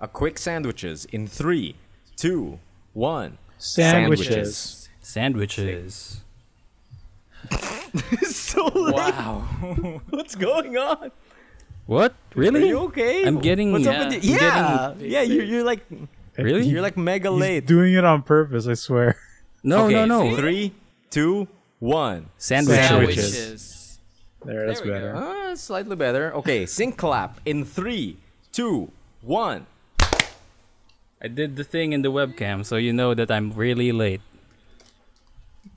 A quick sandwiches in three, two, one. Sandwiches. Sandwiches. so Wow. What's going on? What? Really? Are you okay? I'm getting- What's Yeah. up with you? I'm Yeah, yeah. You're, you're like Really? you're like mega He's late. doing it on purpose, I swear. No, okay, no, no. Three, two, one. Sandwiches. Sandwiches. There, that's There better. Ah, slightly better. Okay, sync clap in three, two, one. I did the thing in the webcam, so you know that I'm really late.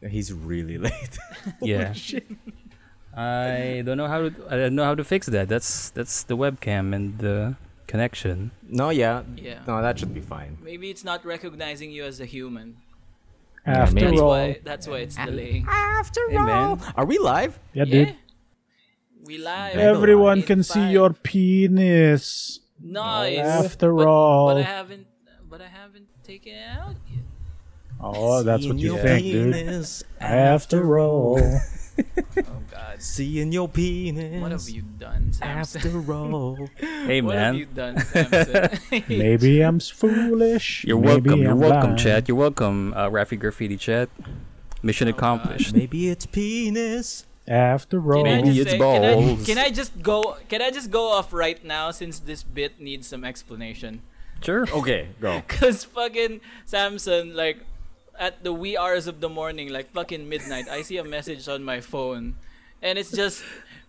He's really late. Yeah. I don't know how to. I don't know how to fix that. That's that's the webcam and the connection. no, yeah, Yeah. no, that should be fine. Maybe it's not recognizing you as a human. After maybe. That's all, why. That's why it's ah. delaying. After Hey, man. are we live? yeah, Yeah. dude. We live. Everyone In can see five. your penis. Nice. After but, all. but I haven't. But I haven't taken it out yet. Oh, that's what you think, dude. After all. Oh God. Seeing your penis. What have you done, Samson? After all. Hey What have you man, done, Samson? Maybe I'm foolish. you're Maybe welcome. You're I'm welcome, blind. chat. You're welcome, uh, Rafi Graffiti chat. Mission Oh, accomplished. Maybe it's penis. After all. Can I Maybe just it's say, can I, balls. can I just go? Can I just go off right now since this bit needs some explanation? Sure. Okay, go. Cause fucking Samson, like at the wee hours of the morning, like fucking midnight, I see a message on my phone, and it's just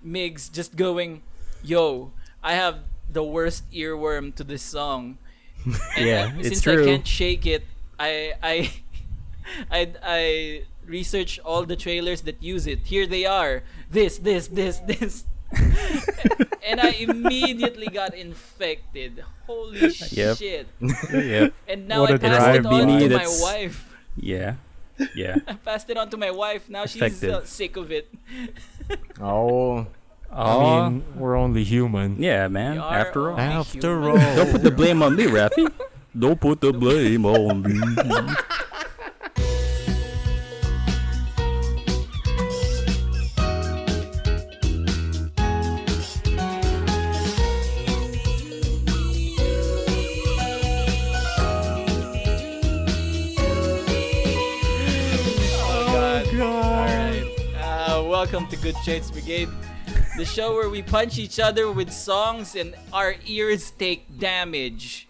Migs just going, "Yo, I have the worst earworm to this song." And Yeah, I- it's since I can't shake it, I I I I research all the trailers that use it. Here they are. This, this, this, this. and I immediately got infected. Holy Yep. shit. yep. And now What I a passed drive it on by. to my wife. Yeah. Yeah. I passed it on to my wife. Now she's uh, sick of it. Oh, Oh. I mean, we're only human. yeah, man. We After all. After human. all. Don't put the blame on me, Rafi. Don't put the blame on me. Welcome to Good Shades Brigade, the show where we punch each other with songs and our ears take damage.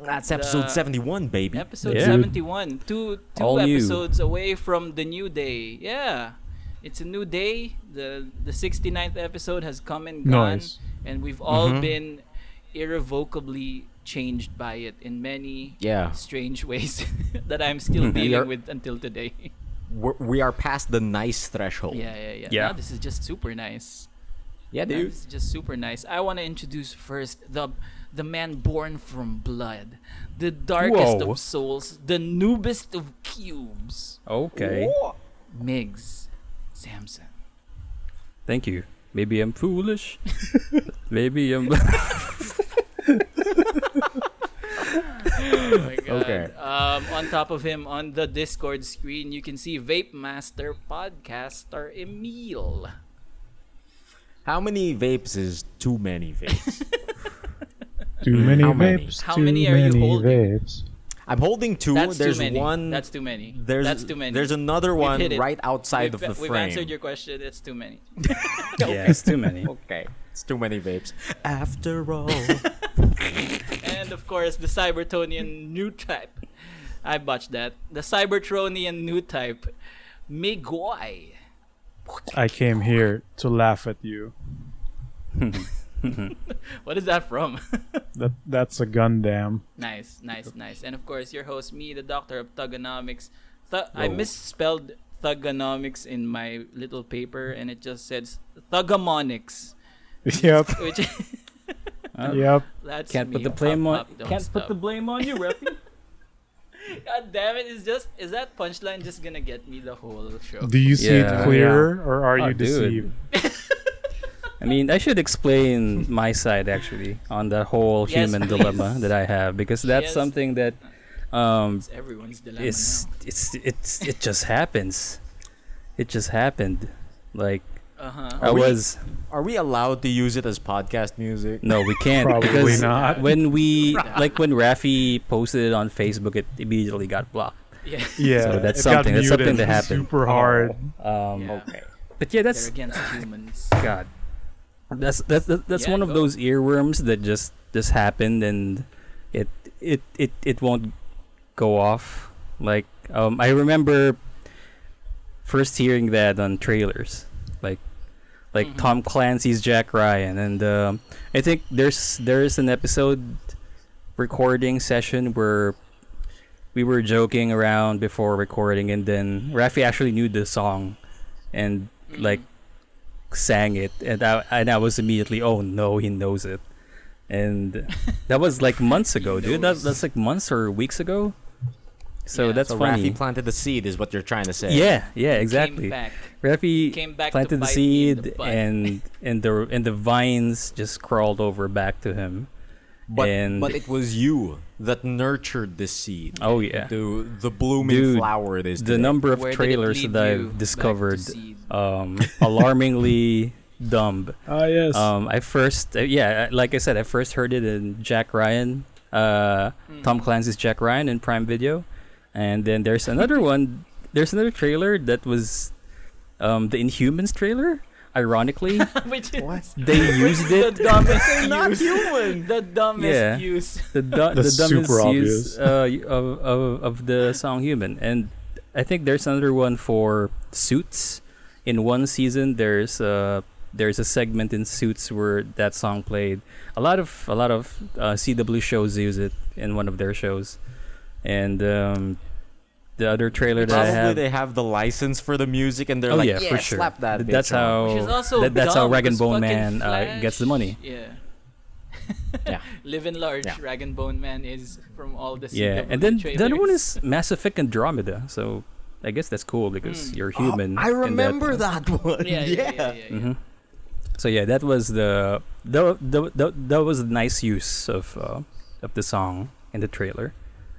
That's episode The- 71, baby. Episode Yeah. 71. Two two All new. episodes away from the new day. Yeah. It's a new day. The the 69th episode has come and gone Nice. and we've all Mhm. been irrevocably changed by it in many Yeah. strange ways that I'm still dealing are- with until today. We're, we are past the nice threshold. yeah, yeah, yeah. Yeah. Now this is just super nice. Yeah, Now dude. This is just super nice. I want to introduce first the the man born from blood, the darkest Whoa. of souls, the noobest of cubes. Okay. Migs Samson. Thank you. Maybe I'm foolish. Maybe I'm. Oh my god. Okay. Um, on top of him on the Discord screen, you can see Vape Master Podcaster Emil. How many vapes is too many vapes? Too many How many? vapes. How too many are you holding? Vapes. I'm holding two. That's there's too many. one. That's too many. there's That's too many. There's another one right outside we've, of the we've frame. answered your question. It's too many. yeah, it's too many. Okay, it's too many vapes. After all, and of course, the Cybertonian new type. I botched that. The Cybertronian new type, Migwai. I came here to laugh at you. What is that from? That that's a Gundam. nice, nice, nice. And of course, your host, me, the Doctor of Thugonomics. Th- I misspelled Thugonomics in my little paper, and it just says Thugamonics. Yep. Which Uh, Yep. that's Can't me. put the blame Up, on. up, don't Can't put the blame on you, Rafi. God damn it! Is just is that punchline just gonna get me the whole show? Do you see Yeah. it clearer or are Oh, you deceived? I mean, I should explain my side actually on the whole Yes, human please. dilemma that I have because that's Yes. something that um It's everyone's dilemma is now. it's it's it just happens. It just happened. Like Uh huh. I we- was Are we allowed to use it as podcast music? no, we can't Probably because not. when we like when Rafi posted it on Facebook, it immediately got blocked. Yeah. Yeah, So that's it got something- that's something muted that happened. Super hard. Um, Yeah. Okay. But yeah, They're that's against humans. God. That's that's that's, that's Yeah, one of go. those earworms that just just happened and it it it it won't go off. Like um, I remember first hearing that on trailers, like Mhm. Tom Clancy's Jack Ryan, and um, I think there's there's an episode recording session where we were joking around before recording, and then Rafi actually knew the song, and Mm-hmm. like sang it, and I and I was immediately, oh no, he knows it, and that was like months ago, dude. That, that's like months or weeks ago. So Yeah. that's so funny. Rafi planted the seed, is what you're trying to say. yeah, yeah, Came exactly. back. Rafi Came back planted the bite me in the seed, and and the and the vines just crawled over back to him. But And- but it was you that nurtured the seed Oh yeah, to the blooming Dude, flower it is. the today. number of Where trailers that I've discovered, um, alarmingly dumb. Ah, yes. Um, I first, uh, yeah, like I said, I first heard it in Jack Ryan, uh, Tom Mhm. Clancy's Jack Ryan in Prime Video, and then there's another one. There's another trailer that was, um, the Inhumans trailer. Ironically, Which is they used the it. dumbest not use. human. The dumbest Yeah. use. the, du- the That's dumbest super use uh, of, of of the song "Human," and I think there's another one for Suits. In one season, there's uh there's a segment in Suits where that song played. A lot of a lot of uh, CW shows use it in one of their shows, and um, the other trailer that I Probably have. they have the license for the music and they're Oh, like, yeah, for sure. slap that. Th- that's bitch how- Which is also that- that's how dumb, Rag and 'cause Bone Man, uh, gets the money. Yeah. Yeah. Live in large. Yeah. Rag and Bone Man is from all the yeah, CW and then the other one is Mass Effect Andromeda. So I guess that's cool because Mm. you're human. Oh, I in that remember that, one. Yeah, yeah, yeah. yeah, yeah, yeah. hmm So yeah, that was the the the, the that was a nice use of uh, of the song in the trailer,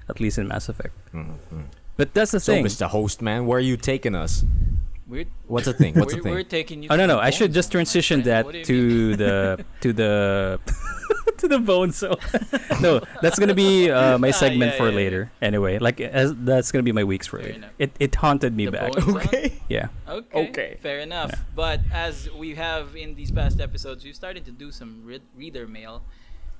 at least in Mass Effect. Mhm. But that's the So, thing. Mr. Host Man, where are you taking us? We're, What's the thing? What's we're, the thing? we're taking you Oh to no the no! I should just transition that What do to the to the to the bone. So no, that's gonna be uh, my Ah, segment yeah, for yeah, later. Anyway, like as, that's gonna be my weeks for Fair later. enough. It it haunted me The back. bone zone? Okay. Yeah. Okay. Okay. Fair enough. Yeah. But as we have in these past episodes, we've started to do some read reader mail,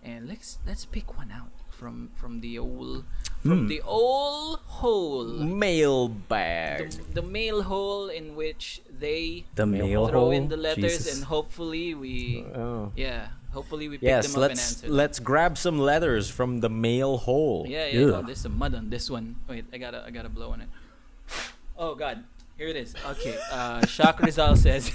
and let's let's pick one out from from the old from Hmm. the old hole. Mailbag. The, the mail hole in which they The mail throw hole. in the letters Jesus. and hopefully we Oh. yeah hopefully we pick Yes, them up let's answer. let's grab some letters from the mail hole. Yeah, yeah. Oh, there's some mud on this one. Wait, I gotta, I gotta blow on it. Oh God, here it is. Okay. Uh, Shock Rizal says,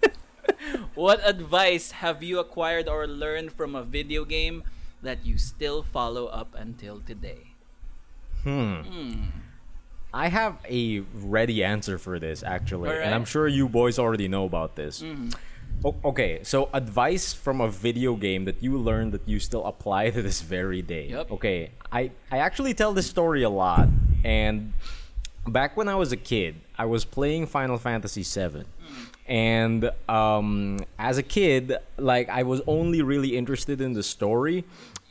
"What advice have you acquired or learned from a video game that you still follow up until today?" Hmm. Hmm. I have a ready answer for this actually, and I'm sure you boys already know about this. Mhm. O- okay, so advice from a video game that you learned that you still apply to this very day. Yup. Okay, I I actually tell this story a lot, and back when I was a kid, I was playing Final Fantasy VII, and um, as a kid, like I was only really interested in the story.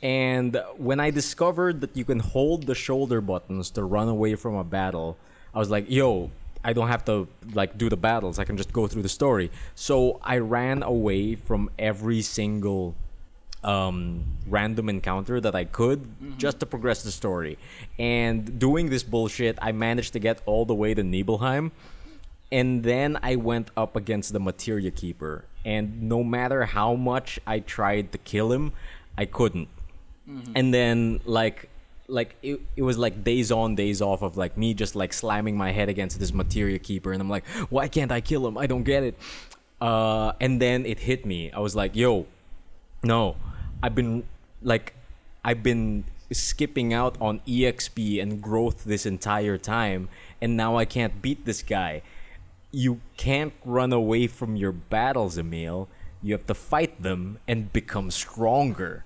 And when I discovered that you can hold the shoulder buttons to run away from a battle, I was like, "Yo, I don't have to like do the battles. I can just go through the story." So I ran away from every single um, random encounter that I could just to progress the story. And doing this bullshit, I managed to get all the way to Nibelheim. And then I went up against the Materia Keeper. And no matter how much I tried to kill him, I couldn't. And then like like it, it was like days on days off of like me just like slamming my head against this materia keeper. And i'm like why can't i kill him? I don't get it. Uh and then it hit me. I was like yo no. I've been like i've been skipping out on exp and growth this entire time. And now i can't beat this guy. You can't run away from your battles emil. You have to fight them and become stronger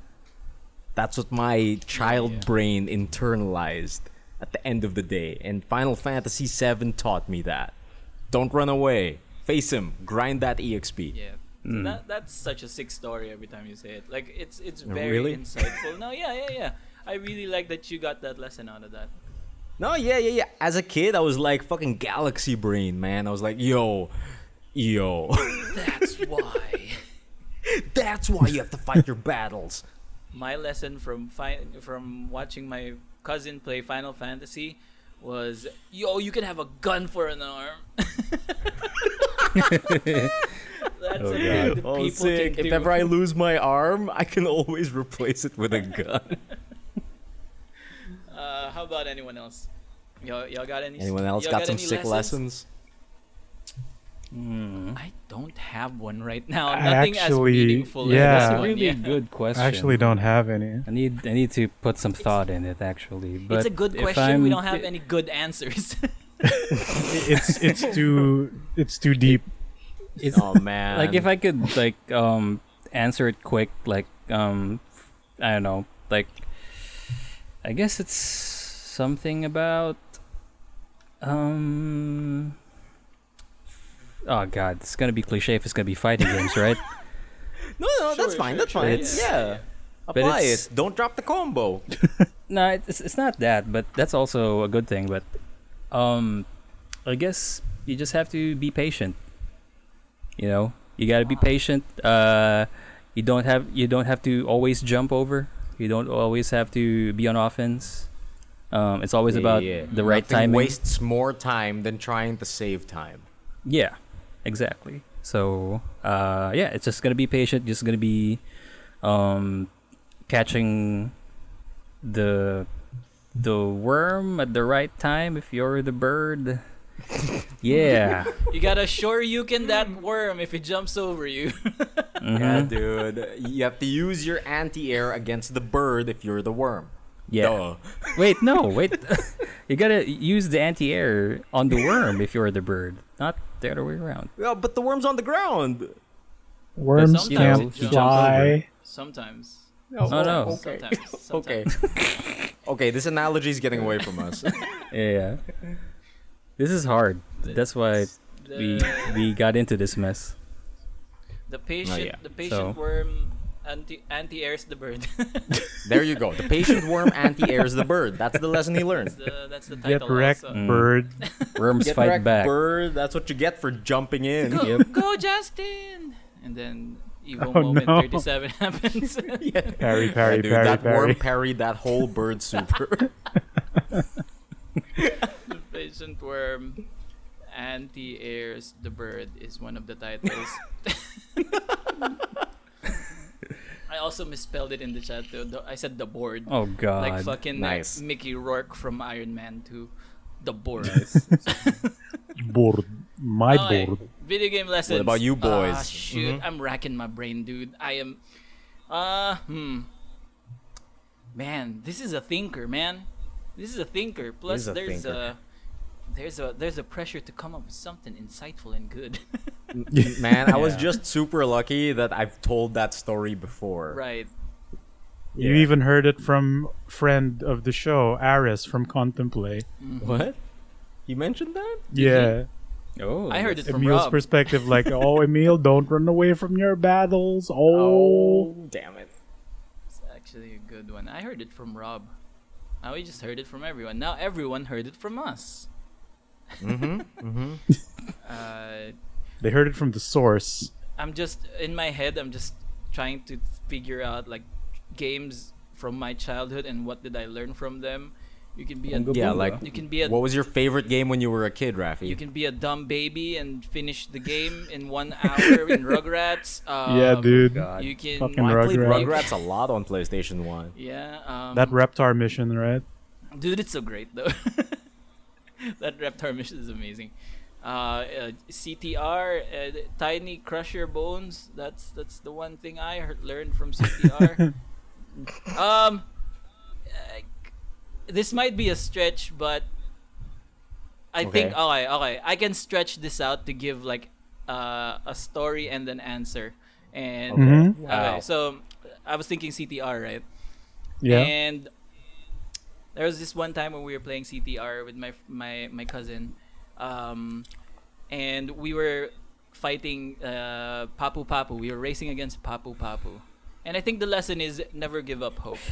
that's what my child yeah. brain internalized at the end of the day and final fantasy VII taught me that don't run away face him, grind that exp. Yeah. So Mm. that that's such a sick story every time you say it. Like it's it's Oh, very really? insightful. No, yeah, yeah, yeah. I really like that you got that lesson out of that. No, yeah, yeah, yeah. As a kid, I was like fucking galaxy brain, man. I was like, yo, yo. That's why. That's why you have to fight your battles. My lesson from fi- from watching my cousin play Final Fantasy was yo you can have a gun for an arm. That's Oh, a God. thing Oh, people sick. can If do. ever I lose my arm, I can always replace it with a gun. uh, how about anyone else? Y'all, y'all got any? Anyone else y'all got some any sick lessons? Mm. I don't have one right now. I Nothing as actually- meaningful yeah. as That's this a one. really yeah. good question. I actually don't have any. I need I need to put some thought in it actually. But It's a good question. We I'm- don't have any good answers. It's it's too it's too deep. It's Oh man. like if I could like um answer it quick, like um I don't know, like I guess it's something about um oh god, it's gonna be cliche if it's gonna be fighting games, right? no, no, that's Sure, fine. sure, that's sure, fine. It's- yeah. but Apply it's- it. Don't drop the combo. no, it's it's not that, but that's also a good thing. But um, I guess you just have to be patient. You know, you got to be patient. Uh, you don't have you don't have to always jump over. You don't always have to be on offense. Um, it's always Yeah, about yeah. the right Nothing timing. wastes more time than trying to save time. Yeah, exactly. So uh, yeah, it's just gonna be patient. Just gonna be um, catching the the worm at the right time. If you're the bird, yeah. you gotta sure you can that worm if it jumps over you. Yeah, Mhm. dude. You have to use your anti-air against the bird if you're the worm. Yeah. Duh. Wait, no, wait. you gotta use the anti-air on the worm if you're the bird, not the other way around. Yeah, but the worm's on the ground. Worms sometimes can't it jumps fly. Sometimes. Oh, no. Okay. Sometimes. Okay. sometimes. Okay, this analogy is getting away from us. Yeah. This is hard. That's why we The, we got into this mess. the patient, yeah. the patient So- worm anti anti airs the bird. there you go. The patient worm anti-airs the bird. That's the lesson he learned. that's, the, that's the title. Get wrecked, also. Mm. bird. Worms Get fight wrecked, back. bird. That's what you get for jumping in. Go, Yep. go, Justin! And then Evo Oh, moment no. 37 happens. yeah. Parry, Yeah, parry, dude, parry, that worm parried that whole bird super. the patient worm anti airs the bird is one of the titles. I also misspelled it in the chat though. The- I said the board. Oh god. like fucking uh, Nice. Mickey Rourke from Iron Man 2. The board. Board. My Okay, board. Video game lessons. about you boys? Ah, shoot, Mhm. I'm racking my brain, dude. I am. Uh, hmm. Man, this is a thinker, man. This is a thinker. Plus, a there's thinker. a there's a there's a pressure to come up with something insightful and good. Man, I was Yeah. just super lucky that I've told that story before. right. You Yeah. even heard it from friend of the show, Aris from Contemplate. Mhm. What? You mentioned that? Yeah. oh, I heard it from Emil's Rob. perspective, like, oh, Emil, don't run away from your battles. Oh. damn it. It's actually a good one. I heard it from Rob. Now we just heard it from everyone. Now everyone heard it from us. Mm-hmm. Mm-hmm. Uh, They heard it from the source. I'm just in my head. I'm just trying to figure out like games from my childhood and what did I learn from them. You can be a Bunga Yeah, bunga. like you can be a what was your favorite game when you were a kid, Rafi? you can be a dumb baby and finish the game in one hour in Rugrats. Um, yeah, dude. God. You can Fucking Oh, I played Rugrats. Rugrats a lot on PlayStation One. yeah. Um, That Reptar mission, right? dude, it's so great though. that Reptar mission is amazing. Uh, uh, CTR, uh, Tiny Crusher Bones. That's that's the one thing I heard, learned from CTR. um, uh, this might be a stretch, but I think Okay. okay, okay, I can stretch this out to give like uh, a story and an answer. And okay, Wow. so I was thinking CTR, right? Yeah. And there was this one time when we were playing CTR with my my my cousin, um, and we were fighting uh, Papu Papu. We were racing against Papu Papu, and I think the lesson is never give up hope.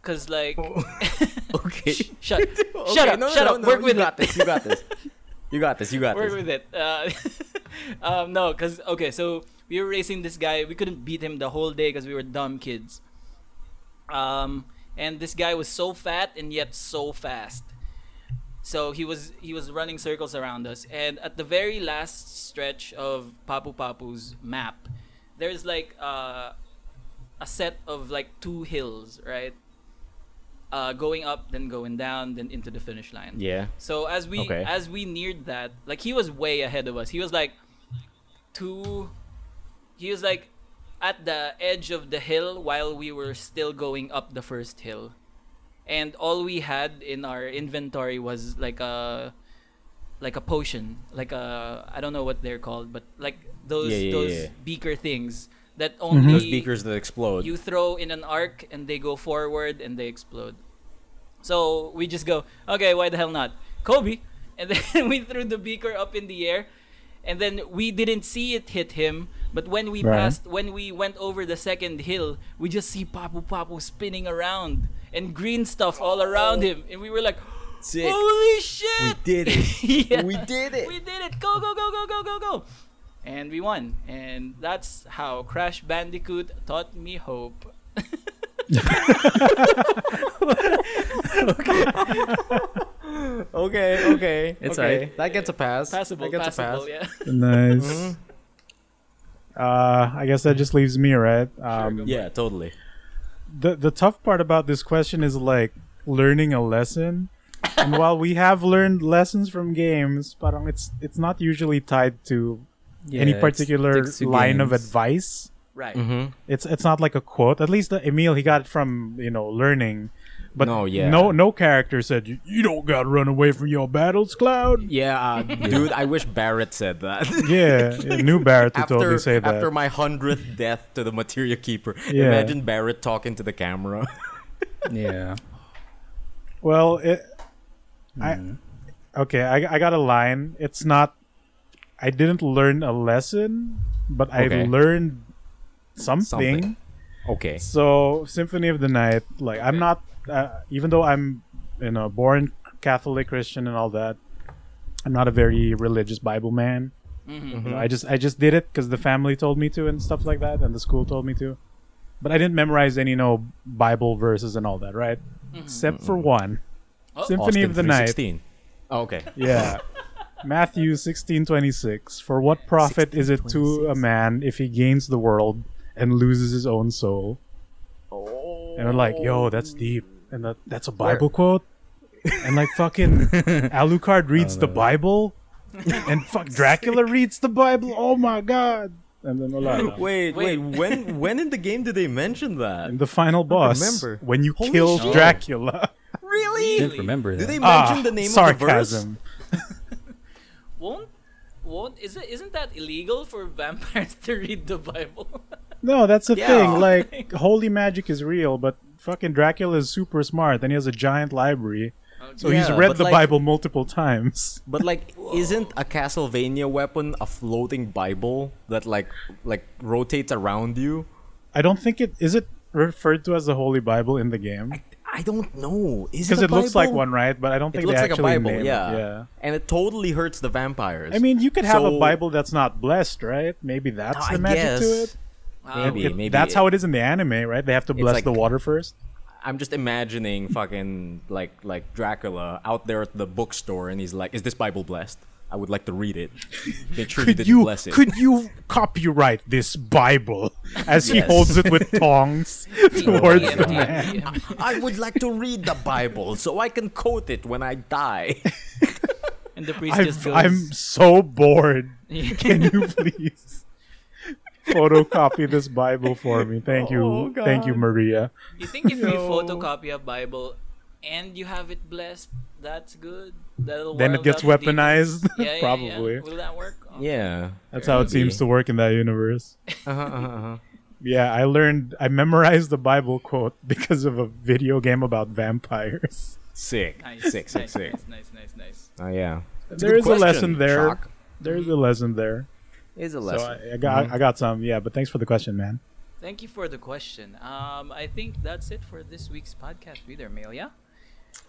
Cause like, Okay. shut, Okay, shut up, no, no, shut no, up. no, Work you with got it. this. You got this. You got this. You got Work this. with it. Uh, um, no, cause okay, so we were racing this guy. We couldn't beat him the whole day because we were dumb kids. Um, and this guy was so fat and yet so fast. So he was he was running circles around us, and at the very last stretch of Papu Papu's map, there's like uh, a set of like two hills, right? Uh, going up, then going down, then into the finish line. Yeah. So as we Okay. as we neared that, like he was way ahead of us. He was like two he was like at the edge of the hill while we were still going up the first hill. And all we had in our inventory was like a like a potion, like a I don't know what they're called, but like those Yeah, yeah, those yeah. beaker things that mm-hmm. only Those beakers that explode. you throw in an arc and they go forward and they explode. So we just go, okay, why the hell not? Kobe. And then we threw the beaker up in the air. And then we didn't see it hit him. But when we Right. passed, when we went over the second hill, we just see Papu Papu spinning around and green stuff all around him. And we were like, Sick. holy shit! We did it. Yeah. We did it. We did it! Go, go, go, go, go, go, go! And we won. And that's how Crash Bandicoot taught me hope. okay. Okay. okay. It's okay. alright. That gets a pass. Passable, that gets passable, a yeah. Nice. Mhm. Uh, I guess that just leaves me, right? Um, go. Yeah. Totally. the the tough part about this question is like learning a lesson. and while we have learned lessons from games, parang it's it's not usually tied to any Yeah, it particular sticks to line of advice. Right. Mm-hmm. It's it's not like a quote. At least Emil he got it from you know learning. But No, yeah. no no character said you, you don't gotta run away from your battles, Cloud. Yeah, uh, dude. I wish Barrett said that. Yeah, I knew Barrett to after totally say that. after my hundredth death to the Materia Keeper, Yeah. imagine Barrett talking to the camera. Yeah. Well, it, I Mm. okay. I I got a line. It's not. I didn't learn a lesson, but Okay. I learned something. Something. okay. So Symphony of the Night, like I'm not, uh, even though I'm, you know, born Catholic Christian and all that, I'm not a very religious Bible man. Mm-hmm. You know, I just I just did it because the family told me to and stuff like that, and the school told me to. But I didn't memorize any, you know, Bible verses and all that, right? Except for one, Oh. Symphony Austin of the Night. 316. Oh, okay. Yeah. Matthew 16:26 For what profit is it to a man if he gains the world and loses his own soul? Oh. And we're like, "Yo, that's deep." And that, that's a Bible quote. And like fucking Alucard reads the Bible and fuck Dracula reads the Bible. Oh my god. And then wala na. Wait, Wait. wait, When when in the game did they mention that? And the final boss remember. when you Holy kill shit. Dracula. Really? Didn't remember Do that. they Ah, mention the name of the verse? sarcasm. Won't won't is it isn't that illegal for vampires to read the Bible? No, that's the Yeah. thing. Like, holy magic is real, but fucking Dracula is super smart, and he has a giant library. So he's read the like- Bible multiple times. But like, isn't a Castlevania weapon a floating Bible that like like rotates around you? I don't think it is it referred to as the Holy Bible in the game I don't know. Is because it, it a looks like one, right? But I don't think It think looks they like a actually Bible, name it. yeah. yeah. And it totally hurts the vampires. I mean, you could have a Bible that's not blessed, right? Maybe that's No, the I magic guess. to it. Wow. Maybe, It- maybe that's it- how it is in the anime, right? They have to bless like- the water first. I'm just imagining fucking like like Dracula out there at the bookstore, and he's like, "Is this Bible blessed? I would like to read it. Make sure you Could didn't you bless it." could you copyright this Bible as he holds it with tongs towards TM, the TM, man? TM. I would like to read the Bible so I can quote it when I die. And the priest I've, just goes I'm so bored. Can you please photocopy this Bible for me? Thank you. Oh, Thank you, Maria. You think if you photocopy a Bible and you have it blessed, that's good? That'll Then ward it gets out the demons? weaponized. Yeah, yeah, Probably. Yeah. Will that work? Okay. yeah. That's how it seems to work in that universe. Uh-huh, uh-huh, uh-huh. Yeah, I learned, I memorized the Bible quote because of a video game about vampires. Sick. Nice, Sick. Sick. nice, Sick. nice, nice, nice, nice. Oh yeah. It's There a lesson there. Shock. there's a lesson there. It's a So lesson. I, I got I got some. Yeah, but thanks for the question, man. Thank you for the question. Um, I think that's it for this week's podcast reader mail. Yeah.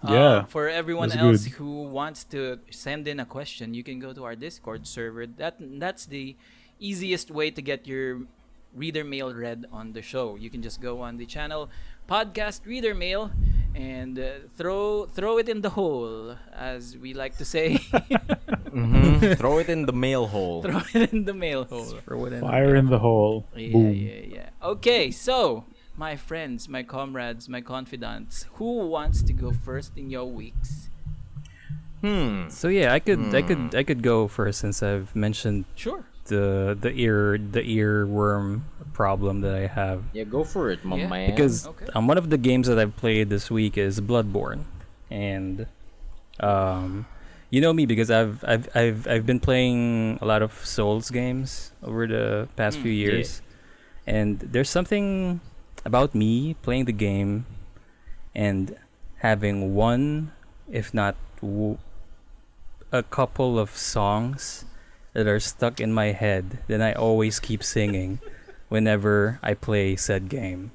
Yeah, Um, for everyone else good. who wants to send in a question, you can go to our Discord server. That that's the easiest way to get your reader mail read on the show. You can just go on the channel podcast reader mail and uh, throw throw it in the hole, as we like to say. Mhm. Throw it in the mail hole. throw it in the mail hole. Throw it in. Fire in the hole. Yeah, Boom. yeah, yeah. Okay, so my friends, my comrades, my confidants, who wants to go first in your weeks? Hmm. So yeah, I could I could I could go first since I've mentioned Sure. the the ear the earworm problem that I have. Yeah, go for it, my Yeah, man. because Okay. um, one of the games that I've played this week is Bloodborne, and um, you know me because I've I've I've I've been playing a lot of Souls games over the past Mm, few yeah. years, and there's something about me playing the game and having one, if not w- a couple of songs that are stuck in my head, that I always keep singing whenever I play said game,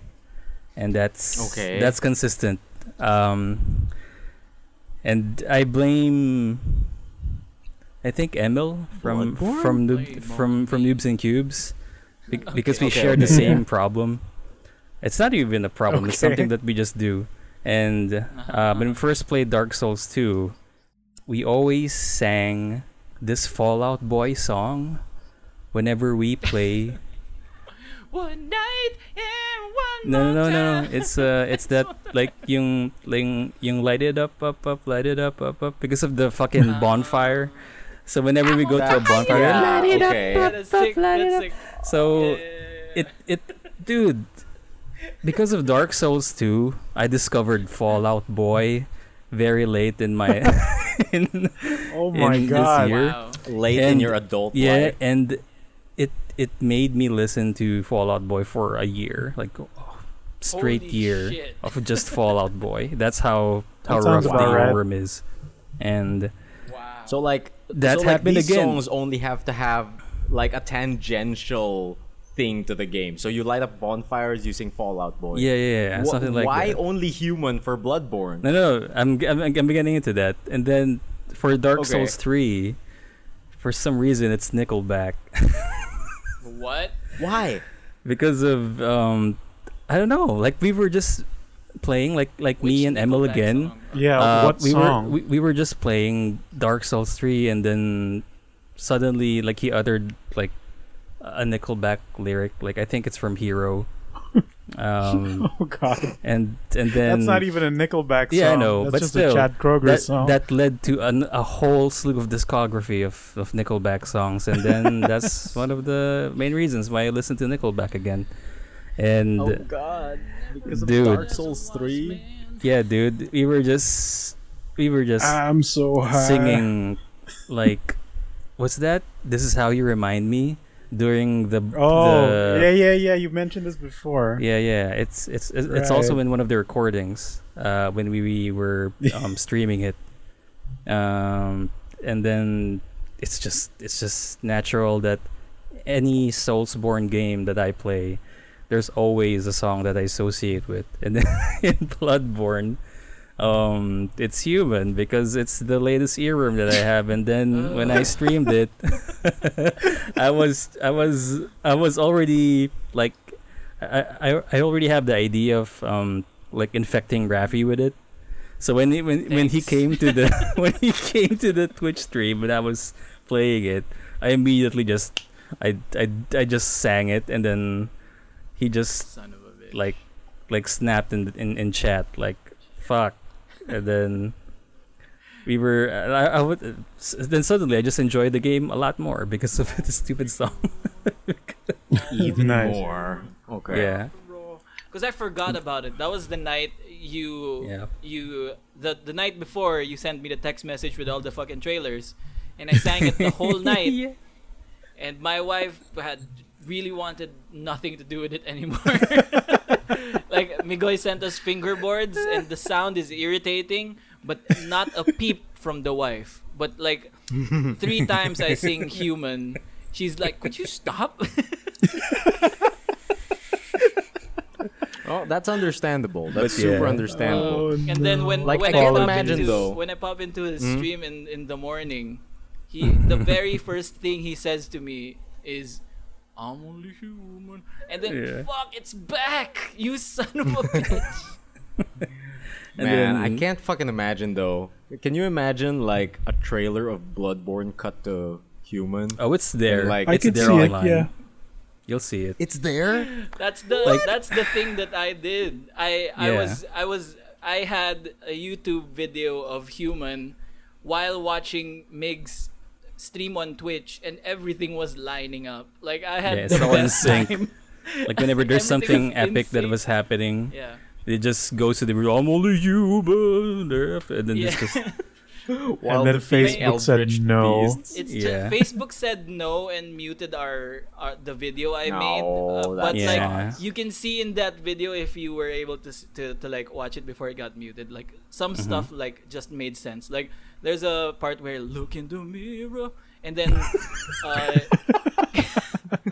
and that's Okay. That's consistent. Um, and I blame, I think Emil from Bloodborne? from noob, Blame from on from me. Noobs and Cubes, be- because we Okay, share the okay. same problem. It's not even a problem. It's something that we just do. And uh, when we first played Dark Souls 2, we always sang this Fall Out Boy song whenever we play. One night and one no, no, no, no, no. It's uh, it's that like yung yung yung light it up, up, up, light it up, up, up because of the fucking bonfire. So whenever we go to a bonfire, yeah, okay. That's sick. That's sick. so Yeah. it it dude because of Dark Souls 2 I discovered Fall Out Boy very late in my in, Oh my in god. this year Wow. Late in your adult yeah life. and it it made me listen to Fall Out Boy for a year like oh, straight Holy year shit. of just Fall Out Boy that's how how That rough the about right. earworm is and Wow. So like That so, like, happened these again. songs only have to have like a tangential thing to the game. So you light up bonfires using Fall Out Boy. yeah yeah, yeah Wh- something like why that. only human for Bloodborne? No, no, no. I'm, I'm, I'm getting into that. And then for Dark Okay. Souls 3, for some reason, it's Nickelback. what? Why? because of, um, I don't know, like we were just playing, like like me and Emil again. song? Yeah, Uh, what we song? were we, we were just playing Dark Souls 3 and then suddenly like he uttered like a Nickelback lyric like I think it's from Hero um oh god. and and then That's not even a Nickelback song. Yeah, I know, That's but just still, a Chad Kroeger that, song. that led to an, a whole slew of discography of, of Nickelback songs, and then that's one of the main reasons why I listen to Nickelback again. And Oh god. Because of Dude. Dark Souls 3? yeah, dude, we were just we were just I'm so high. singing like what's that? This is how you remind me during the Oh, the, yeah, yeah, yeah. You mentioned this before. Yeah, yeah. It's it's it's it's also in one of the recordings uh, when we, we were um, streaming it, um, and then it's just it's just natural that any Soulsborne game that I play, there's always a song that I associate with, and then in Bloodborne. Um, it's human because it's the latest earworm that I have, and then when I streamed it, I was I was I was already like I, I I already have the idea of um like infecting Rafi with it. So when he, when when he came to the when he came to the Twitch stream and I was playing it, I immediately just I I, I just sang it and then he just Son of a bitch. like like snapped in in, in chat like fuck and then we were I, I would then suddenly I just enjoyed the game a lot more because of the stupid song Even Nice. more. Okay. yeah Because I forgot about it. That was the night you Yeah. you the the night before you sent me the text message with all the fucking trailers, and I sang it the whole night. Yeah. And my wife had really wanted nothing to do with it anymore. like Migoy sent us fingerboards, and the sound is irritating, but not a peep from the wife. But like three times I sing human, she's like, "Could you stop?" Oh, that's understandable. That's But super yeah. understandable. And then when Like, when I can't pop imagine, into, though. when I pop into his Mhm. stream in in the morning, he the very first thing he says to me is, "I'm only human," and then Yeah. fuck, it's back, you son of a bitch. And Man, I can't fucking imagine though. Can you imagine like a trailer of Bloodborne cut to human? Oh, it's there. Like- I it's there see it. online. Yeah. You'll see it. It's there. That's the Like- that's the thing that I did. I I Yeah. was I was I had a YouTube video of human while watching Mig's stream on Twitch and everything was lining up. Like I had Yeah, it's the all in best sync. time. Like whenever there's something was epic that was happening, Yeah. it just goes to the room, I'm only human, and then Yeah. it's just While then the Facebook said no. beasts- It's Yeah. just Facebook said no and muted our, our the video I No, made. Uh, but that's Yeah. like you can see in that video if you were able to, to to like watch it before it got muted, like some Mm-hmm. stuff like just made sense. Like there's a part where look in the mirror and then uh,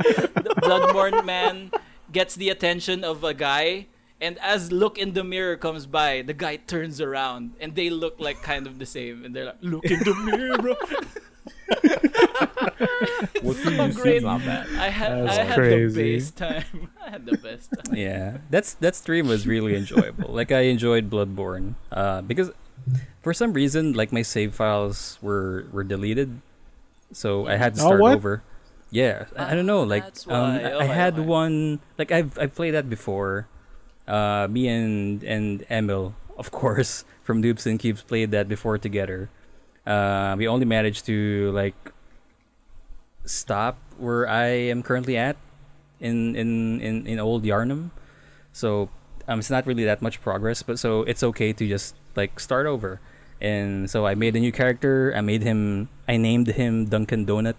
the Bloodborne man gets the attention of a guy. And as look in the mirror comes by, the guy turns around and they look like kind of the same. And they're like, look in the mirror. What so do you see? great. Not bad. I had That's I had crazy. the best time. I had the best time. yeah. That's that stream was really enjoyable. like I enjoyed Bloodborne uh, because for some reason, like my save files were were deleted, so I had to Oh, start what? over. Yeah, I, I don't know. Like um, why. I, I had okay. one. Like I've I've played that before. Uh, me and and Emil, of course, from Noobs and Cubes played that before together. Uh, we only managed to like stop where I am currently at in in in, in old Yharnam. So um, it's not really that much progress, but so it's okay to just like start over. And so I made a new character. I made him. I named him Dunkin' Donut.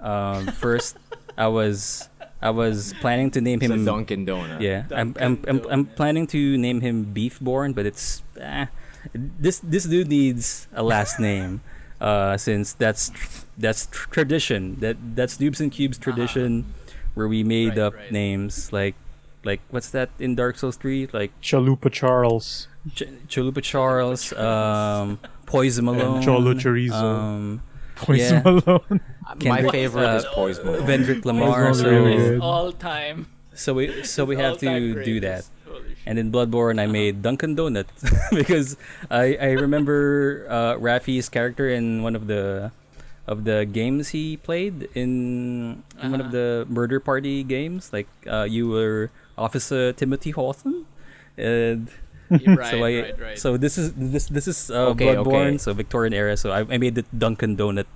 Um, first, I was I was planning to name It's a him. Dunkin' Donut. Yeah, I'm I'm, I'm I'm planning to name him Beefborn, but it's eh, this this dude needs a last name, uh, since that's tr- that's tr- tradition. That that's Noobs and Cubes tradition, where we made Right, up right. names like like what's that in Dark Souls three like Chalupa Charles Ch- Chalupa Charles, um, Poison Malone, and Cholo Chorizo. um, Poison yeah. Malone. My Kendrick, favorite uh, is Poison Malone. Vendrick Lamar. Malone So, really all time. so we so we have all-time to do that. greatest. Holy shit. And in Bloodborne, I made Dunkin' Donut because I I remember uh, Raffi's character in one of the of the games he played in, in one of Uh-huh. the murder party games. Like uh, you were Officer Timothy Hawthorne, and right, so I right, right. so this is this this is uh, Okay, Bloodborne, okay. so Victorian era. So I, I made it Dunkin' Donut.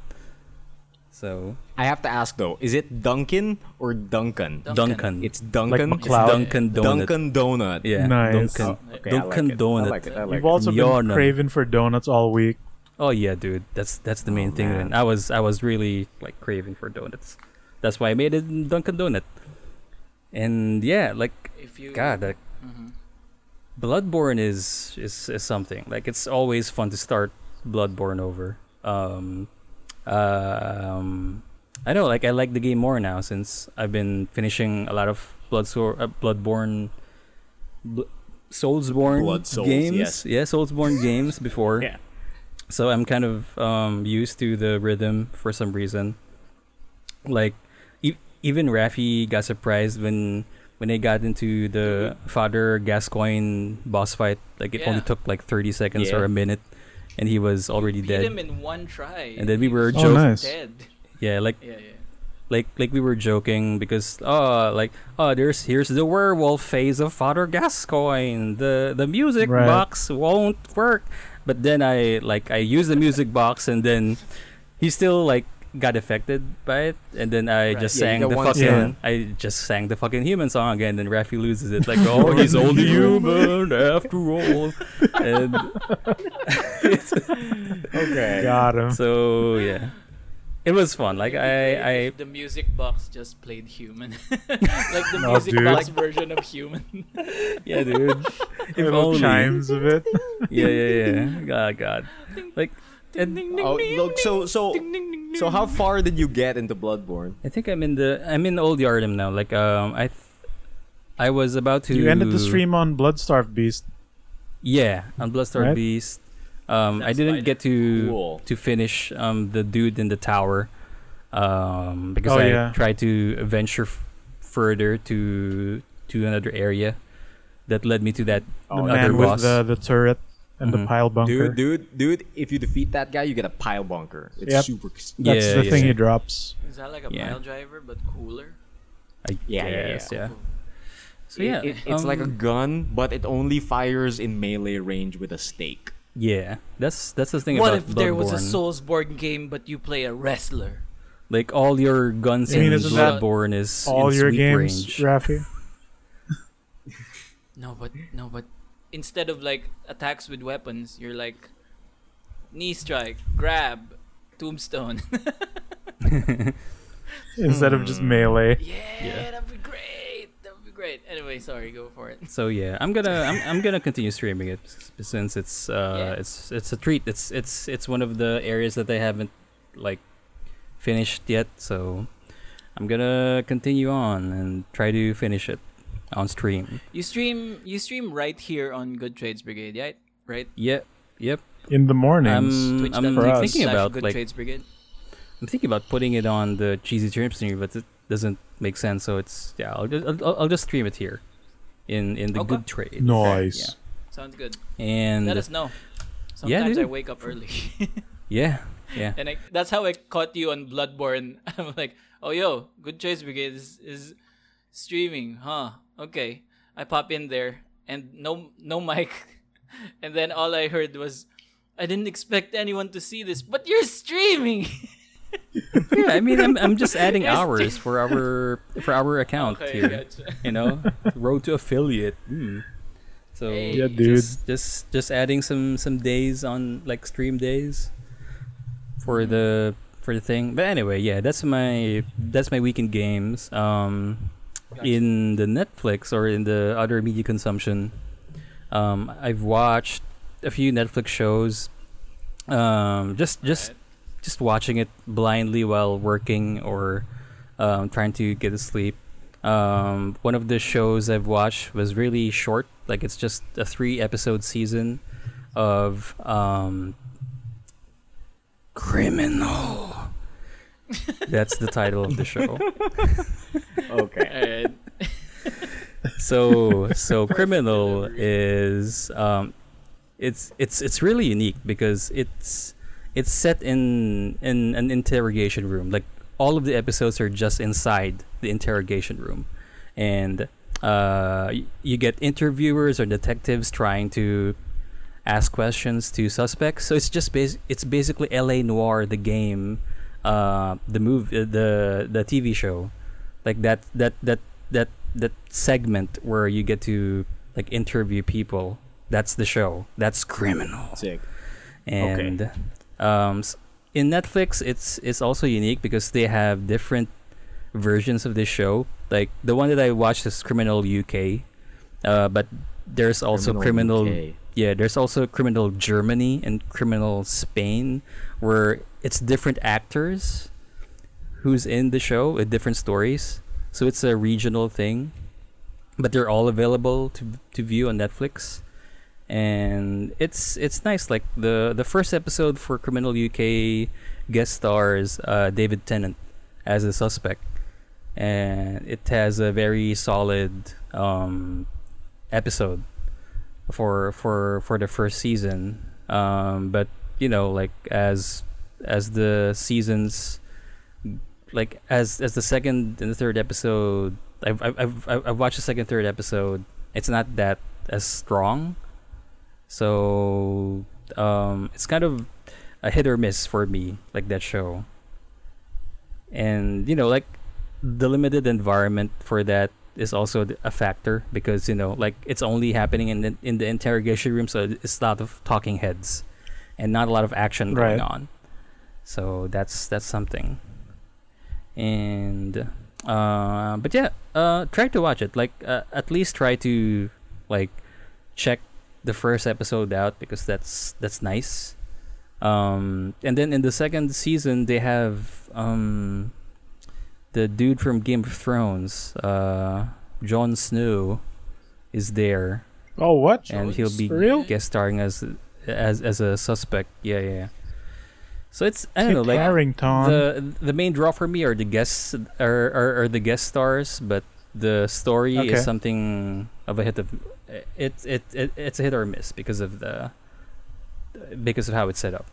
So I have to ask though, is it Dunkin' or Duncan? Dunkin'. Dunkin', It's Dunkin'. Like it's McLeod. Dunkin' Donut. Dunkin' Donut. Yeah, Nice. Dunkin', Oh, okay, I like Dunkin' it. Donut. I like it. I like You've it. also been Yharnam. craving for donuts all week. Oh yeah, dude. That's that's the main Oh, thing. man. Man. I was I was really like craving for donuts. That's why I made it Dunkin' Donut. And yeah, like if you God, like, Mhm. Bloodborne is, is is something. Like it's always fun to start Bloodborne over. Um, um, I know. Like I like the game more now since I've been finishing a lot of Blood uh, Bloodborne, Bl- Soulsborne Blood Souls, games. yes. Yeah, Soulsborne games before. Yeah. So I'm kind of um, used to the rhythm for some reason. Like even Raffi got surprised when when they got into the mm-hmm. Father Gascoigne boss fight. Like it only took like 30 seconds Yeah. or a minute, and he was already beat dead. him in one try. And then we were was Oh, joking. nice. dead. Yeah, like Yeah, yeah. like like we were joking because oh like oh there's here's the werewolf phase of Father Gascoigne. The the music Right. box won't work. But then I like I used the music box and then he still like got affected by it and then I Right. just Yeah, sang got the fucking song. I just sang the fucking human song again then Raffi loses it like oh he's only human after all and Okay. Got him. so yeah it was fun like I I If the music box just played human, like the Oh, music dude. box version of human. yeah dude if Little only chimes of it. yeah, yeah, yeah. God, God. Like, and Oh, look, so so so how far did you get into Bloodborne? I think I'm in the I'm in Old Yharnam now. Like um I th- I was about to You ended the stream on Bloodstarved Beast. Yeah, on Bloodstar Right? Beast. Um I didn't fine. get to Cool. to finish um the dude in the tower. Um because Oh, I yeah. tried to venture f- further to to another area that led me to that Oh other man, boss. with the the turret and Mhm. the pile bunker. Dude, dude, dude! If you defeat that guy, you get a pile bunker. It's Yep. super. That's Yeah, the yeah, thing yeah. he drops. Is that like a Yeah. pile driver but cooler? I Yeah, yeah, guess, yeah. yeah. So yeah, It- it- it's like a um, gun, but it only fires in melee range with a stake. yeah. That's that's the thing about. What about if there was a Soulsborne game but you play a wrestler? Like all your guns I mean, in isn't Bloodborne is All in your sweep games, range. Rafi. No, but no, but instead of like attacks with weapons, you're like knee strike, grab, tombstone. Instead of just melee. yeah, Yeah. that'd be great. That'd be great. Anyway, sorry, go for it. So yeah, I'm gonna I'm, I'm gonna continue streaming it since it's uh Yeah. it's it's a treat. It's it's it's one of the areas that I haven't like finished yet. So I'm gonna continue on and try to finish it on stream. You stream you stream right here on Good Trades Brigade, right? Right? Yep, yep. In the mornings. Um, I'm I'm For us. thinking slash about Good like Trades Brigade. I'm thinking about putting it on the cheesy stream stream, but it doesn't make sense. So it's yeah, I'll just I'll, I'll just stream it here in in the Okay. good trade. Nice. Sounds good. And Let us know. Yeah, Sometimes I wake up early. yeah, yeah. and I, that's how I caught you on Bloodborne. I'm like, oh yo, Good Choice Brigade is, is streaming, huh? Okay. I pop in there and no no mic, and then all I heard was, I didn't expect anyone to see this, but you're streaming. yeah, I mean, I'm, I'm just adding Yes, hours for our for our account okay, here. gotcha. You know, road to affiliate. Mm. So Hey. Yeah, dude. just just just adding some some days on like stream days for the for the thing. But anyway, yeah, that's my that's my weekend games. Um, Gotcha. in the Netflix or in the other media consumption, um, I've watched a few Netflix shows. Um, just just Right. just watching it blindly while working or um, trying to get to sleep. Um, one of the shows I've watched was really short, like it's just a three episode season of um, Criminal. That's the title of the show. Okay. So so criminal is um it's it's it's really unique because it's it's set in in an interrogation room. Like all of the episodes are just inside the interrogation room. And uh you get interviewers or detectives trying to ask questions to suspects. So it's just bas- it's basically LA Noire the game uh the move uh, the the TV show. Like that that that that that segment where you get to like interview people. That's the show. That's criminal. Sick. and um in netflix it's it's also unique because they have different versions of this show. Like the one that i watched is criminal uk uh, but there's also criminal, UK. yeah there's also criminal germany and criminal spain where it's different actors who's in the show with different stories. So it's a regional thing but they're all available to to view on netflix. And it's it's nice. Like the the first episode for criminal uk guest stars uh, david tennant as a suspect. And it has a very solid um, episode for for for the first season. Um but you know like as as the seasons like as as the second and the third episode I've I've I've, I've watched the second third episode. It's not that as strong. So um it's kind of a hit or miss for me like that show. And you know like the limited environment for that is also a factor because you know like it's only happening in the in the interrogation room so it's a lot of talking heads and not a lot of action going Right. on. So that's that's something. And uh but yeah uh try to watch it. Like uh, at least try to like check the first episode out because that's that's nice. Um, and then in the second season, they have um, the dude from Game of Thrones, uh, Jon Snow, is there, Oh, what? and he'll be guest starring as as as a suspect. Yeah, yeah. yeah. So it's I don't know, like Harington. the the main draw for me are the guests are are, are the guest stars, but the story Okay. is something of a hit of it, it it it's a hit or miss because of the because of how it's set up.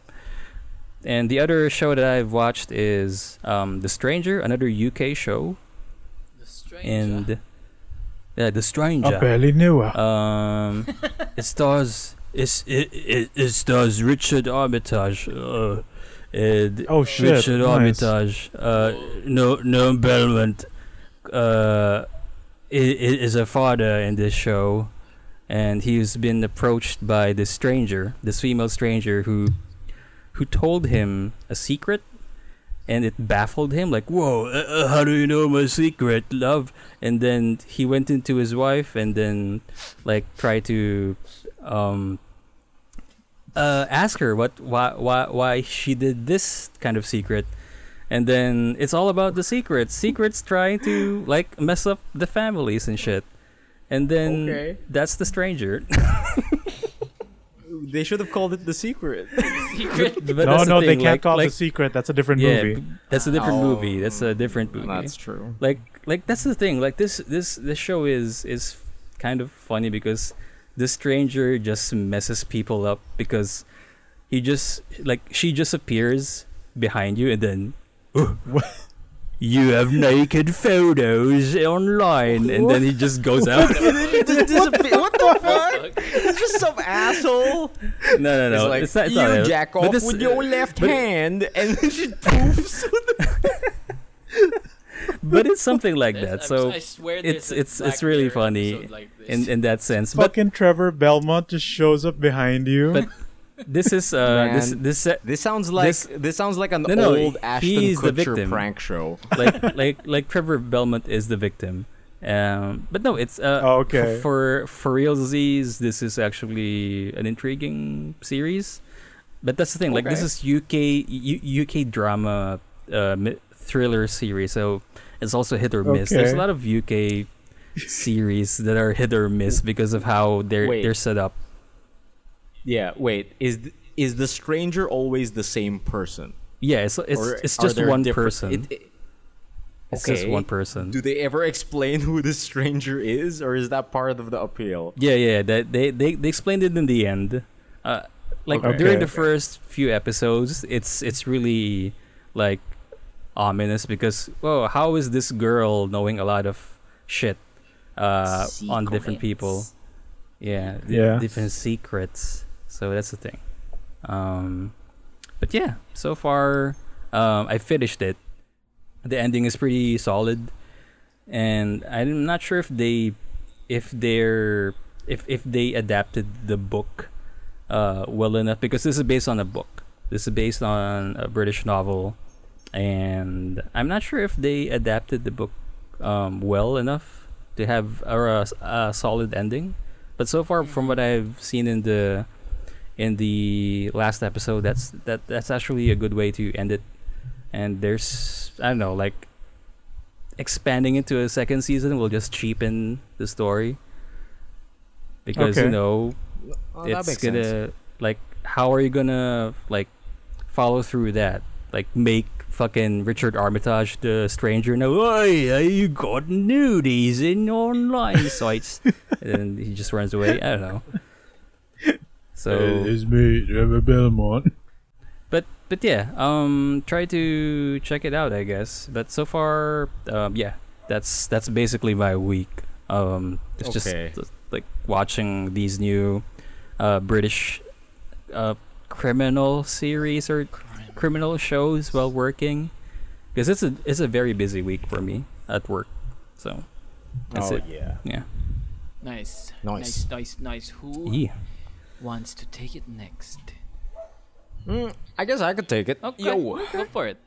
And the other show that I've watched is um, The Stranger, another UK show, The Stranger. and yeah, The Stranger. I barely knew her. Um, it stars it's, it, it it stars Richard Armitage. Uh, and Oh, shit. Richard Nice. Armitage. Uh, no no Belmont. Uh, is a father in this show, and he's been approached by this stranger, this female stranger who, who told him a secret. And it baffled him, like, "Whoa, uh, uh, how do you know my secret, love?" And then he went into his wife, and then, like, tried to, um, uh, ask her what why why why she did this kind of secret and then it's all about the secrets secrets trying to like mess up the families and shit and then Okay. that's the stranger They should have called it the secret. Secret. but no, that's the no, they can't like, call like, the secret. That's a different yeah movie. b- that's a different Oh, movie that's a different movie That's true. like like that's the thing like this this this show is is kind of funny because the stranger just messes people up because he just like she just appears behind you and then "Oh, you have naked photos online. And then he just goes out. What the fuck? It's just some asshole. no no no. It's like, it's not, it's you not jack off this- with your left hand, and then she poofs. but it's something like that I'm- so I swear it's- it's- it's really funny like in in that sense but Fucking Trevor Belmont just shows up behind you. But- this is uh this Man. this uh, This sounds like This- this, sounds like an No, no, old Ashton he's the Kutcher victim. prank show. like like like Trevor Belmont is the victim. Um, but no, it's uh, Oh, okay. f- for for real Z's. This is actually an intriguing series. But that's the thing. Like this is UK U- UK drama uh, mi- thriller series, so it's also hit or miss. There's a lot of UK series that are hit or miss because of how they're Wait. they're set up. Yeah, wait. Is th- is the stranger always the same person? Yeah, it's it's, Or it's just one different- person. it- it- it's just one person. Do they ever explain who the stranger is, or is that part of the appeal? Yeah, yeah. That they, they they explained it in the end. Uh, like Okay. during the first few episodes, it's it's really like ominous because whoa, how is this girl knowing a lot of shit uh, on different people? Yeah, di- Yeah. different secrets. So that's the thing. Um, but yeah, so far um, I finished it. The ending is pretty solid, and I'm not sure if they, if they're, if if they adapted the book, uh, well enough because this is based on a book. This is based on a British novel, and I'm not sure if they adapted the book um, well enough to have a, a solid ending. But so far, from what I've seen in the in the last episode, that's that that's actually a good way to end it. And there's I don't know, like expanding into a second season will just cheapen the story because you know that it's gonna sense. like how are you gonna like follow through that like make fucking richard armitage the stranger hey you got nudies in online sites and he just runs away. I don't know. So it's me, Trevor Belmont. but but yeah um try to check it out i guess. But so far um yeah that's that's basically my week. Um it's Okay. just like watching these new uh british uh criminal series or criminal shows while working because it's a it's a very busy week for me at work so that's oh it yeah. yeah Nice. Nice. Nice, nice, nice. Who yeah wants to take it next? Mm, I guess I could take it. Okay, Yo. go for it.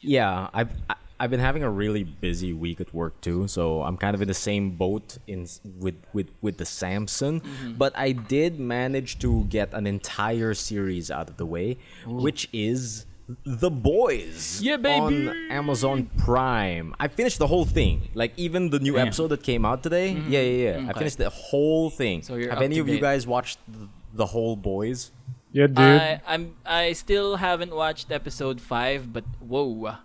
Yeah, I've I- I've been having a really busy week at work too, so I'm kind of in the same boat in with with with the Samson. But I did manage to get an entire series out of the way, which is The Boys Yeah, baby! on Amazon Prime. I finished the whole thing, like even the new Damn. episode that came out today. Mm-hmm. Yeah, yeah, yeah. I finished the whole thing. So you're Have any of you guys watched the, the whole Boys? Yeah, dude. I, I'm I still haven't watched episode five, but whoa.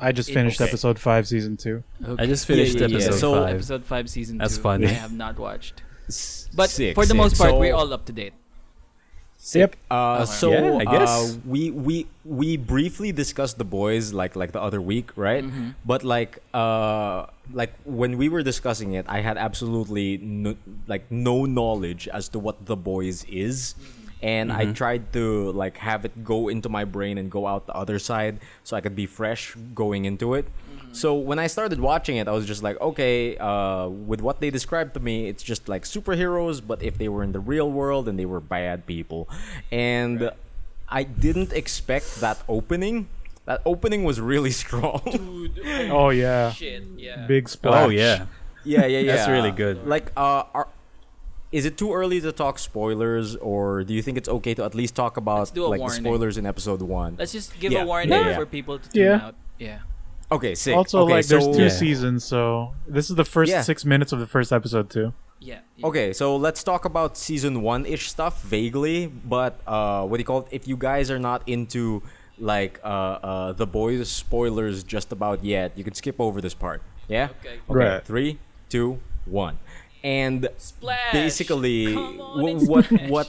I just finished Okay. episode five, season two. I just finished yeah, yeah. episode So- five. Episode five, season That's two. funny. I have not watched, but sick, for the sick. most part, So- we're all up to date. Yep. Uh, so Yeah, I guess. uh, we we we briefly discussed the boys like like the other week, right? Mm-hmm. But like uh like when we were discussing it, I had absolutely no, like no knowledge as to what the boys is. And I tried to like have it go into my brain and go out the other side so I could be fresh going into it. So when I started watching it, I was just like, okay, uh, with what they described to me, it's just like superheroes, but if they were in the real world and they were bad people. And I didn't expect that opening. That opening was really strong. Dude, Oh yeah, shit, yeah. big splash. Oh yeah, yeah, yeah, yeah. That's really good. Like, uh, are, is it too early to talk spoilers, or do you think it's okay to at least talk about Let's like the spoilers in episode one? Let's just give Yeah, a warning yeah, yeah. for people to tune Yeah. out. Yeah. Okay, sick. Also, okay, like, there's two Yeah. seasons, so this is the first Yeah. six minutes of the first episode too. Yeah. yeah. Okay, so let's talk about season one ish stuff vaguely, but uh, what do you call it? If you guys are not into like uh, uh, the boys spoilers just about yet, you can skip over this part. Yeah. Okay. Okay. Right. Three, two, one, and Splash. basically Come on wh- and what splash. what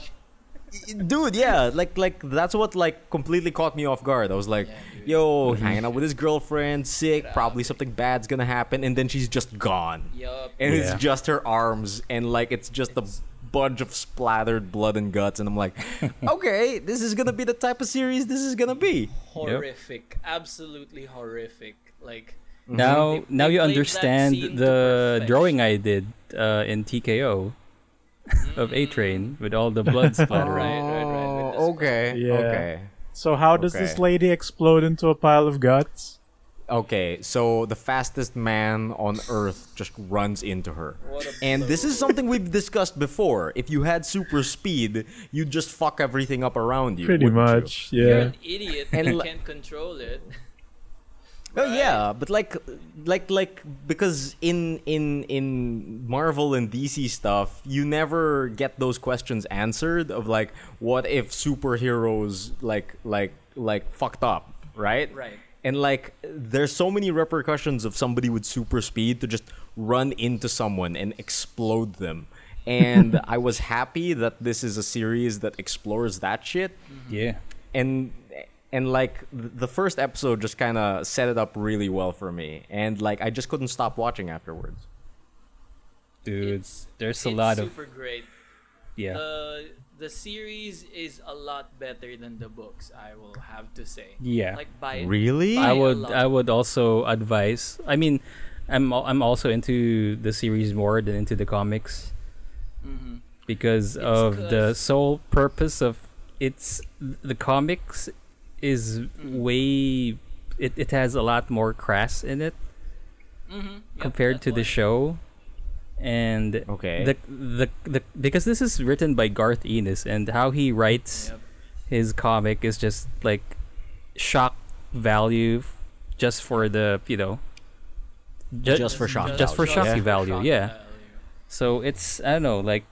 dude yeah like like that's what like completely caught me off guard i was like Yeah, dude. Yo hanging out with his girlfriend sick probably something bad's gonna happen and then she's just gone Yup. and Yeah. it's just her arms and like it's just a bunch of splattered blood and guts and i'm like okay this is gonna be the type of series this is gonna be horrific. Absolutely horrific. Like now They- now they you played that understand to the perfection. drawing I did uh, in TKO of A Train with all the blood splatter. Right, right, right, with the Oh, okay Yeah. okay So how does this lady explode into a pile of guts? Okay, so the fastest man on Earth just runs into her. What a And this is something we've discussed before. If you had super speed, you'd just fuck everything up around you. Pretty wouldn't you? much, You're an idiot And you can't control it. Oh yeah, but like like like because in in in Marvel and DC stuff, you never get those questions answered of like what if superheroes like like like fucked up, right? Right. And like there's so many repercussions of somebody with super speed to just run into someone and explode them. And I was happy that this is a series that explores that shit Yeah. and and like the first episode just kind of set it up really well for me and like i just couldn't stop watching afterwards Dude, It's- there's a it's lot of super great. yeah. The the series is a lot better than the books. I will have to say. Yeah. Like by really by I a would. I would also advise. I mean, I'm I'm also into the series more than into the comics Mhm. because It's of the sole purpose of it's the comics is Mm-hmm. way it, it has a lot more crass in it Mhm. Yep, compared that's to the show and Okay. the, the the because this is written by Garth Ennis and how he writes Yep. his comic is just like shock value f- just for the you know ju- Just for shock just for shock Yeah. value yeah value. so it's i don't know like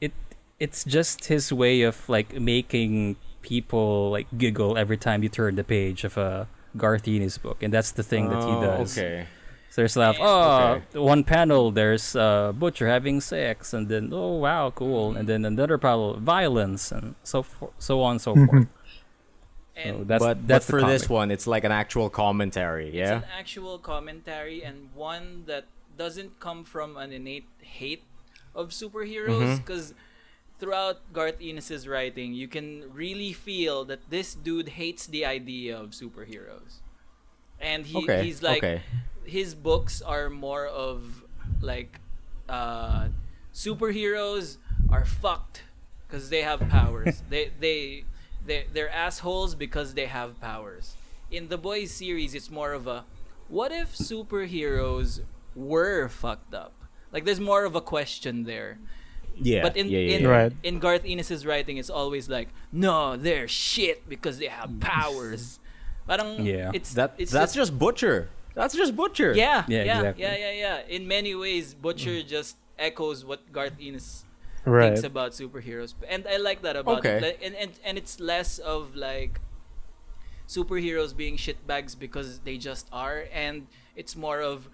it it's just his way of like making people like giggle every time you turn the page of a Garth Ennis book and that's the thing that he Oh, does. okay. So there's a lot of Yeah. oh one panel there's uh butcher having sex and then oh wow cool and then another panel violence and so for, so on and so forth. So And that's but that's but the for this one it's like an actual commentary It's yeah? an actual commentary and one that doesn't come from an innate hate of superheroes because throughout Garth Ennis's writing, you can really feel that this dude hates the idea of superheroes. And he, okay he's like okay his books are more of like uh, superheroes are fucked because they have powers. they they they they're assholes because they have powers. in the boys series, it's more of a what if superheroes were fucked up? Like there's more of a question there. Yeah. But in yeah, yeah, in, yeah. Right. in Garth Ennis's writing, it's always like, no, they're shit because they have powers. Parang Yeah. it's that it's that's just, Butcher. That's just Butcher. yeah, Yeah, yeah, exactly. yeah, yeah, yeah. In many ways, Butcher mm. just echoes what Garth Ennis Right. thinks about superheroes, and I like that about Okay. it. Like, and, and and it's less of like superheroes being shitbags because they just are, and it's more of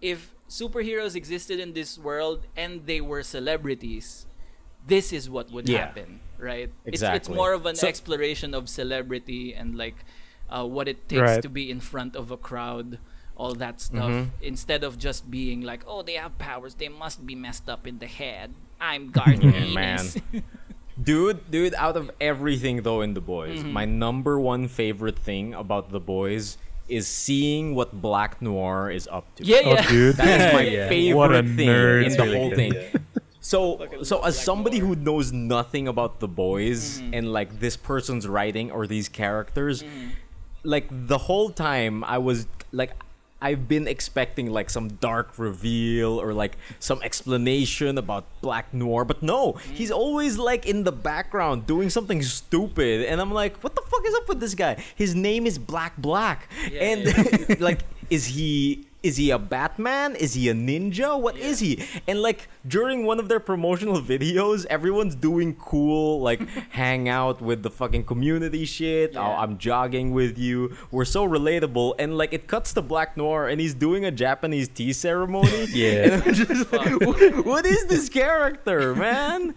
if superheroes existed in this world and they were celebrities, this is what would Yeah. happen, right? It's it's more of an So- exploration of celebrity and like uh, what it takes Right. to be in front of a crowd. All that stuff Mhm. instead of just being like, oh, they have powers, they must be messed up in the head. I'm Garth man. Dude, dude, out of everything though in The Boys, Mm-hmm. my number one favorite thing about The Boys is seeing what Black Noir is up to. yeah, Oh, yeah. dude. That is my Yeah. favorite What thing nerd. in the Really whole good, thing. yeah. So, so as somebody who knows nothing about the boys Mm-hmm. and like this person's writing or these characters, like the whole time I was like, I've been expecting like some dark reveal or like some explanation about Black Noir, but no, he's always like in the background doing something stupid, and I'm like, what the fuck is up with this guy? His name is Black Black, Yeah, and like, is he? Is he a Batman? Is he a ninja? What is Yeah. he? And like during one of their promotional videos, everyone's doing cool, like hang out with the fucking community shit. Oh, I'm jogging with you. We're so relatable. And like it cuts to Black Noir and he's doing a Japanese tea ceremony. Yeah. And I'm just like, "What- what is this character, man?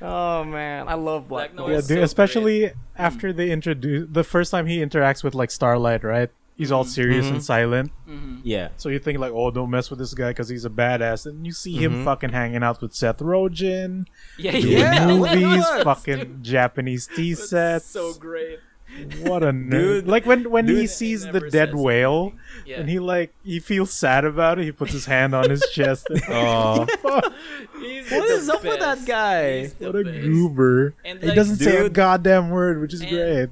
Oh man, I love Black, Black Noir Noir. Yeah, dude, so especially after they introduce the first time he interacts with like Starlight, right? He's all mm-hmm. serious and mm-hmm. silent. Mm-hmm. Yeah. So you think like, oh, don't mess with this guy because he's a badass, and you see him Mhm. fucking hanging out with Seth Rogen, yeah, doing Yeah, movies, what? fucking Japanese tea That's sets. so great. What a nerd! Dude. like when when he sees He the dead whale, Yeah. and he like he feels sad about it. He puts his hand on his chest. And, oh, fuck, He's What the up with that guy? What a best. goober! And, he doesn't say a goddamn word, which is And- great.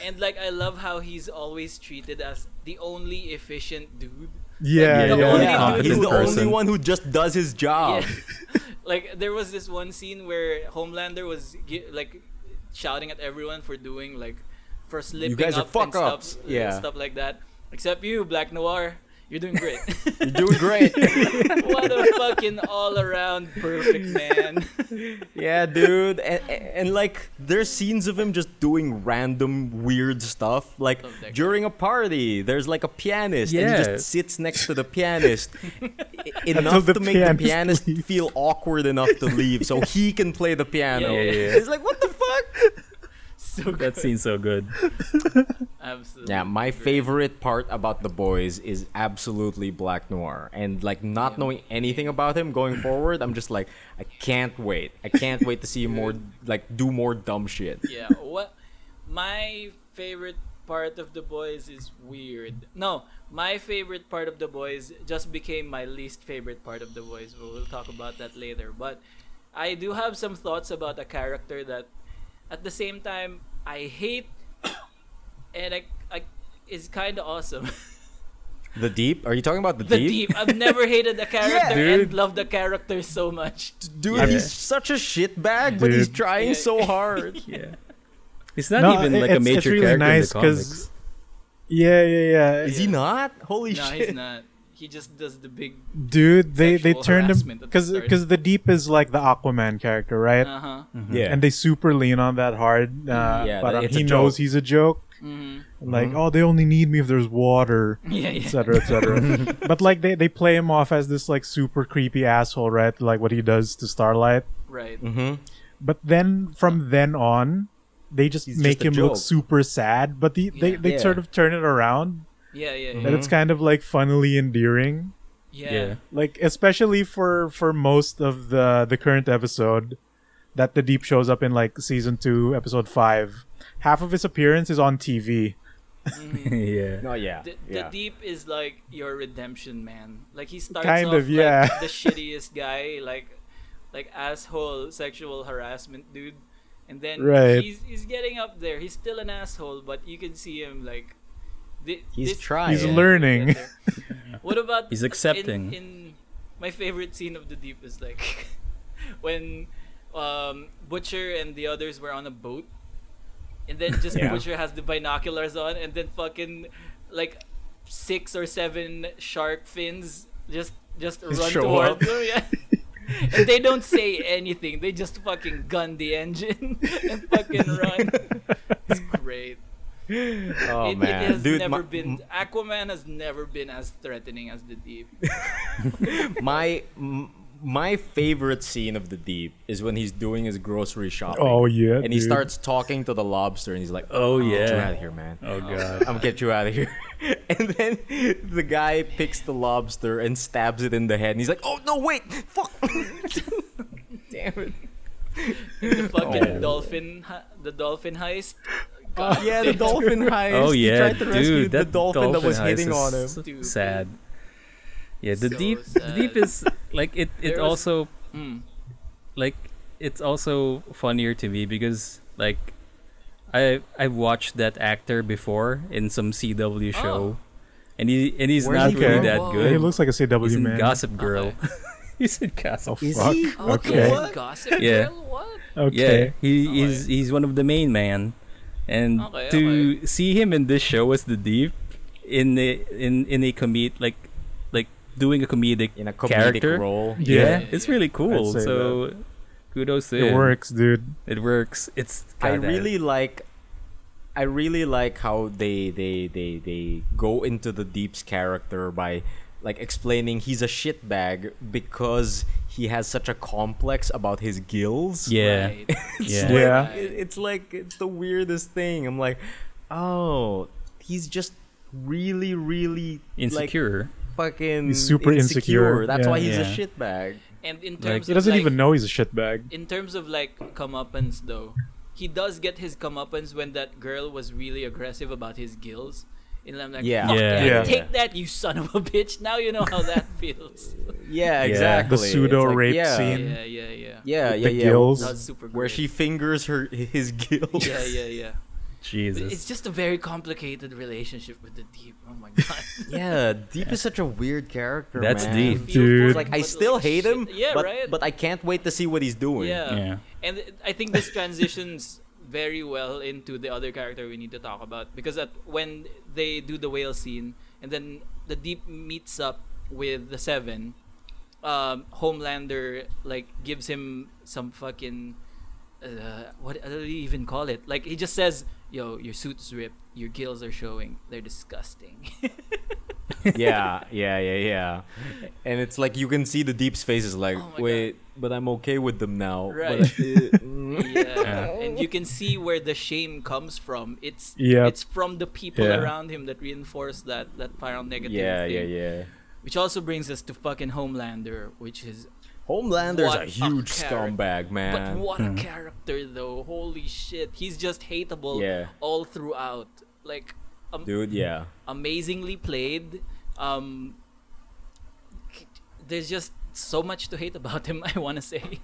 And like I love how he's always treated as the only efficient dude. Yeah, the yeah, only yeah. dude he's who- the only one who just does his job. Yeah. like there was this one scene where Homelander was like shouting at everyone for doing like for slipping guys are up and stuff, fuck-ups. Yeah. stuff like that. Except you, Black Noir, you're doing great. You're doing great. what a fucking all-around perfect man. yeah, dude. And, and, and, like, there's scenes of him just doing random weird stuff. Like during a party, there's like a pianist, and he just sits next to the pianist enough the to make the pianist pianist leaves. feel awkward enough to leave, so he can play the piano. Yeah, yeah, yeah. It's like, what the fuck? So That scene's so good. Absolutely. Yeah, my great. favorite part about the boys is absolutely Black Noir, and like not Yeah. knowing anything about him going forward, I'm just like, I can't wait. I can't wait to see him more like do more dumb shit. yeah what my favorite part of the boys is weird no my favorite part of the boys just became my least favorite part of the boys we'll, we'll talk about that later but i do have some thoughts about a character that at the same time i hate and i, I is kind of awesome The deep? Are you talking about the, the deep? deep i've never hated a character and loved the character so much Dude, Yeah. he's such a shitbag, but he's trying Yeah. so hard. Yeah. He's not No, even it- like a major it's really character nice in the 'cause- comics. Yeah, yeah, yeah. Is he not? Holy no shit! he's not he just does the big Dude, they they Sexual turned him harassment the because because the deep is like the Aquaman character, right? uh-huh Yeah, And they super lean on that hard. Uh, Yeah, but um, he knows joke. he's a joke. hmm Like, Mhm. oh, they only need me if there's water, yeah yeah etc., etc. but like they they play him off as this like super creepy asshole, right? Like what he does to Starlight. right mm-hmm. But then from then on, they just He's make just a him look super sad. But the, they Yeah. they Yeah. sort of turn it around, Yeah, yeah, and yeah. it's kind of like funnily endearing. yeah. Yeah. like especially for for most of the the current episode that the deep shows up in like season 2 episode 5 half of his appearance is on tv Mhm. yeah. No, yeah, The, the deep is like your redemption, man. Like he starts Kind off of, yeah. like the shittiest guy, like like asshole sexual harassment dude, and then Right. he's he's getting up there. He's still an asshole, but you can see him like Thi- He's this- trying. He's learning. what about He's accepting. In, in my favorite scene of the deep is like when um, Butcher and the others were on a boat, and then just Yeah. Butcher has the binoculars on, and then fucking like six or seven shark fins just just run Show towards up. them. Yeah. And they don't say anything. They just fucking gun the engine and fucking run. It's great. Oh it, man, it has dude, never my, been Aquaman has never been as threatening as the deep. my m- my favorite scene of the deep is when he's doing his grocery shopping. Oh, yeah, and he dude. starts talking to the lobster, and he's like, Oh, yeah, get you yeah. out of here, man. Oh, oh. god. I'm gonna get you out of here." and then the guy picks the lobster and stabs it in the head, and he's like, "Oh no, wait, fuck!" Damn it. the fucking Oh. dolphin, the dolphin heist. Oh, God yeah, the dolphin heist. Oh He yeah, tried to rescue dude, the that dolphin, that was heist hitting on him. Stupid. Sad. Yeah, the So deep, the deep is like it. It There was- also Mm. like it's also funnier to me because like I I've watched that actor before in some CW show, and he and he's Where's not he really from? that Whoa. good. he looks like a CW he's in man. Gossip Girl. Okay. he's in Gossip. Oh Is fuck. he? Oh, Okay. Gossip- Gossip Yeah. Girl? What? Okay. Yeah, he, Okay. he's he's one of the main man, and Okay, to see him in this show as the deep, in a in in a comed like like doing a comedic In a comedic character. role. Yeah, Yeah. it's really cool. I'd say So kudos to It him. works, dude. It works. It's I goddamn- really like I really like how they they they they go into the Deep's character by like explaining he's a shitbag because he has such a complex about his gills. yeah Right. It's Yeah. like- Yeah. it- it's like it's the weirdest thing. I'm like, oh, he's just really really insecure. like fucking He's super insecure, That's yeah. why he's a Yeah. shitbag. And in Like- terms He doesn't like, even know he's a shitbag. in terms of like comeuppance though, he does get his comeuppance when that girl was really aggressive about his gills. And I'm like, Yeah. Fuck Yeah. that. Yeah. take that, you son of a bitch. Now you know how that feels. Yeah, Yeah. exactly. The pseudo like, rape yeah. scene. yeah, yeah, yeah. Yeah, With yeah, the yeah. gills. That's super Where she fingers her his gills. Yeah, yeah, yeah. Jesus. It's just a very complicated relationship with the deep. Oh my god. Yeah, Deep is such a weird character. That's man. Deep. Dude. for like I but, still like, hate shit. him. Yeah, but, right. But I can't wait to see what he's doing. yeah. yeah. And I think this transitions very well into the other character we need to talk about because at when they do the whale scene and then the deep meets up with the seven, um, Homelander like gives him some fucking uh, what do you even call it? Like he just says, "Yo, your suit's ripped, your gills are showing, they're disgusting." yeah, yeah, yeah, yeah. And it's like you can see the Deep's face is like, Oh wait, but I'm okay with them now. Right. But, uh, mm. yeah. and you can see where the shame comes from. It's Yep. it's from the people Yeah. around him that reinforce that that final negative yeah, thing. yeah, yeah. Which also brings us to fucking Homelander, which is Homelander's What a a huge character. scumbag, man. but man. what a character though. Holy shit. He's just hateable Yeah. all throughout. Like um, Dude, yeah. amazingly played. Um there's just so much to hate about him, I want to say.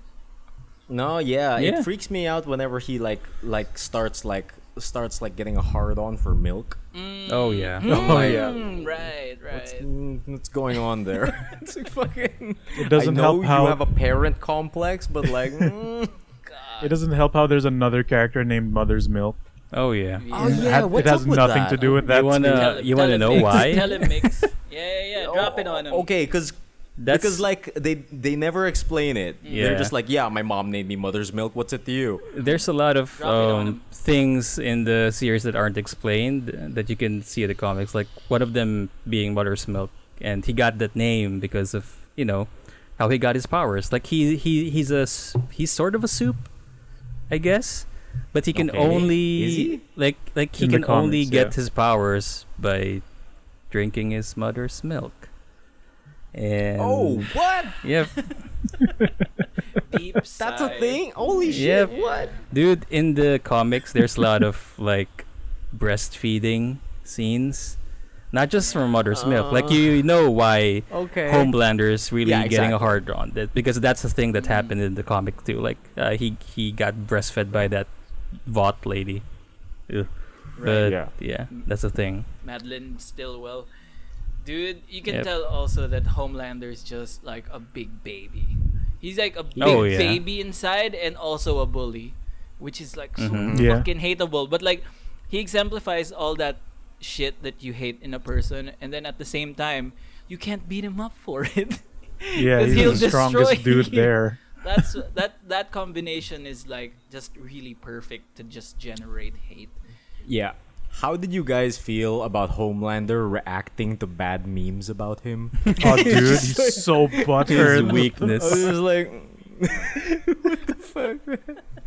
No, yeah, Yeah. it freaks me out whenever he like like starts like starts like getting a hard on for milk. Oh yeah. Oh yeah. Mm, right, What's, right. mm, what's going on there? it's like fucking. It doesn't I know help how you have a parent complex, but like, mm, it doesn't help how there's another character named Mother's Milk. Oh yeah. Oh, It yeah, had- what's it has up with nothing that? to do with that. You wanna- you wanna know Migs, why? Tell him Migs. Yeah, yeah, yeah. Drop it on him. Okay, because That's because like they they never explain it. They're just like, yeah, my mom named me Mother's Milk. What's it to you? there's a lot of Drop it on um, things in the series that aren't explained that you can see in the comics. Like one of them being Mother's Milk, and he got that name because of you know how he got his powers. Like he he he's a he's sort of a supe, I guess, but he can Okay. only he? like like he In the can only get yeah. his powers by drinking his mother's milk. And oh, what? yep, Deep That's a thing? Holy shit! Yep. What? Dude, in the comics, there's a lot of like breastfeeding scenes, not just from mother's milk. Like Uh. you know why Okay. Homelander is really Yeah, getting a hard on that because that's the thing that Mm. happened in the comic too. Like uh, he he got breastfed by that Vought lady. Ugh. But Yeah. yeah, that's the thing. Madelyn Stillwell. Dude, you can Yep. tell also that Homelander is just like a big baby. He's like a big Oh, yeah. baby inside and also a bully, which is like so Mhm. Yeah. fucking hateable. But like, he exemplifies all that shit that you hate in a person, and then at the same time, you can't beat him up for it. yeah, he's he'll the strongest destroy dude you. there. That's that that combination is like just really perfect to just generate hate. Yeah. How did you guys feel about Homelander reacting to bad memes about him? Oh, dude, he's so buttered. His butthurt. weakness. I was just like, what the fuck?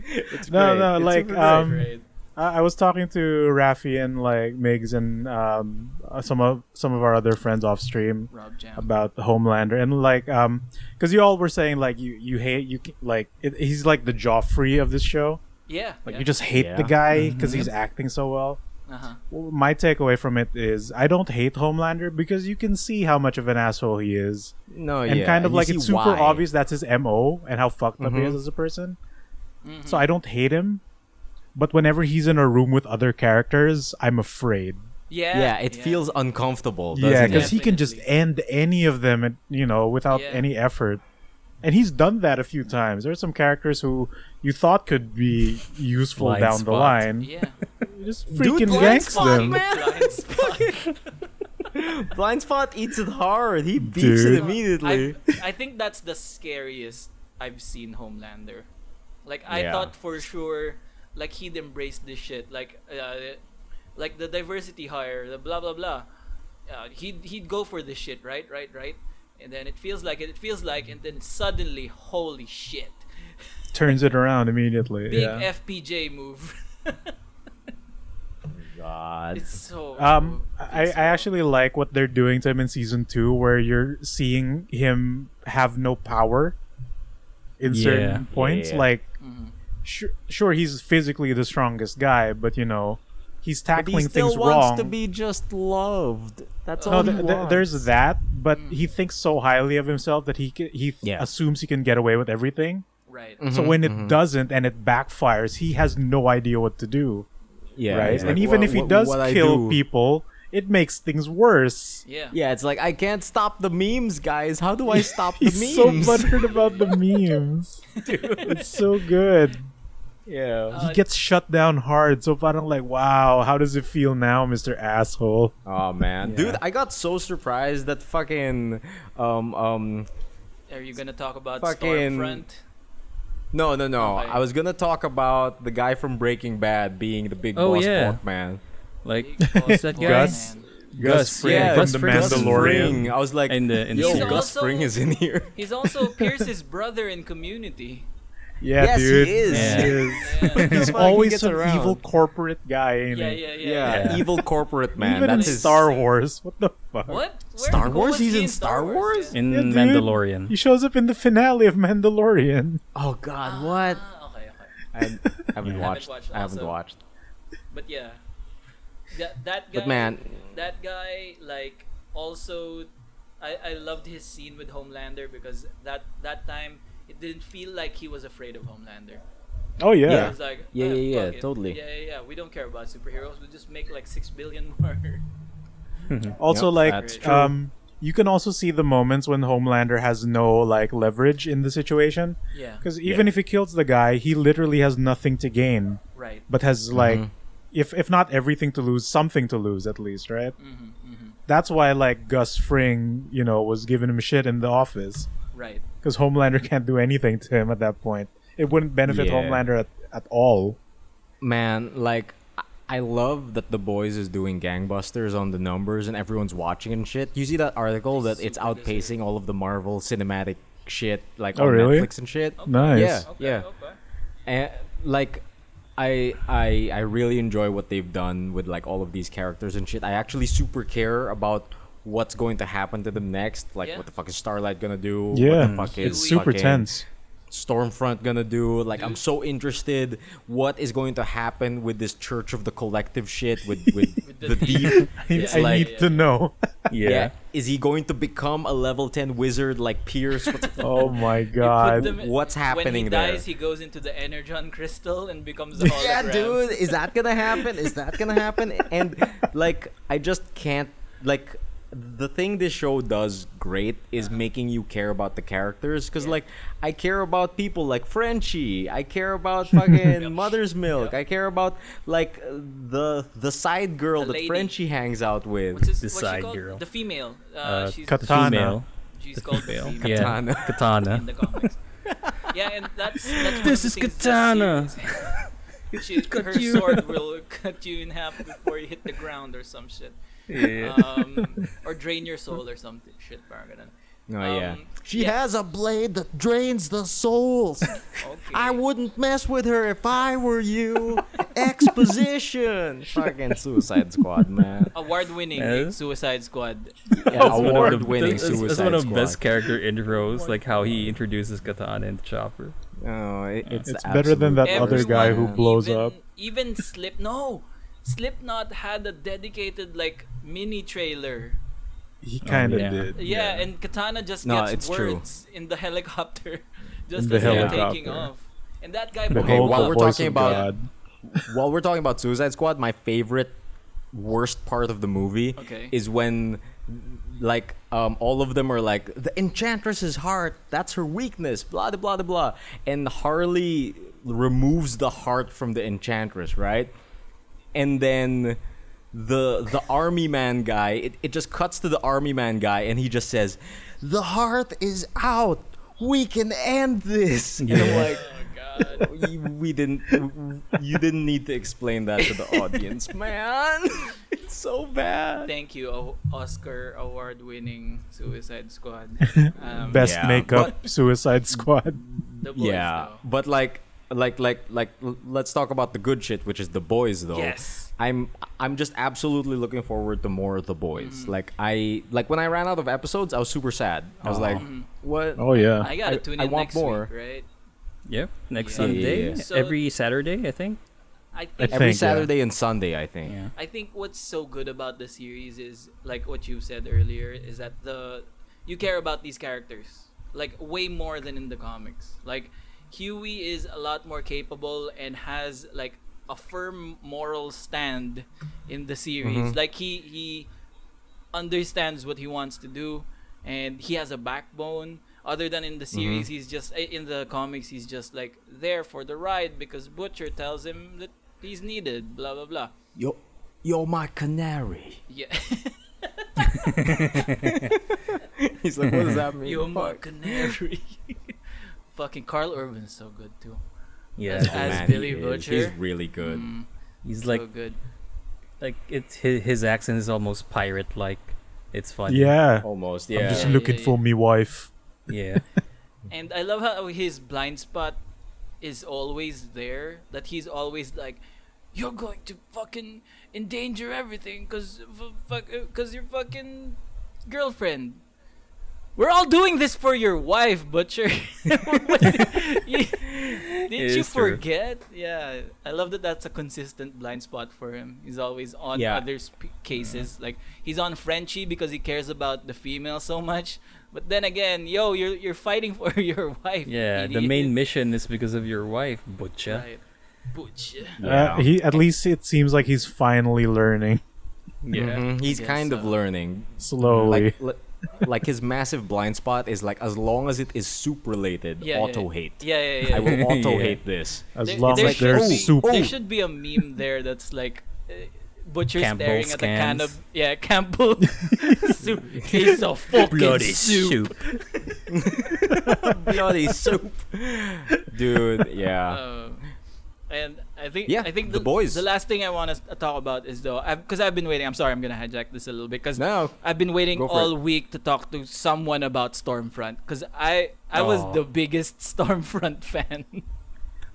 It's No, great. no, It's like, great. um, Right. I, I was talking to Rafi and like Migs and um, uh, some of some of our other friends off stream about the Homelander and like um because you all were saying like you you hate you like it, he's like the Joffrey of this show yeah. like yeah. you just hate the guy because he's acting so well. Uh-huh. Well, my takeaway from it is I don't hate Homelander because you can see how much of an asshole he is no, and yeah, kind of you like it's super why. obvious that's his mo and how fucked up he Mhm. is as a person. Mhm. So I don't hate him, but whenever he's in a room with other characters, I'm afraid. Yeah. Yeah, it feels uncomfortable. Yeah, doesn't because he can just end any of them, and you know, without Yeah. any effort. And he's done that a few times. There are some characters who you thought could be useful Blind down the line. Yeah. You just Dude, freaking blind yanks spot, them. man. Blind spot. Blind Spot eats it hard. He beats Dude. it immediately. I, I think that's the scariest I've seen Homelander. Like I Yeah. thought for sure, like he'd embrace this shit, like uh, like the diversity hire, the blah blah blah. Uh, he'd he'd go for this shit, right, right, right. And then it feels like it, it feels like, and then suddenly, holy shit, Turns it around immediately. big yeah. FPJ move. God. it's so. Um, I, it's I actually like what they're doing to him in season two, where you're seeing him have no power in Yeah. certain points. Yeah. Like, Mhm. sure, sure, he's physically the strongest guy, but you know, he's But he tackling still things wants wrong. to be just loved. That's all no, he th- th- there's that, but Mm. he thinks so highly of himself that he ca- he Yeah. assumes he can get away with everything. right. So Mhm, when it mhm. doesn't and it backfires, he has no idea what to do, yeah, right? it's and like, even wha- if he does what I kill do- people, it makes things worse. Yeah. Yeah, it's like I can't stop the memes, guys. How do I stop the He's so memes? buttered about the memes. Dude. It's so good. yeah. Uh, he gets shut down hard. So parang like, wow, how does it feel now, Mr. Asshole? Oh man, Yeah. dude, I got so surprised that fucking um um Are you gonna talk about Fucking- Stormfront? No no no. Okay. I was gonna talk about the guy from Breaking Bad being the big Oh, boss yeah. fuck man. Like Big boss that guy? Gus? man. Gus, Fring yeah, from Gus the Fring. Gus Mandalorian. I was like, in the in the yo, He's. Gus also- Fring is in here. He's also Pierce's brother in Community. Yeah, Yes, he dude. is. Yeah. He is. Yeah. He's Fuck, he always gets some around. evil corporate guy, ain't yeah, he? yeah, yeah, Yeah, Yeah. evil corporate man. Even in That's his Star Wars. What the fuck? What? Where- Star Wars? He's he in Star Wars? in Yeah, dude. Mandalorian. He shows up in the finale of Mandalorian. Oh God, what? Ah, okay, okay. I haven't Haven't watched. watched I haven't watched. But yeah, that that guy. But man, that guy like also, I I loved his scene with Homelander because that that time it didn't feel like he was afraid of Homelander. Oh yeah. Yeah. Was like, Yeah, "Ah, yeah, yeah, totally. Yeah, yeah, yeah. We don't care about superheroes. We just make like six billion more. Also, Yep, like, um, you can also see the moments when Homelander has no like leverage in the situation. yeah. Because even Yeah. if he kills the guy, he literally has nothing to gain, Right. but has like, Mhm. if if not everything to lose, something to lose at least, right? hmm hmm That's why like Gus Fring, you know, was giving him shit in the office Right. Because Homelander can't do anything to him at that point. It wouldn't benefit Yeah. Homelander at, at all. man, like I- I love that the boys is doing gangbusters on the numbers and everyone's watching and shit. You see that article that it's outpacing all of the Marvel cinematic shit, like Oh, on really? Netflix and shit. Nice. Yeah, Okay. yeah. Okay. And like I I I really enjoy what they've done with like all of these characters and shit. I actually super care about what's going to happen to them next. Like Yeah. what the fuck is Starlight gonna do? Yeah, what the fuck it's super tense. Stormfront gonna do? Like, I'm so interested. What is going to happen with this Church of the Collective shit with with, With the the deep. deep? I, It's I like- need to know. Yeah. Is he going to become a level 10 wizard like Pierce? What's, oh my You put god. them- what's When he happening there? dies, he goes into the Energon crystal and becomes a hologram. yeah, dude, is that gonna happen? Is that gonna happen? And like, I just can't like. The thing this show does great is making you care about the characters because, Yeah. like, I care about people like Frenchie. I care about fucking Mother's Milk. I care about like the the side girl The that lady. Frenchie hangs out with. What's, his, The what's she side called? girl. The female. Uh, Uh, she's, the Katana. female. she's the called female. the female Yeah. Katana. Katana. in the comics. yeah, and that's, that's This is Katana. this She, her sword will cut you in half before you hit the ground or some shit. Yeah. Um, or drain your soul or something. Shit, parang ganun. Oh yeah. Um, She yeah. has a blade that drains the souls. Okay. I wouldn't mess with her if I were you. Exposition. Fucking Suicide Squad, man. Award-winning Yeah. Suicide Squad. Yeah, That's one of the- award-winning that's- that's Suicide one of the best character intros, like how he introduces Katana and Chopper. Oh, it, it's It's better than that absolute other guy who blows even, up. Even Slip, no, Slipknot had a dedicated like mini trailer. He kind of yeah. did. Yeah, and Katana just No, gets it's true. words in the helicopter, just the as they're taking off. And that guy Okay, while we're talking about- God. While we're talking about Suicide Squad, my favorite worst part of the movie Okay. is when like um all of them are like the enchantress's heart that's her weakness blah blah blah blah and harley removes the heart from the enchantress right and then the the army man guy it, it just cuts to the army man guy and he just says the heart is out we can end this and i'm Yeah. like Oh we, we didn't you didn't need to explain that to the audience man it's so bad Thank you, O- Oscar award-winning Suicide Squad. Um, Best Yeah, makeup Suicide Squad. the boys, yeah though. but like like like like let's talk about the good shit which is the boys though Yes. i'm i'm just absolutely looking forward to more of the boys Mm-hmm. like i like when i ran out of episodes i was super sad i was Aw. like Mhm. what Oh yeah. I gotta I- tune I in want next more. week, right? Yep. Next Yeah, yeah, Sunday, yeah. So- every Saturday, I think. I I think every think, yeah. saturday and sunday i think Yeah. I think what's so good about the series is like what you said earlier is that the you care about these characters like way more than in the comics. Like Hughie is a lot more capable and has like a firm moral stand in the series. Mhm. Like he he understands what he wants to do and he has a backbone. Other than in the series he's just eh, in the comics he's just like there for the ride because butcher tells him that he's needed blah blah blah. Yo you're my canary. Yeah. He's like what does that mean? You're my canary. Fucking Karl Urban is so good too. Yeah. As- as man, Billy he. Butcher. he's really good Mm, He's so like good. like it's his, his accent is almost pirate like. It's funny. Yeah. almost Yeah, I'm just Yeah, looking yeah, for yeah. me wife. Yeah. And I love how his blind spot is always there. That he's always like, "You're going to fucking endanger everything, cause, f- fuck, uh, cause your fucking girlfriend." We're all doing this for your wife, Butcher. You- Did you is true. forget? Yeah, I love that. That's a consistent blind spot for him. He's always on Yeah. others' p- cases. Like he's on Frenchie because he cares about the female so much. But then again, yo, you're you're fighting for your wife. Yeah. The main mission is because of your wife, butcher. Right. Butch. Yeah. Uh, he at least it seems like he's finally learning Yeah. Mhm, he's Guess kind of so. learning slowly. like li- like his massive blind spot is like as long as it is supe related Yeah, yeah, auto hate Yeah, yeah, yeah. i will auto Yeah. hate this as There- long there as should there's be- supe. There should be a meme there that's like uh, Butcher staring Campbell's at a can of yeah Campbell soup. Case of fucking Bloody soup. soup. bloody soup dude yeah Uh, and I think Yeah, I think The the, Boys. The last thing I want to talk about is though, because I've been waiting. I'm sorry, I'm gonna hijack this a little bit because no I've been waiting Go for all week to talk to someone about Stormfront because I I was the biggest Stormfront fan.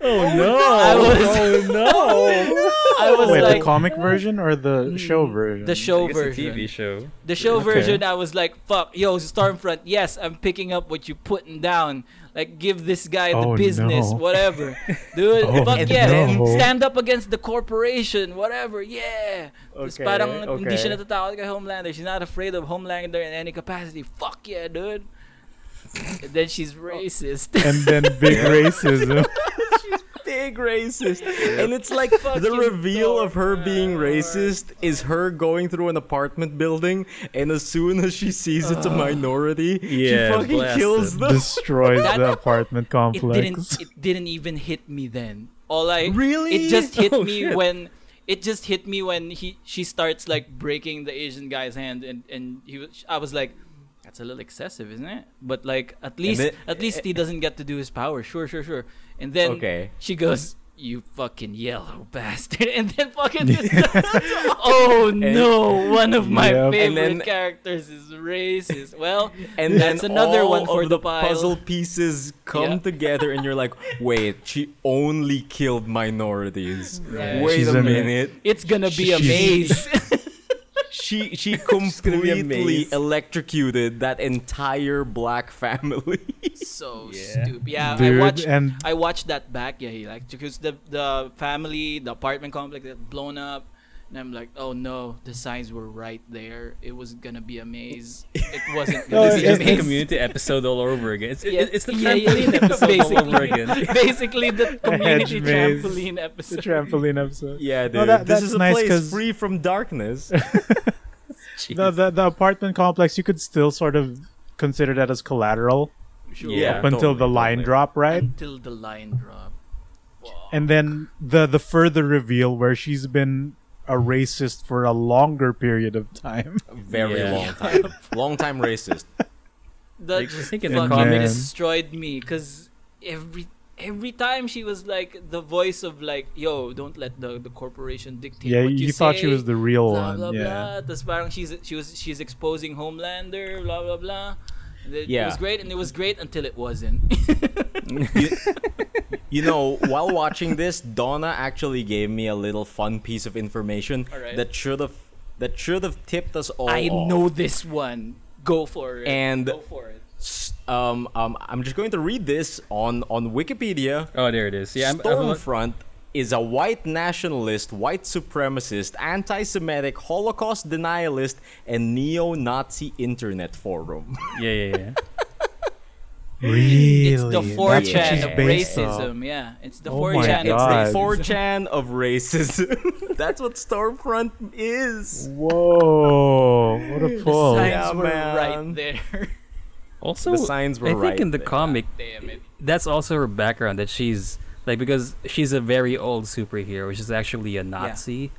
Oh, oh no! I was- oh, oh no! I was Wait, like the comic version or the hmm. show version? the show I guess a version. TV show. The show Okay. version, I was like, "Fuck, yo, Stormfront. Yes, I'm picking up what you're putting down. Like give this guy the Oh, business, no. why Dude, Oh, fuck yeah. no. Stand up against the corporation, whatever. Yeah. Tapos Okay, parang hindi siya okay. natatakot kay Homelander. She's not afraid of Homelander in any capacity. Fuck yeah, dude. And then she's racist. and then big racism. Big racist. And it's like the Fucking reveal of her Thor. being racist is her going through an apartment building, and as soon as she sees it's a minority, Yeah, she fucking blasted. kills them. Destroys That- the apartment it complex. didn't it didn't even hit me then. All I Really? it just hit Oh, me shit. when it just hit me when he she starts like breaking the Asian guy's hand and and he was I was like that's a little excessive, isn't it? But like at least it- at least eh, he eh, doesn't get to do his power. Sure, sure, sure. And then Okay. she goes you fucking yellow bastard and then fucking just, oh no one of my Yep. favorite then- characters is racist well and that's then another all one for of the the pile. puzzle pieces come Yeah. together, and you're like, "Wait, she only killed minorities. Right. Wait She's a an- minute." it's gonna be a maze She she gonna be a completely electrocuted that entire black family. so Yeah. stupid. Yeah, Dude, I watched. and I watched that back. Yeah, he like because the the family, the apartment complex got blown up, and I'm like, oh no, the signs were right there. It was gonna be a maze. It wasn't No, gonna It's be a just the maze. community episode all over again. It's, Yeah, it's the yeah, yeah, trampoline yeah. episode all over Basically. again. Basically, the community maze. trampoline the episode. trampoline episode. yeah, dude. No, that- this that's is a nice place 'cause- free from darkness. The, the the apartment complex, you could still sort of consider that as collateral Sure. Yeah. up until the line totally. drop, right? Until the line drop. And then the the further reveal where she's been a racist for a longer period of time. Very Yeah. long time. long time racist. that Like, I just think in the fucking comics- destroyed me because every every time she was like the voice of like yo don't let the, the corporation dictate yeah, what you, you, thought she was the real blah one. blah yeah. blah Tapos parang she's she was she's exposing homelander blah blah blah And it, it Yeah. was great and it was great until it wasn't You know, while watching this, Donna actually gave me a little fun piece of information Alright. that should have that should have tipped us all i off. know this one go for it And- go for it Um, um, I'm just going to read this on on Wikipedia. Oh, there it is. Yeah, I'm, I'm, Stormfront is a white nationalist, white supremacist, anti-Semitic, Holocaust denialist, and neo-Nazi internet forum. yeah, yeah, yeah. Really? it's the 4chan of based off. racism yeah it's the Oh 4chan my it's the 4chan of racism. That's what Stormfront is. Whoa! What a pull! the signs Yeah, were man. right there Also, The signs were I think right in the there. comic, damn it that's also her background that she's like because she's a very old superhero, which is actually a Nazi.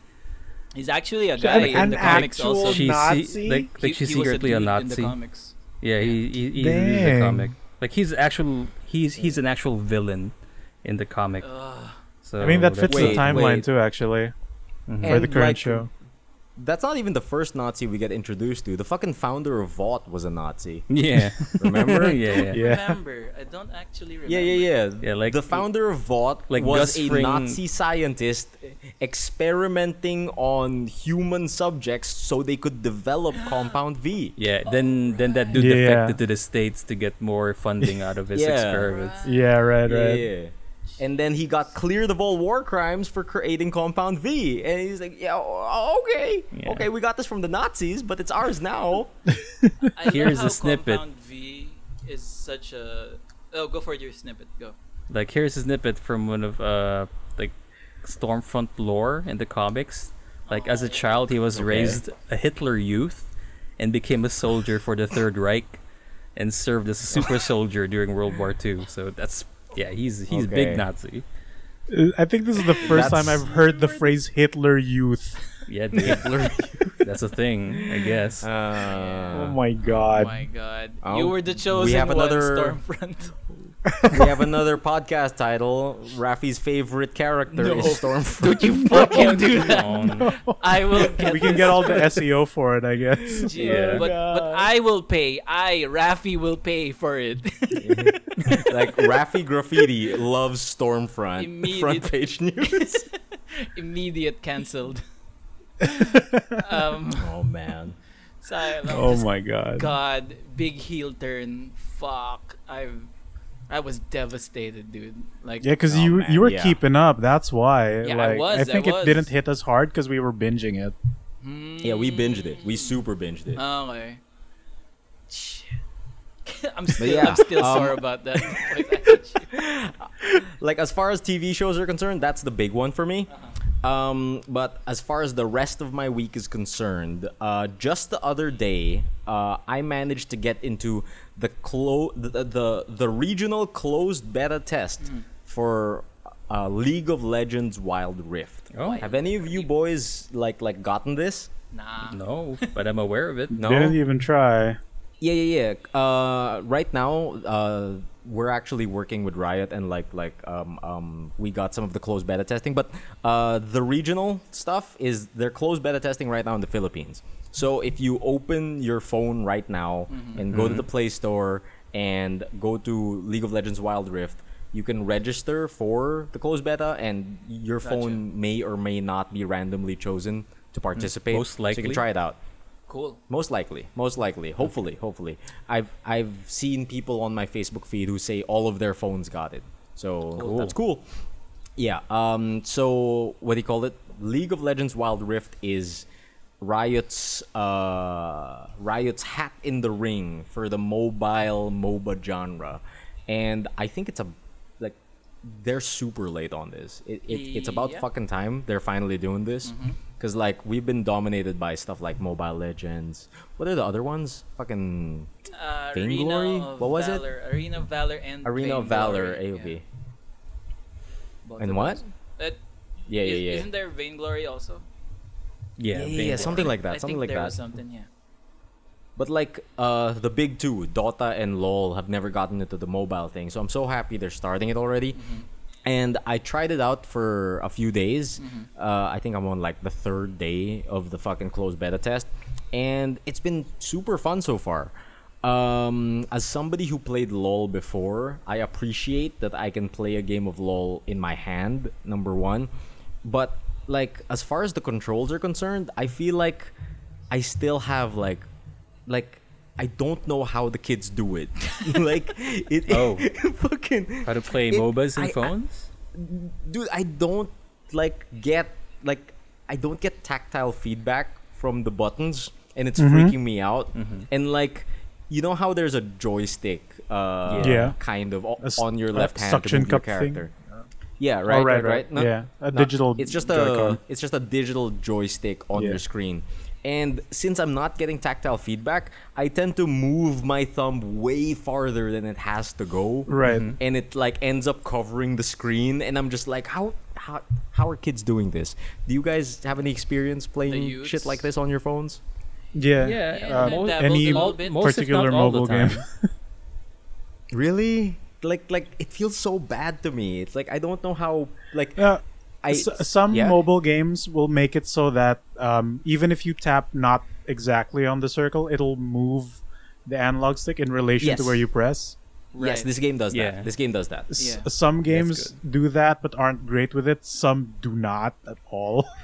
He's actually a An- guy in the comics actual also. She's Nazi? like, like He- she's he secretly a, dude in the Nazi. comics. Yeah, he, he he's in the comic. Like he's actual he's he's an actual villain in the comic. Ugh. So I mean, that fits Wait, the timeline wait. too, actually, Mhm. for the current like, show. That's not even the first Nazi we get introduced to. The fucking founder of Vought was a Nazi. yeah, Remember? yeah, yeah. Yeah. remember. I don't actually remember. Yeah, yeah, yeah. Yeah, like- the founder of Vought like was Gus a Fring- Nazi scientist experimenting on human subjects so they could develop Compound V. Yeah, then then that dude Yeah. defected to the states to get more funding out of his Yeah. experiments. Yeah, right, Yeah, right. yeah. And then he got cleared of all war crimes for creating Compound V. And he's like, yeah, okay. Yeah. Okay, we got this from the Nazis, but it's ours now. Here's a snippet. Compound V is such a. Oh, go for your snippet. Go. Like here's a snippet from one of uh like Stormfront lore in the comics. Like as a child, he was Okay. raised a Hitler youth and became a soldier for the Third Reich and served as a super soldier during World War II. So that's yeah, he's he's Okay. big Nazi. I think this is the first time I've heard the phrase Hitler Youth. Yeah, dude. that's a thing, I guess. Oh Uh, my Oh god. my god. Oh, you were the chosen we chosen have one, another- Stormfront. we have another podcast title. Rafi's favorite character No. is Stormfront. Don't you fucking do that. Um, I will get we can this. get all the SEO for it, I guess. Yeah. But but I will pay. I Rafi will pay for it. like Rafi Graffiti loves Stormfront. Immediate- Front page news. Immediate cancelled. um, oh man. so Oh just- my god. God, big heel turn. Fuck. I've I was devastated, dude. Like Yeah, because Oh, you man, you were yeah. keeping up. That's why. Yeah, I like, was, I think was. it didn't hit us hard because we were binging it. Yeah, we binged it. We super binged it. Okay. Shit. I'm still yeah, I'm still um, sore about that. Like, I hate you. like as far as TV shows are concerned, that's the big one for me. Um, but as far as the rest of my week is concerned, uh, just the other day, uh, I managed to get into the clo- the, the the regional closed beta test for uh, League of Legends Wild Rift. Oh. Have any of you boys like like gotten this? Nah. No, but I'm aware of it. No. Didn't even try. Yeah, yeah, yeah. Uh, right now, uh, we're actually working with Riot, and like, like, um, um, we got some of the closed beta testing. But uh, the regional stuff is they're closed beta testing right now in the Philippines. So if you open your phone right now and go to the Play Store and go to League of Legends Wild Rift, you can register for the closed beta, and your Gotcha. phone may or may not be randomly chosen to participate. Most likely, so you likely. can try it out. Cool. Most likely, most likely, hopefully, hopefully. I've I've seen people on my Facebook feed who say all of their phones got it, so Cool. that's cool. Yeah. Um. So what do you call it? League of Legends Wild Rift is Riot's uh Riot's hat in the ring for the mobile MOBA genre, and I think it's a like they're super late on this. It, it it's about Yeah. fucking time they're finally doing this. Cause like we've been dominated by stuff like Mobile Legends. What are the other ones? Fucking Uh, Vainglory? Arena of What was it? Arena of Valor and Arena of Valor, Vainglory, AOV. yeah. And of what? those. That, Yeah, yeah, is- yeah. Isn't there Vainglory also? Yeah, Yeah, yeah, something like that. I something think like there that. was something, yeah. But like uh the big two, Dota and LoL, have never gotten into the mobile thing. So I'm so happy they're starting it already. Mm-hmm. And I tried it out for a few days. Mm-hmm. Uh, I think I'm on like the third day of the fucking closed beta test, and it's been super fun so far. Um, as somebody who played LoL before, I appreciate that I can play a game of LoL in my hand. Number one, but like as far as the controls are concerned, I feel like I still have like like I don't know how the kids do it. like it Oh. fucking How to play It- MOBAs and I- I- phones? dude, I don't like get like I don't get tactile feedback from the buttons and it's freaking me out. And like you know how there's a joystick uh Yeah. kind of o- A s- on your a left hand to suction move your cup thing? character. Yeah, Oh, right, right, right, right. No- yeah, a no, digital. It's just Joy-Con. a it's just a digital joystick on Yeah. your screen. And since I'm not getting tactile feedback, I tend to move my thumb way farther than it has to go. Right. And it like ends up covering the screen and I'm just like how how how are kids doing this? Do you guys have any experience playing shit like this on your phones? Yeah. Yeah, Yeah, uh, dabbled any a most particular not all the mobile game. Really? Like like it feels so bad to me. It's like I don't know how like Yeah. I S- some yeah? mobile games will make it so that um, even if you tap not exactly on the circle, it'll move the analog stick in relation Yes. to where you press. Yes, this game does Yeah. that. This game does that. S- Yeah. Some games do that but aren't great with it. Some do not at all.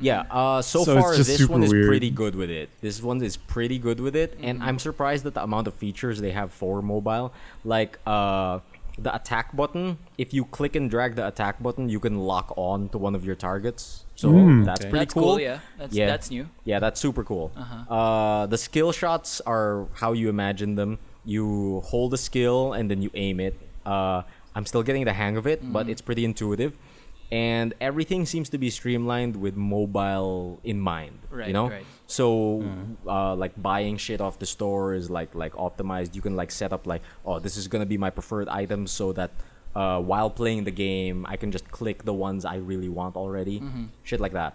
Yeah. Uh, so, So far, this super one is weird. pretty good with it. This one is pretty good with it, and I'm surprised at the amount of features they have for mobile. Like uh, the attack button. If you click and drag the attack button, you can lock on to one of your targets. So Mm. that's Okay. pretty That's cool. cool. Yeah, that's Yeah. that's new. Yeah, that's super cool. Uh-huh. Uh, the skill shots are how you imagine them. You hold a skill and then you aim it. Uh, I'm still getting the hang of it, but Mm-hmm. it's pretty intuitive. And everything seems to be streamlined with mobile in mind. Right, you know, right. So uh, like buying shit off the store is like like optimized. You can like set up like, oh, this is gonna be my preferred item so that uh, while playing the game, I can just click the ones I really want already. Shit like that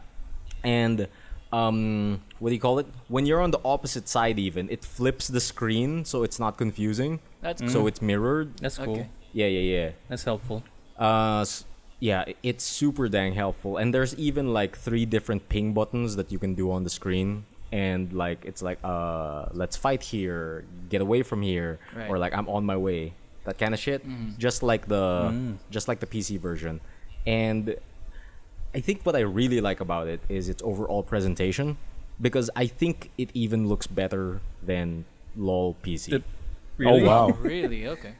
and um what do you call it when you're on the opposite side even it flips the screen so it's not confusing That's so it's mirrored That's cool. Okay. yeah yeah yeah That's helpful. uh yeah it's super dang helpful and there's even like three different ping buttons that you can do on the screen and like it's like uh let's fight here get away from here Right. or like i'm on my way that kind of shit just like the just like the pc version and I think what I really like about it is its overall presentation because I think it even looks better than LOL PC. The- Really? Oh wow. really okay.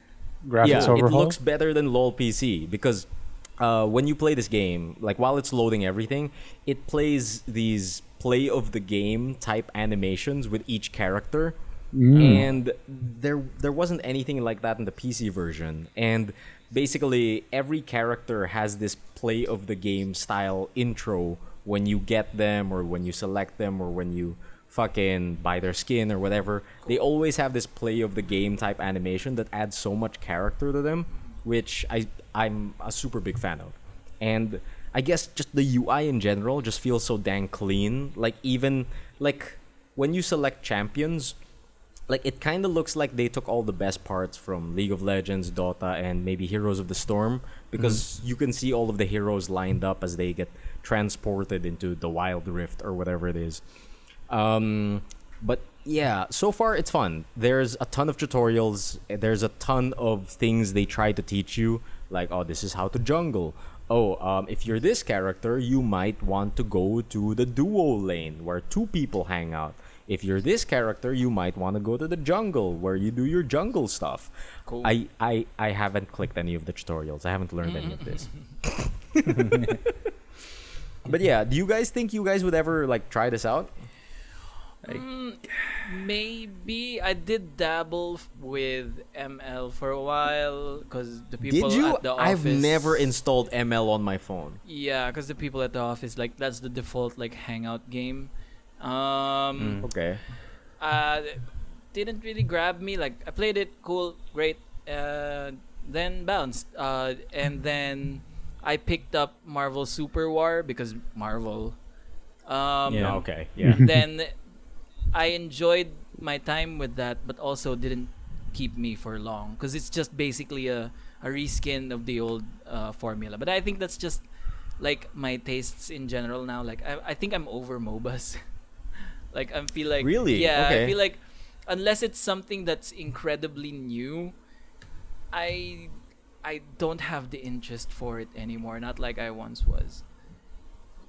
graphics yeah, overhaul. it looks better than LOL PC because uh, when you play this game, like while it's loading everything, it plays these play of the game type animations with each character. And there there wasn't anything like that in the PC version. And basically every character has this play of the game style intro when you get them or when you select them or when you fucking buy their skin or whatever. They always have this play of the game type animation that adds so much character to them, which I I'm a super big fan of. And I guess just the UI in general just feels so dang clean. Like even like when you select champions, like it kind of looks like they took all the best parts from League of Legends, Dota, and maybe Heroes of the Storm because you can see all of the heroes lined up as they get transported into the Wild Rift or whatever it is. Um, but yeah, so far it's fun. There's a ton of tutorials. There's a ton of things they try to teach you, like oh, this is how to jungle. Oh, um, if you're this character, you might want to go to the duo lane where two people hang out. If you're this character, you might want to go to the jungle where you do your jungle stuff. Cool. I, I I haven't clicked any of the tutorials. I haven't learned any of this. but yeah, do you guys think you guys would ever like try this out? Mm, maybe I did dabble with ML for a while because the people Did you? at the office. I've never installed ML on my phone. Yeah, because the people at the office like that's the default like hangout game. Um, Okay. uh, didn't really grab me. Like I played it, cool, great. Uh, then bounced. Uh, and then I picked up Marvel Super War because Marvel. Um, yeah. Okay. Yeah. then I enjoyed my time with that, but also didn't keep me for long because it's just basically a, a reskin of the old uh, formula. But I think that's just like my tastes in general now. Like I, I think I'm over MOBAs. like I feel like Really? yeah, Okay. I feel like unless it's something that's incredibly new, I I don't have the interest for it anymore. Not like I once was.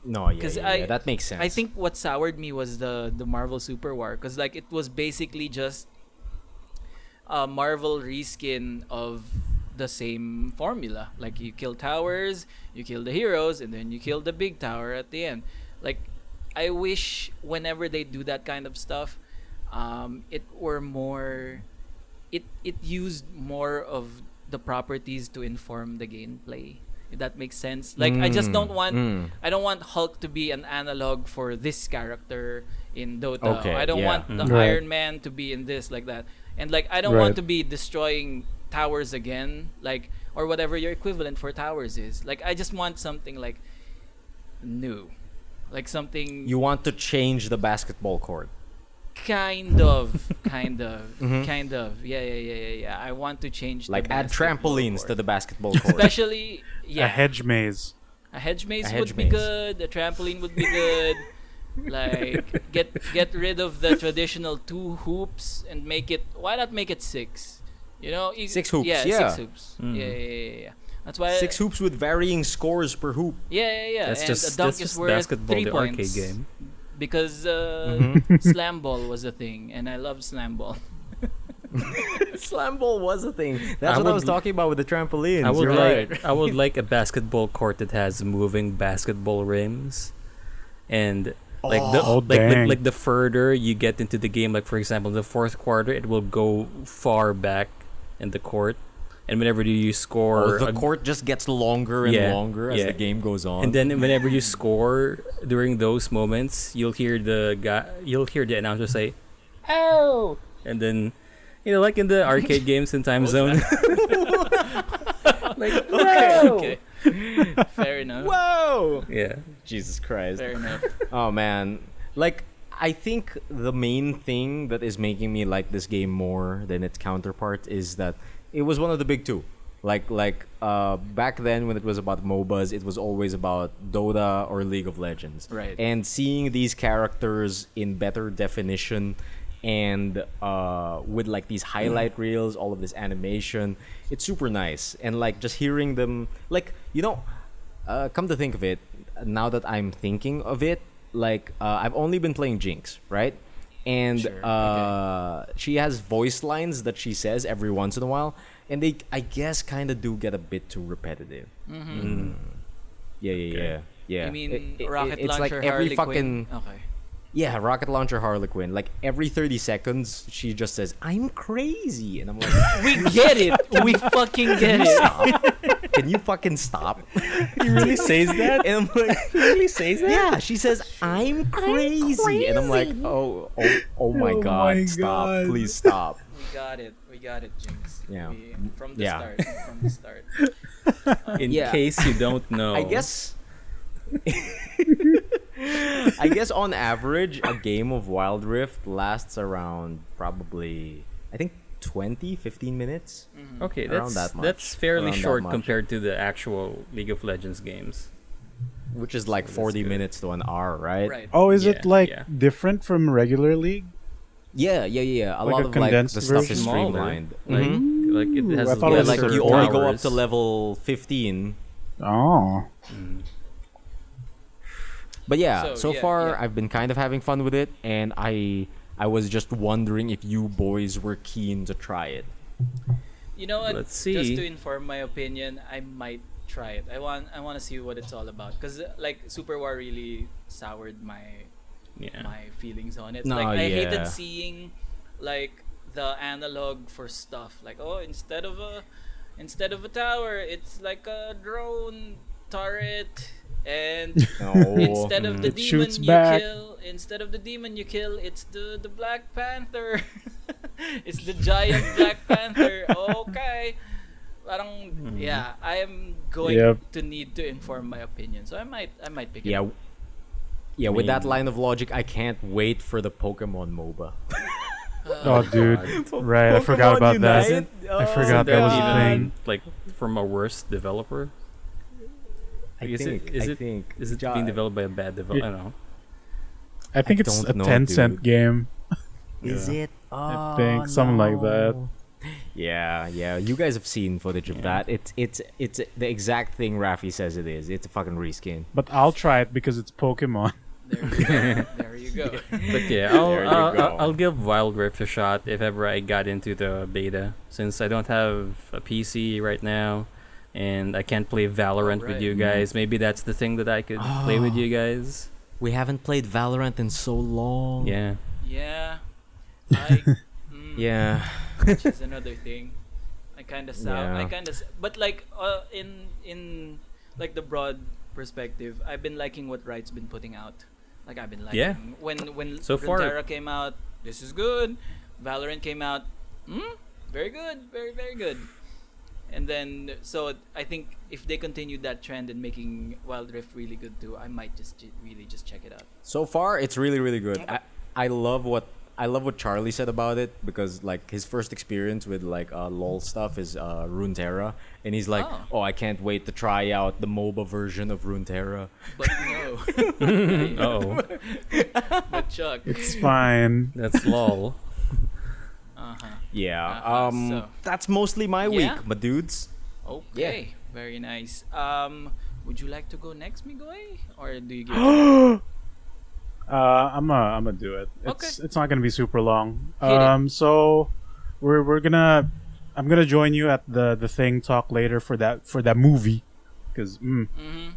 No. Yeah. yeah, I- yeah, That makes sense. I think what soured me was the the Marvel Super War because like it was basically just a Marvel reskin of the same formula. Like you kill towers, you kill the heroes, and then you kill the big tower at the end. Like I wish whenever they do that kind of stuff, um, it were more. It it used more of the properties to inform the gameplay. If that makes sense. Like I just don't Mm, want mm. I don't want Hulk to be an analog for this character in Dota. Okay, I don't yeah. want the Mm. Right. Iron Man to be in this like that. And like I don't Right. want to be destroying towers again, like or whatever your equivalent for towers is. Like I just want something like new. Like something you want to change the basketball court. Kind of kind of Mhm. kind of. Yeah, yeah, yeah, yeah, yeah. I want to change Like add basketball trampolines to the basketball court. Especially yeah. A hedge maze. A hedge maze A hedge would be good. A trampoline would be good. like get get rid of the traditional two hoops and make it. Why not make it six? You know, you- Six hoops, Yeah, yeah. six hoops. Mm. Yeah, yeah, yeah, yeah. That's why. Six hoops with varying scores per hoop. Yeah, yeah, yeah. That's and just a dunk that's is just worth basketball, three the points arcade game. Because uh, Mhm. slam ball was a thing, and I loved slam ball. Slam ball was a thing. That's I what I was talking about with the trampolines. I would You're like right. I would like a basketball court that has moving basketball rims, and like the Oh, like, like like the further you get into the game, like for example, in the fourth quarter, it will go far back in the court, and whenever you score, Oh, the a- court just gets longer and Yeah, longer as yeah. the game goes on. and then whenever you score during those moments, you'll hear the guy, you'll hear the announcer say, "Oh!" and then. You know, like in the arcade games in Time Zone. like, "No!" okay. Fair enough. Whoa! Yeah. Jesus Christ. Fair enough. Oh man, like I think the main thing that is making me like this game more than its counterpart is that it was one of the big two. Like like uh, back then when it was about MOBAs, it was always about Dota or League of Legends. Right. And seeing these characters in better definition and uh, with like these highlight reels, all of this animation, it's super nice. And like just hearing them, like you know, uh, come to think of it, now that I'm thinking of it, like uh, I've only been playing Jinx, right? And Sure, uh, she has voice lines that she says every once in a while, and they I guess kind of do get a bit too repetitive. Mm-hmm. Yeah, yeah, yeah, yeah. You mean It- it- rocket it's launcher like every Harley fucking Quinn? Okay. Yeah, rocket launcher Harley Quinn. Like every thirty seconds, she just says, "I'm crazy," and I'm like, We get it. We fucking get it. "Stop! Can you fucking stop?" He really says that? And I'm like, he really says that? Yeah, she says I'm crazy, and I'm like, oh, oh, oh my Oh god, my stop, God. please stop. We got it. We got it, Jinx. Yeah. We, from the Yeah. start. From the start. In Yeah. case you don't know. I guess. I guess on average, a game of Wild Rift lasts around probably, I think 20, 15 minutes. Okay, Around that's that much. that's fairly Around that short much. compared to the actual League of Legends games. Which is like that's 40 minutes to an hour, right? Right. Oh, is Yeah, it like yeah. different from regular League? Yeah, yeah, yeah. A Like lot a of like the condensed stuff is version? Smaller. streamlined. Like Mhm. like it has I thought it Yeah, was like you certain only go up to level 15. Oh, But yeah, So, so, yeah, far yeah. I've been kind of having fun with it, and I I was just wondering if you boys were keen to try it. You know what? Let's see. Just to inform my opinion, I might try it. I want I want to see what it's all about because uh, like Super War really soured my Yeah. my feelings on it. No, like I yeah. hated seeing like the analog for stuff. Like oh, instead of a instead of a tower, it's like a drone turret. And No. instead of the It demon shoots you back. kill, instead of the demon you kill, it's the the Black Panther. it's the giant Black Panther. Okay. Parang hmm. yeah, I am going Yep. to need to inform my opinion. So I might I might pick it. yeah, up. yeah. With that line of logic, I can't wait for the Pokemon MOBA. oh, dude, oh, right? I forgot about that. Unite? I Oh, forgot that was a even, thing. Like from a worse developer. I Is it- think. is I it- think. Is it being developed by a bad developer? I don't know. I think I it's a don't know, Tencent dude. game. Is Yeah. it? Oh, think something like oh, that. Yeah, yeah. You guys have seen footage of Yeah. that. It's it's it's the exact thing Rafi says it is. It's a fucking reskin. But I'll try it because it's Pokemon. There you go. there you go. But yeah, I'll, There you go. I'll I'll give Wild Rift a shot if ever I got into the beta. Since I don't have a PC right now, and I can't play Valorant with you guys, maybe that's the thing that I could play with you guys. We haven't played Valorant in so long. Yeah. Yeah. I mm, Yeah. which is another thing. I kind of sound. I kind of. But like uh, in in like the broad perspective, I've been liking what Riot's been putting out. Like I've been liking Yeah. when when So far- came out. This is good. Valorant came out. Hmm. Very good. Very very good. And then so I think if they continue that trend and making Wild Rift really good too, I might just j- really just check it out. So far, it's really really good. I, I love what I love what Charlie said about it because like his first experience with like uh, LOL stuff is uh, Runeterra, and he's like, Oh. oh. I can't wait to try out the MOBA version of Runeterra. But no. Oh, but Chuck. It's fine. that's lol. Uh-huh. Yeah. Uh-uh, um, so- that's mostly my Yeah? week, my dudes. Okay, very nice. Um, would you like to go next, Migoy, or do you give? uh, I'm gonna I'm gonna do it. Okay. It's it's not gonna be super long. Hit it. Um, so we're we're gonna I'm gonna join you at the the thing talk later for that for that movie because mm, mm-hmm.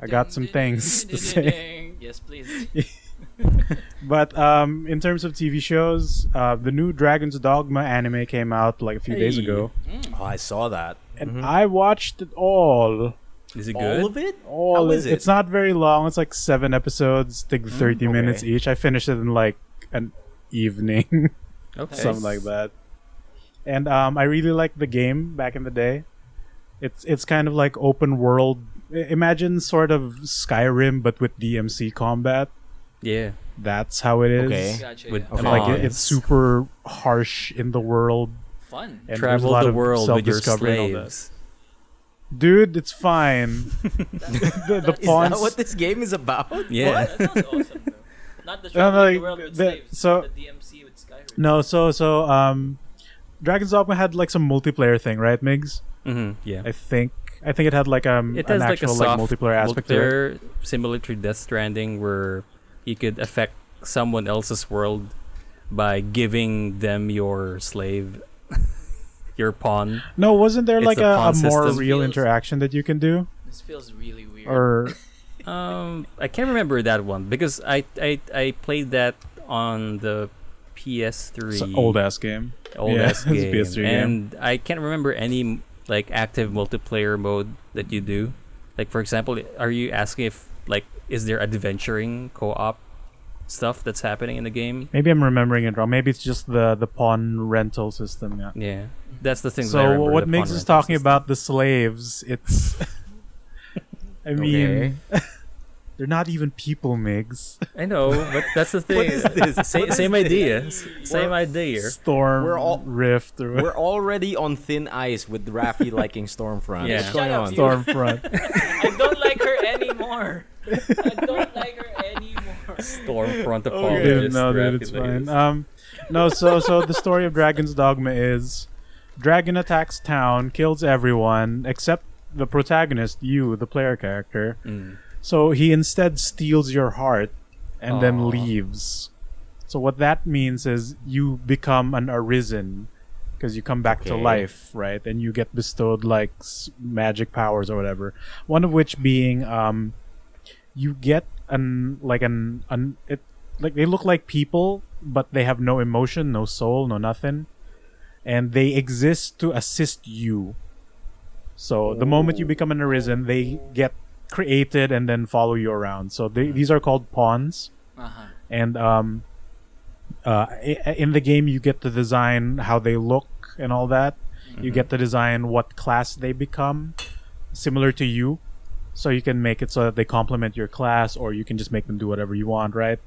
I got some things to say. Yes, please. But um, in terms of TV shows, uh, the new Dragon's Dogma anime came out like a few days ago, Mm. Oh, I saw that. and Mhm. I watched it all. Is it All good? of it? All How is it? It's not very long. It's like seven episodes, take thirty okay. minutes each. I finished it in like an evening. Okay. something like that. And um, I really liked the game back in the day. It's it's kind of like open world. Imagine sort of Skyrim but with DMC combat. Yeah. That's how it is. Okay. Gotcha. With- yeah. And, like it- it's super harsh in the world. Fun. And there's a Travel lot the of world with your self-discovery all that. slaves. Dude, it's fine. the the Is pawns. that what this game is about? Yeah. That sounds awesome. Though. Not the No, traveling like, the world with the- slaves, so- the DMC with Skyrim. no, so so um, Dragon's Dogma had like some multiplayer thing, right, Migs? hmm Yeah. I think I think it had like um it an has like a actual soft like multiplayer aspect to it. multiplayer similar to Death Stranding, where you could affect someone else's world by giving them your slave. your pawn. No, wasn't there It's like a a, a more real Feels- interaction that you can do? This feels really weird. Or Um, I can't remember that one because I I, I played that on the PS3 old ass game. old Yeah, ass game, PS3 game. and I can't remember any like active multiplayer mode that you do. Like for example, are you asking if like is there adventuring co-op stuff that's happening in the game? Maybe I'm remembering it wrong. Maybe it's just the the pawn rental system. Yeah. Yeah, that's the thing. that I So remember, what the Migs pawn is talking system. about the slaves, it's I mean they're not even people, Migs. I know, but that's the thing. is this? Sa- What is same this? idea. S- Same idea. Storm We're all- Rift or We're already on thin ice with Rafi liking Stormfront. Yeah. What's going Shut up, on? Stormfront. I don't like her anymore. I don't like her anymore. Stormfront Dude, apologist. no, dude, Rapid it's fine. Um, no, so so the story of Dragon's Dogma is Dragon attacks town, kills everyone except the protagonist, you, the player character. Mm. So he instead steals your heart and then leaves. So what that means is you become an arisen because you come back to life, right? And you get bestowed like s- magic powers or whatever. One of which being um you get an like an an it like they look like people but they have no emotion, no soul, no nothing. And they exist to assist you. So the moment you become an arisen, they get created and then follow you around. So they, these are called pawns, Uh-huh. and um, uh, in the game you get to design how they look and all that. You get to design what class they become, similar to you. So you can make it so that they complement your class, or you can just make them do whatever you want, right?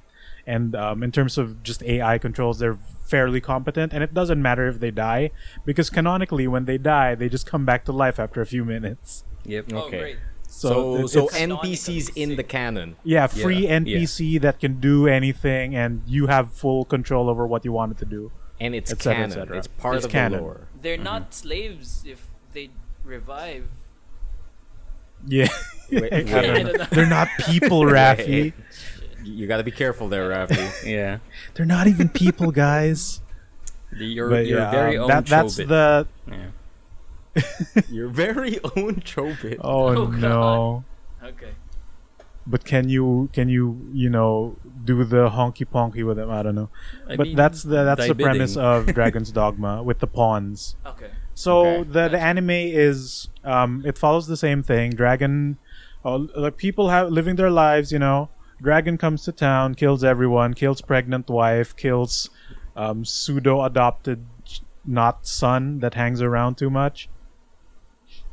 And um, in terms of just AI controls, they're fairly competent, and it doesn't matter if they die because canonically, when they die, they just come back to life after a few minutes. Yep. Oh, Okay. great. So, it- so NPCs in the canon. Yeah, free Yeah, NPC that can do anything, and you have full control over what you want it to do. And it's Et cetera, et canon. cetera. It's part It's of canon. the lore. They're not slaves if they revive. Yeah, Wait, I wait. don't I know. don't know. they're not people, Rafi. You gotta be careful there, Rafi. Yeah. They're not even people, guys. The- Your But your yeah, very um, own that, that's the Yeah. Your very own Chobit. oh, Oh, no. Okay. But can you can you you know do the honky ponky with them? I don't know. I but mean, that's the that's the premise of Dragon's Dogma with the pawns. Okay. So Okay. the the anime is um it follows the same thing. Dragon, uh, like people have living their lives. You know, Dragon comes to town, kills everyone, kills pregnant wife, kills um, pseudo adopted not son that hangs around too much.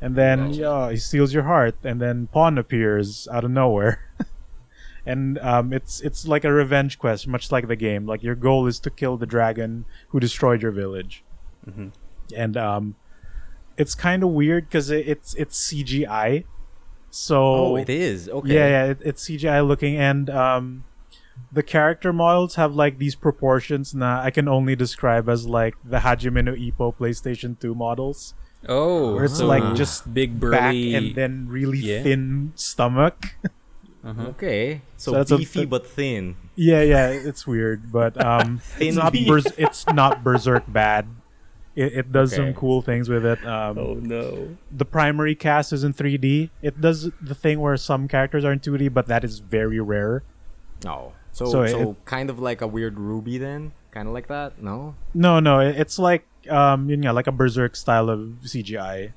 And then Gotcha. yeah, he steals your heart, and then Pawn appears out of nowhere. and um, it's it's like a revenge quest, much like the game. Like your goal is to kill the dragon who destroyed your village Mhm. and um, it's kind of weird because it, it's it's CGI. So Oh, it is. Okay. yeah, yeah, it, it's CGI looking, and um, the character models have like these proportions. Now I can only describe as like the Hajime no Ippo PlayStation Two models, Oh, where it's so like just big back and then really yeah. thin stomach. Uh-huh. Okay. So, So that's beefy th- but thin. yeah, yeah, it's weird, but um, it's not beef. it's not berserk bad. It, it does some cool things with it. Um, Oh no. the primary cast is in 3D. It does the thing where some characters are in 2D, but that is very rare. Oh. So, So so, it- kind of like a weird RWBY then? Kind of like that? No? No, no, it- it's like um, yun nga, like a berserk style of CGI,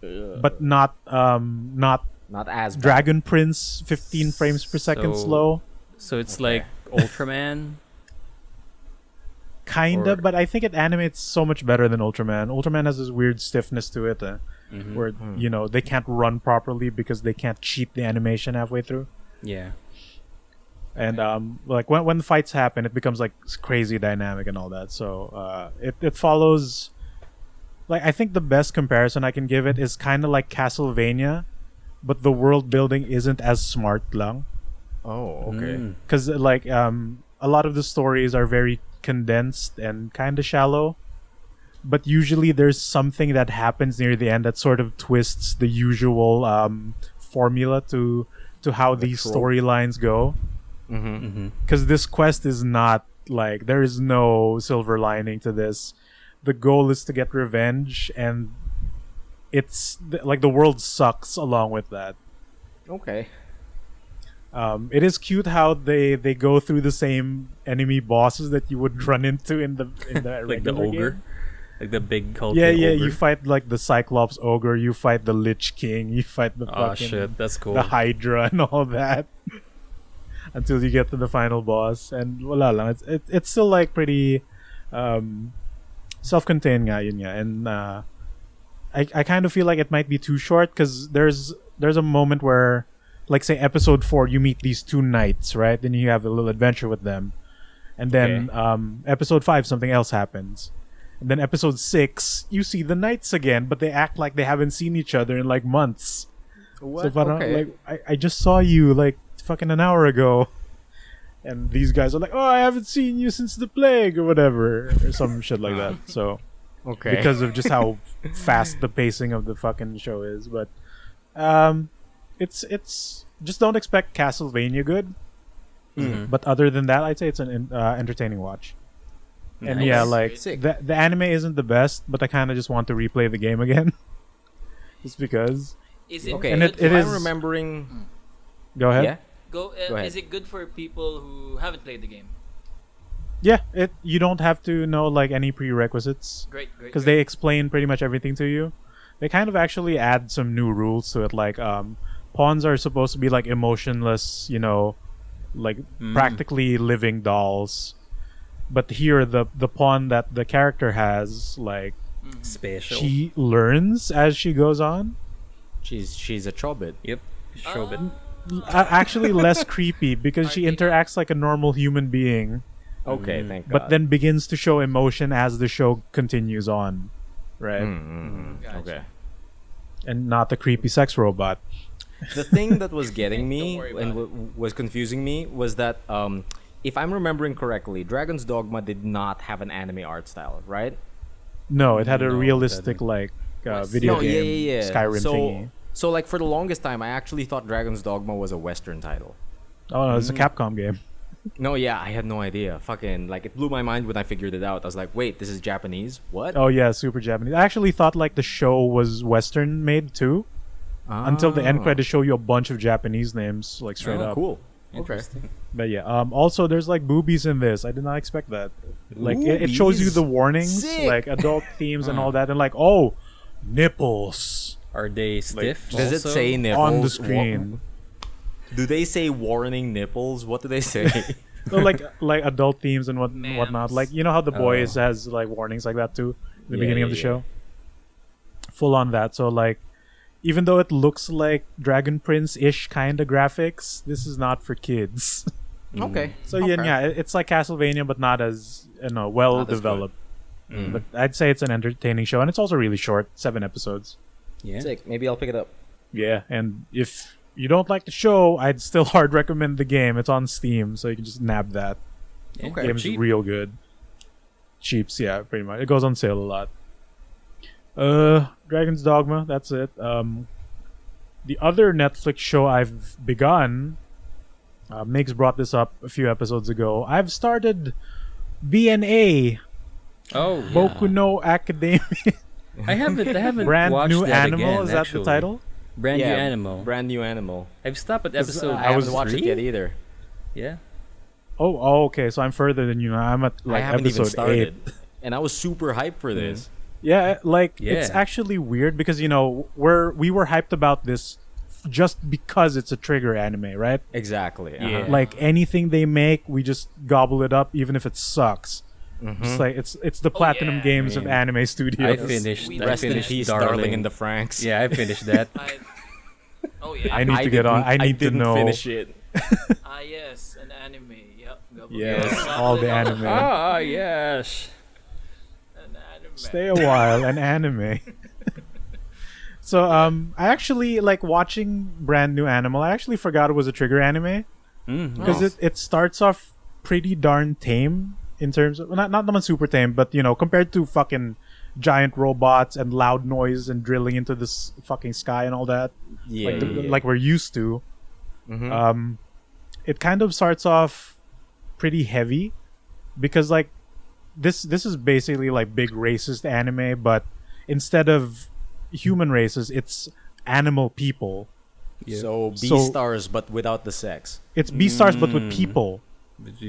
but not um, not Not as bad. Dragon Prince 15 frames per second So- slow. So it's Okay. like Ultraman. Kinda, or- but I think it animates so much better than Ultraman. Ultraman has this weird stiffness to it, uh, Mhm. where Hmm. you know they can't run properly because they can't cheat the animation halfway through. Yeah. And um like when when the fights happen it becomes like crazy dynamic and all that so uh it, it follows like i think the best comparison i can give it is kind of like castlevania but the world building isn't as smart lang Oh, okay. Mm. because like um a lot of the stories are very condensed and kind of shallow but usually there's something that happens near the end that sort of twists the usual um formula to to how these storylines go Mm-hmm. Mhm. because this quest is not like there is no silver lining to this the goal is to get revenge, and it's like the world sucks along with that. Okay. Um, it is cute how they they go through the same enemy bosses that you would run into in the in the like the ogre, game. like the big hulking Yeah, yeah. ogre. You fight like the Cyclops ogre. You fight the Lich King. You fight the oh fucking shit, that's cool. the Hydra and all that. Until you get to the final boss, and wala lang. It's it, it's still like pretty um, self-contained nga yun nga. and uh, I I kind of feel like it might be too short because there's there's a moment where like say episode four you meet these two knights right then you have a little adventure with them and then um, episode five something else happens and then episode six you see the knights again but they act like they haven't seen each other in like months What? so parang, okay. like I, I just saw you like fucking an hour ago. And these guys are like, Oh, I haven't seen you since the plague or whatever. Or some shit like that. So okay. because of just how fast the pacing of the fucking show is. But um it's it's just don't expect Castlevania good. Mhm. But other than that, I'd say it's an uh, entertaining watch. And yeah, like Sick. the the anime isn't the best, but I kind of just want to replay the game again, just because. Is it okay. And good it- it for- if is- I'm remembering. Go ahead. Yeah. Go, uh, Go. Is it good for people who haven't played the game? Yeah, it you don't have to know like any prerequisites Great, great. because great. they explain pretty much everything to you. They kind of actually add some new rules to it, like um, pawns are supposed to be like emotionless, you know, like Mm. practically living dolls. But here, the the pawn that the character has, like Special. she learns as she goes on. She's she's a chobit. Yep. chobit. it. A- actually, less creepy because she interacts like a normal human being, Okay, Mm. thank God. but then begins to show emotion as the show continues on, right? Mm, mm, mm. Gotcha. Okay. and not the creepy sex robot. the thing that was getting me and w- was confusing me was that um, if I'm remembering correctly, Dragon's Dogma did not have an anime art style, right? No, it had a No, it realistic like uh, video no, game yeah, yeah, yeah. Skyrim so, thingy. So like for the longest time, I actually thought Dragon's Dogma was a Western title. Oh no, it's a Mm. Capcom game. No, yeah, I had no idea. Fucking like it blew my mind when I figured it out. I was like, wait, this is Japanese? What? Oh yeah, super Japanese. I actually thought like the show was Western made too, until the end Ah. credits show you a bunch of Japanese names like straight up. Oh, up. cool. Okay. Interesting. But yeah, um, also there's like boobies in this. I did not expect that. Like it, it shows you the warnings, Sick. like adult themes and all that, and like oh, nipples Are they stiff? Does it say nipples? on the screen. Do they say warning nipples? What do they say? so like like adult themes and what whatnot. Like you know how the boys Oh. has like warnings like that too in the Yeah, beginning yeah, of the yeah. show. Full on that. So like even though it looks like Dragon Prince ish kind of graphics, this is not for kids. okay. so yeah, Okay. yeah, it- it's like Castlevania but not as you know well Not developed. Mm. But I'd say it's an entertaining show and it's also really short, seven episodes. Yeah. Sick. Maybe I'll pick it up. Yeah, and if you don't like the show, I'd still hard recommend the game. It's on Steam, so you can just nab that. Yeah, Okay. game's cheap. real good. Cheaps, yeah, pretty much. It goes on sale a lot. Uh, Dragon's Dogma. That's it. Um, the other Netflix show I've begun. Uh, Migs brought this up a few episodes ago. I've started BNA Oh, yeah. Boku no Academia. I haven't. I haven't Brand watched new that animal. again, is that actually. the title? Brand new animal. Brand new animal. I've stopped at episode. I, I haven't was watched it yet either. Yeah. Oh, oh, okay. So I'm further than you. I'm at like I haven't episode even started. eight. And I was super hyped for this. Yeah, like it's actually weird because you know we're we were hyped about this just because it's a trigger anime, right? Exactly. Yeah. uh-huh. Like anything they make, we just gobble it up, even if it sucks. Mhm. It's like it's it's the Oh, platinum yeah. games of I mean, anime studios. I finished. We I Rest in finished peace, Darling. darling in the Franxx. Yeah, I finished that. I, oh yeah. I need to get on. I need to didn't know. finish it. Ah yes, an anime. Yep. go- Yes, go- all the anime. ah, yes. An anime. Stay a while, an anime. so um, I actually like watching brand new Animal. I actually forgot it was a trigger anime. Mm, because Oh. it, it starts off pretty darn tame in terms of not not naman super tame, but you know compared to fucking giant robots and loud noise and drilling into this fucking sky and all that, Yeah. like the, yeah. like we're used to. Mhm. Um, it kind of starts off pretty heavy because like this this is basically like big racist anime, but instead of human races, it's animal people. Yeah. So B So- stars, but without the sex. It's Beastars but with Mm. people,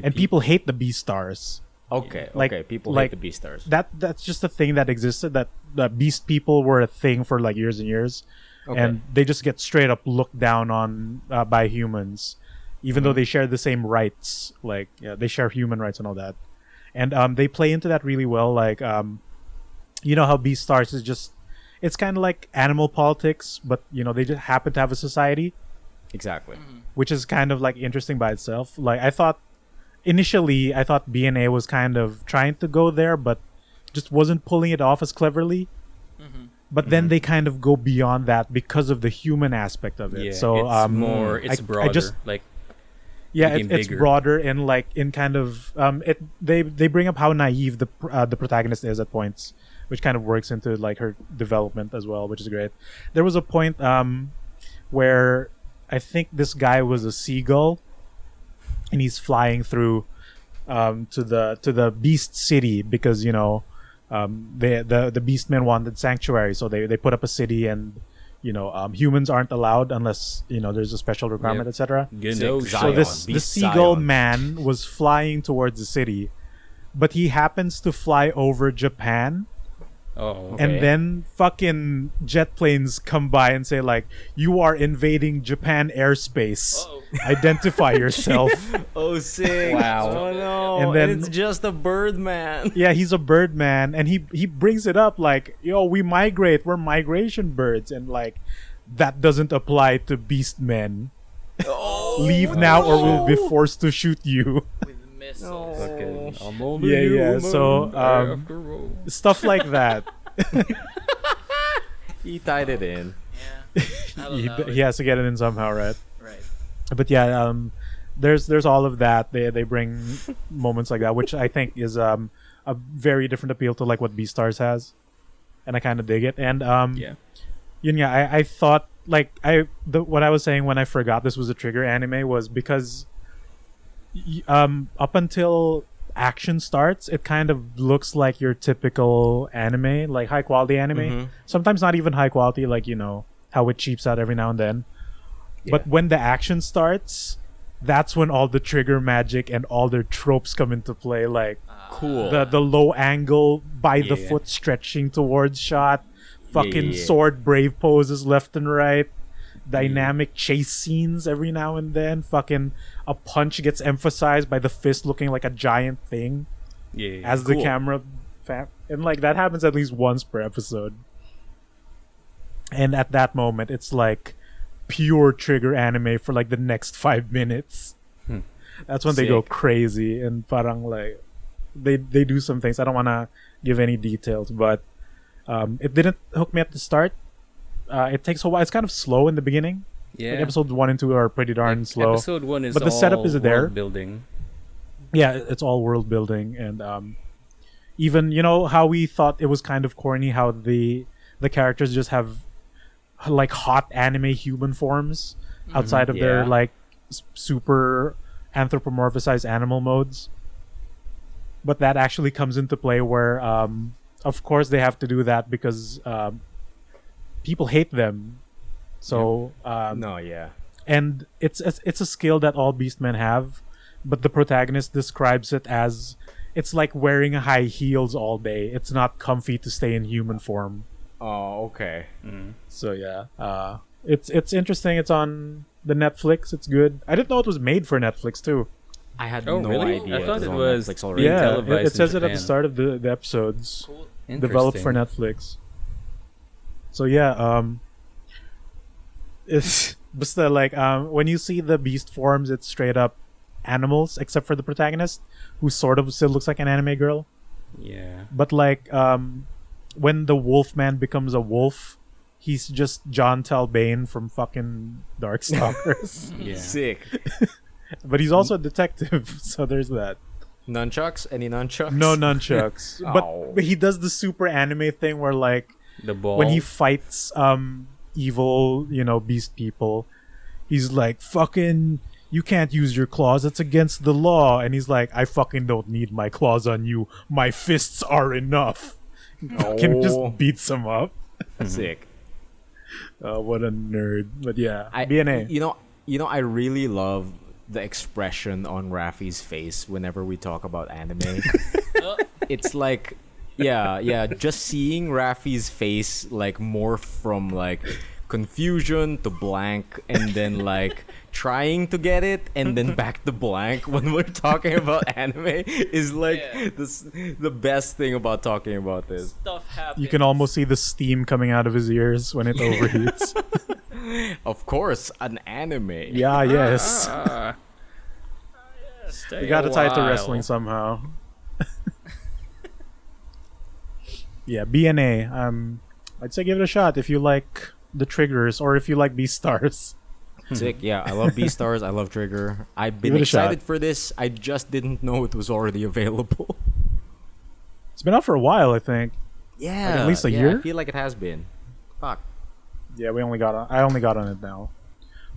and people hate the Beastars. Okay, Like- okay. People like- hate the Beastars. That that's just a thing that existed. That that Beast people were a thing for like years and years, Okay. and they just get straight up looked down on uh, by humans, even though they share the same rights. Like yeah, they share human rights and all that, and um, they play into that really well. Like um, you know how Beastars is just. It's kind of like animal politics, but you know they just happen to have a society. exactly. which is kind of like interesting by itself. Like I thought initially, I thought BNA was kind of trying to go there, but just wasn't pulling it off as cleverly. But then they kind of go beyond that because of the human aspect of it. yeah, so it's um, more, I- it's I broader. just like yeah, it, it's broader and like in kind of um, it. They they bring up how naive the uh, the protagonist is at points, which kind of works into like her development as well, which is great. There was a point um, where I think this guy was a seagull, and he's flying through um, to the to the beast city because you know um, they, the the beastmen wanted sanctuary, so they they put up a city and. You know, um, humans aren't allowed unless you know there's a special requirement, Yep. etc. So no So this the seagull Zion. man was flying towards the city, but he happens to fly over Japan, Oh, Okay. and then fucking jet planes come by and say like, "You are invading Japan airspace. Uh-oh. Identify yourself." Oh, sick! Wow. Oh no! And And, it's just a bird man. yeah, he's a bird man, and he he brings it up like, "Yo, we migrate. We're migration birds," and like. That doesn't apply to beast men. Oh, Leave now, or we'll be forced to shoot you. With missiles. fucking, I'm only Yeah, yeah, so, um. Stuff like that. He tied it in. Yeah. I'll he, he has to get it in somehow, right? Right. But yeah, um, there's there's all of that. They they bring moments like that, which I think is um a very different appeal to like what Beastars has, and I kind of dig it. And um, Yeah. yun nga, I I thought like I the what I was saying when I forgot this was a trigger anime was because y- um up until action starts, it kind of looks like your typical anime, like high quality anime. Mhm. Sometimes not even high quality, like you know how it cheaps out every now and then. But when the action starts, that's when all the trigger magic and all their tropes come into play, like Cool. the the low angle by the Yeah, yeah. foot stretching towards shot, fucking yeah, yeah. sword brave poses left and right, dynamic chase scenes every now and then, fucking a punch gets emphasized by the fist looking like a giant thing Yeah. as the camera fa- and like that happens at least once per episode. And at that moment it's like pure trigger anime for like the next 5 minutes. Hmm. That's when they go crazy and parang like they they do some things. I don't want to give any details, but um, it didn't hook me at the start. Uh, it takes a while. It's kind of slow in the beginning. yeah. Like episodes one and two are pretty darn Like, slow. Episode one is But the setup is there. world building. yeah it's all world building and um even you know how we thought it was kind of corny how the the characters just have like hot anime human forms outside of their like super anthropomorphized animal modes but that actually comes into play where um of course they have to do that because um people hate them so um no, yeah. and it's it's it's a skill that all beastmen have but the protagonist describes it as it's like wearing high heels all day it's not comfy to stay in human form Oh, okay. Mm. so yeah uh it's it's interesting it's on the netflix it's good i didn't know it was made for netflix too I had Oh, no really? idea. I thought was it was Netflix already. Yeah. yeah it, it in says it at the start of the, the episodes Cool. developed for Netflix. So yeah, um it's just like um when you see the beast forms, it's straight up animals, except for the protagonist, who sort of still looks like an anime girl. Yeah. But like um when the wolf man becomes a wolf, he's just Jon Talbain from fucking Darkstalkers. Yeah. Sick. but he's also a detective, so there's that. Nunchucks? Any nunchucks? No nunchucks. but, Oh. but he does the super anime thing where like The ball. when he fights um evil, you know, beast people, he's like fucking you can't use your claws. That's against the law. And he's like, I fucking don't need my claws on you. My fists are enough. Fucking Oh. just beats him up. Sick. Uh, what a nerd. But yeah, I, BNA. You know, you know, I really love the expression on Rafi's face whenever we talk about anime. It's like, yeah, yeah, just seeing Rafi's face like morph from like confusion to blank, and then like trying to get it, and then back to blank when we're talking about anime is like Yeah. this the best thing about talking about this. stuff happens. You can almost see the steam coming out of his ears when it overheats. Of course, an anime. yeah, yes. Ah. Stay You gotta tie it to wrestling somehow. yeah, BNA. Um, I'd say give it a shot if you like the triggers or if you like Beastars. Sick. Yeah, I love B stars. I love Trigger. I've been Give it a shot. excited for this. I just didn't know it was already available. It's been out for a while, I think. Yeah, at least a yeah, year? I feel like it has been. Fuck. Yeah, we only got on. I only got on it now.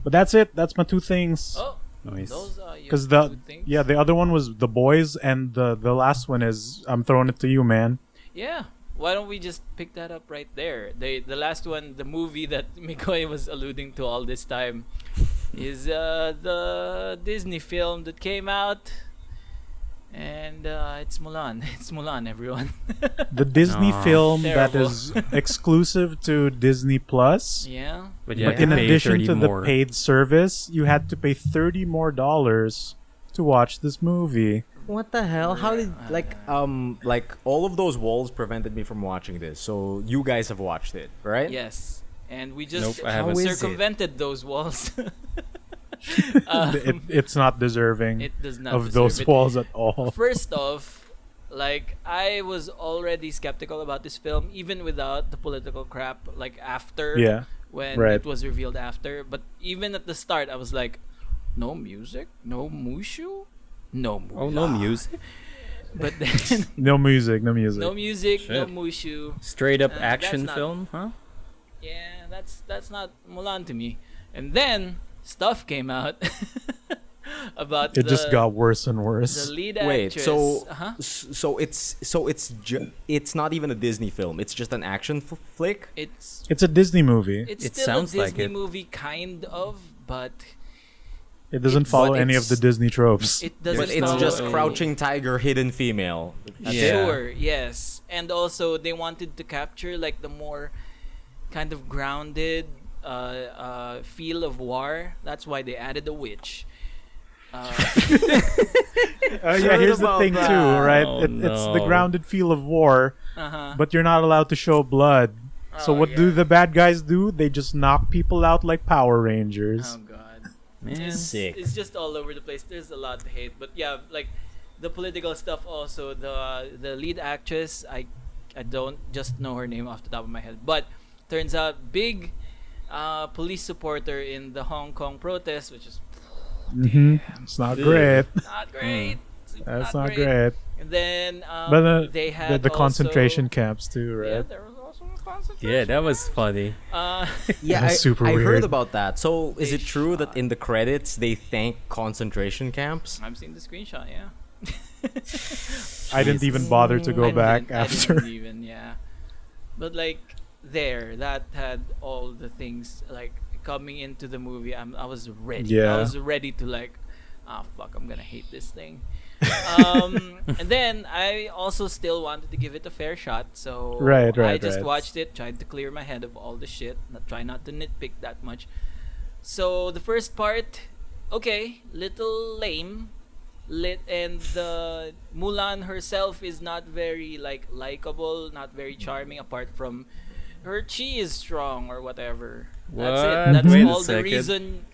But that's it. That's my two things. Oh, Nice. those are your Because the two yeah, the other one was the boys, and the the last one is I'm throwing it to you, man. Yeah. Why don't we just pick that up right there? The the last one, the movie that Mikoy was alluding to all this time, is uh, the Disney film that came out, and uh, it's Mulan. It's Mulan, everyone. The Disney Aw. film that Terrible. is exclusive to Disney Plus. yeah. But you But in addition 30 to the paid service, you had to pay thirty more dollars to watch this movie. What the hell? How did like um like all of those walls prevented me from watching this? So you guys have watched it, right? Yes. And we just Nope, I haven't. How is it? circumvented those walls. um, it, it's not deserving it does not of those it. walls at all. First off, like I was already skeptical about this film, even without the political crap. Like after, Yeah, when right. it was revealed after, but even at the start, I was like, no music, no mushu, no. Oh, no music. But then no music, no music. no music, no mushu. Straight up Uh, action not- film, huh? Yeah, that's that's not Mulan to me. And then stuff came out about it the, just got worse and worse. the worse. lead Wait, actress. so uh-huh. so it's so it's ju- it's not even a Disney film. It's just an action f- flick. it's It's a Disney movie. it's It still sounds a like Disney it. movie, kind of, but It doesn't it's- follow but any of the it's- Disney tropes. it doesn't. But it's follow just any- crouching tiger, hidden female. That's Yeah. Sure, yes, and also they wanted to capture like the more kind of grounded uh, uh, feel of war. That's why they added a witch. Uh, Uh, yeah, Heard here's the about thing that. too, right? Oh, it, It's the no. grounded feel of war, uh-huh. but you're not allowed to show blood. So Oh, what do yeah. the bad guys do? They just knock people out like Power Rangers. Oh god. Man. It's, Sick. it's just all over the place. There's a lot to hate, but yeah, like the political stuff. Also, the the lead actress, I I don't just know her name off the top of my head, but turns out big uh, police supporter in the Hong Kong protest, which is mm-hmm. It's not great. not great. It's That's not great. And then um, But uh, they the, had the also- concentration camps too, Yeah, right? there was also a concentration. Yeah, that was funny. Uh, Yeah, That's I, super I weird. heard about that. So is They it true that in the credits they thank concentration camps? I'm seeing the screenshot. Yeah. I didn't even bother to go I back didn't- I after. didn't even, yeah. But like there, that had all the things like coming into the movie. I'm, I was ready. Yeah. I was ready to like, ah, fuck, I'm gonna hate this thing. Um, and then I also still wanted to give it a fair shot, so Right, right, I just right. watched it, tried to clear my head of all the shit, not try not to nitpick that much. So the first part, okay, little lame, lit, and the Mulan herself is not very like likable, not very charming. Apart from her chi is strong or whatever. That's What? it. That's Wait all the reason.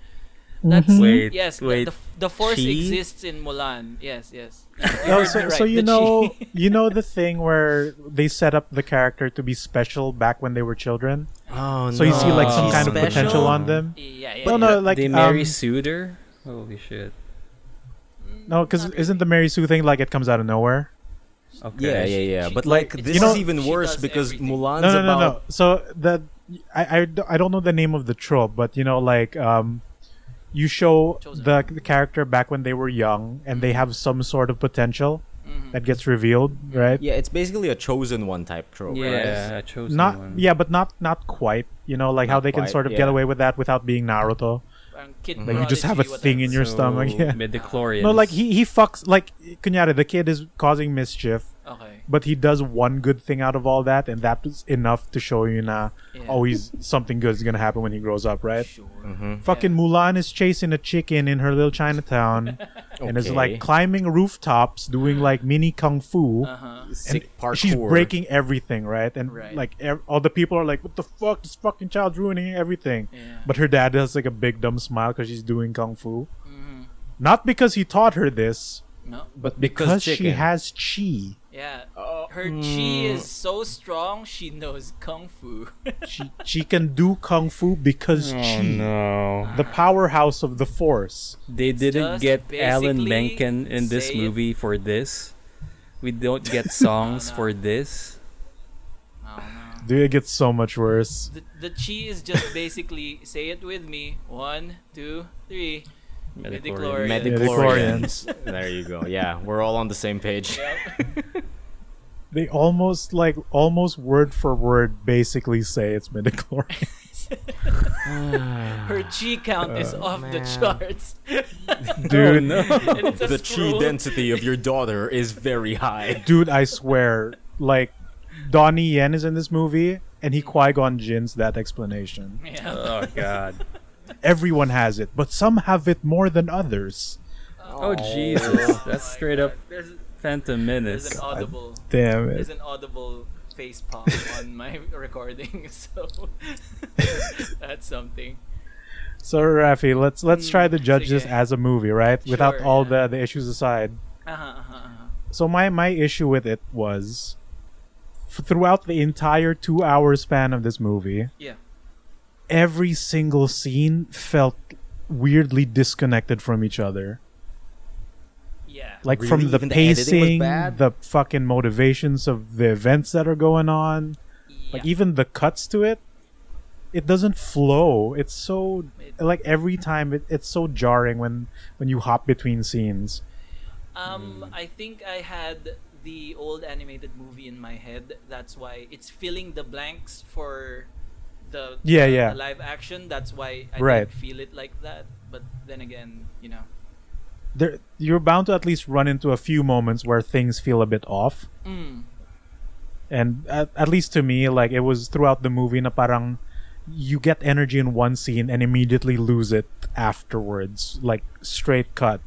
That's Wait, yes. the- wait. The, the force Chi? exists in Mulan. Yes, yes. You Oh, so, right. so you the know, chi. you know the thing where they set up the character to be special back when they were children. Oh So you see like some No. kind of potential on them. yeah, yeah. No, yeah. no, like they Mary um, Suiter. Holy shit. no, because Not isn't the Mary Sue thing like it comes out of nowhere? Okay. Yeah, yeah, yeah. she- But like, like it's this You know- is even worse because everything. Mulan's no, no, no, about no. So the I don't know the name of the trope, but you know, like um, you show the, the character back when they were young and they have some sort of potential Mhm. that gets revealed, right? Yeah, it's basically a chosen one type trope. right? Yeah, I chose Not one. yeah, but not not quite. You know, like how Not they can sort of yeah. get away with that without being Naruto. Parang kid Like you just have a thing in your So, stomach. Yeah. Midichlorians. No, like he he fucks like kunyari, the kid is causing mischief, Okay. but he does one good thing out of all that, and that's enough to show you na Yeah. oh something good is gonna happen when he grows up, right? Sure. Mhm. Fucking Mulan is chasing a chicken in her little Chinatown and is like climbing rooftops, doing like mini kung fu. Uh huh. and Sick parkour. she's breaking everything, right? And Right. like ev- all the people are like, "What the fuck? This fucking child's ruining everything." Yeah. But her dad has like a big dumb smile because she's doing kung fu. Mhm. Not because he taught her this, No. but because because she has chi. Yeah. Oh, Her chi hmm. is so strong. She knows kung fu. She she can do kung fu because oh chi, no. the powerhouse of the force. They didn't just get Alan basically Menken in this say it. movie for this. We don't get songs no. for this. Oh no. Dude, it gets so much worse. The, the chi is just basically say it with me. One, two, three. Midichlorians. Midichlorians. Midichlorians. there you go. Yeah, we're all on the same page. Yep. They almost like almost word for word basically say it's midichlorians. Her chi count is uh, off the charts. Dude, and it's a the chi scroll. density of your daughter is very high. dude, I swear, like Donnie Yen is in this movie, and he Qui Gon Jinn's that explanation. Yeah. Oh god. Everyone has it, but some have it more than others. Oh Jesus. That's straight up There's, Phantom there's Menace. an audible. Damn There's an audible face palm on my recording, so that's something. So Rafi, let's let's try to judge this as a movie, right? Without all yeah. the the issues aside. Uh-huh, uh-huh, uh-huh. So my my issue with it was f- throughout the entire two hour span of this movie, Yeah. Every single scene felt weirdly disconnected from each other. Yeah. Like Really? from the Even the editing was pacing, bad? the fucking motivations of the events that are going on, like even the cuts to it, it doesn't flow. It's so It- like every time it, it's so jarring when when you hop between scenes. Um, I think I had the old animated movie in my head. That's why it's filling the blanks for the Yeah, the, yeah. the live action. That's why I Right. feel it like that. But then again, you know. There, you're bound to at least run into a few moments where things feel a bit off. Mm, and at, at least to me like it was throughout the movie na parang you get energy in one scene and immediately lose it afterwards like straight cut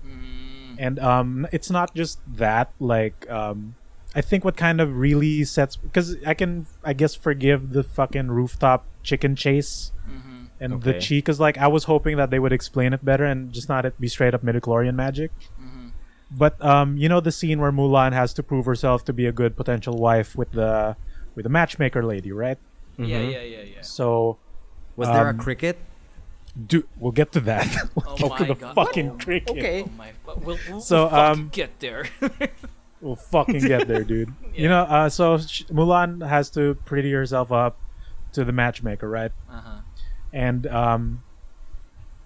mm, and um it's not just that like um i think what kind of really sets because i can i guess forgive the fucking rooftop chicken chase mhm. and the Okay. cheek is like i was hoping that they would explain it better and just not it be straight up midichlorian magic Mhm. but um, you know the scene where Mulan has to prove herself to be a good potential wife with the with the matchmaker lady, right? Yeah, Mhm. yeah, yeah, yeah. So, Was there a Um, cricket? do we'll get to that. we'll Oh get to my the God. fucking Oh, cricket. okay. Oh my! We'll, we'll, So, we'll um, get there. We'll fucking get there, dude. You know, uh, so sh- Mulan has to pretty herself up to the matchmaker, right? uh-huh. And um,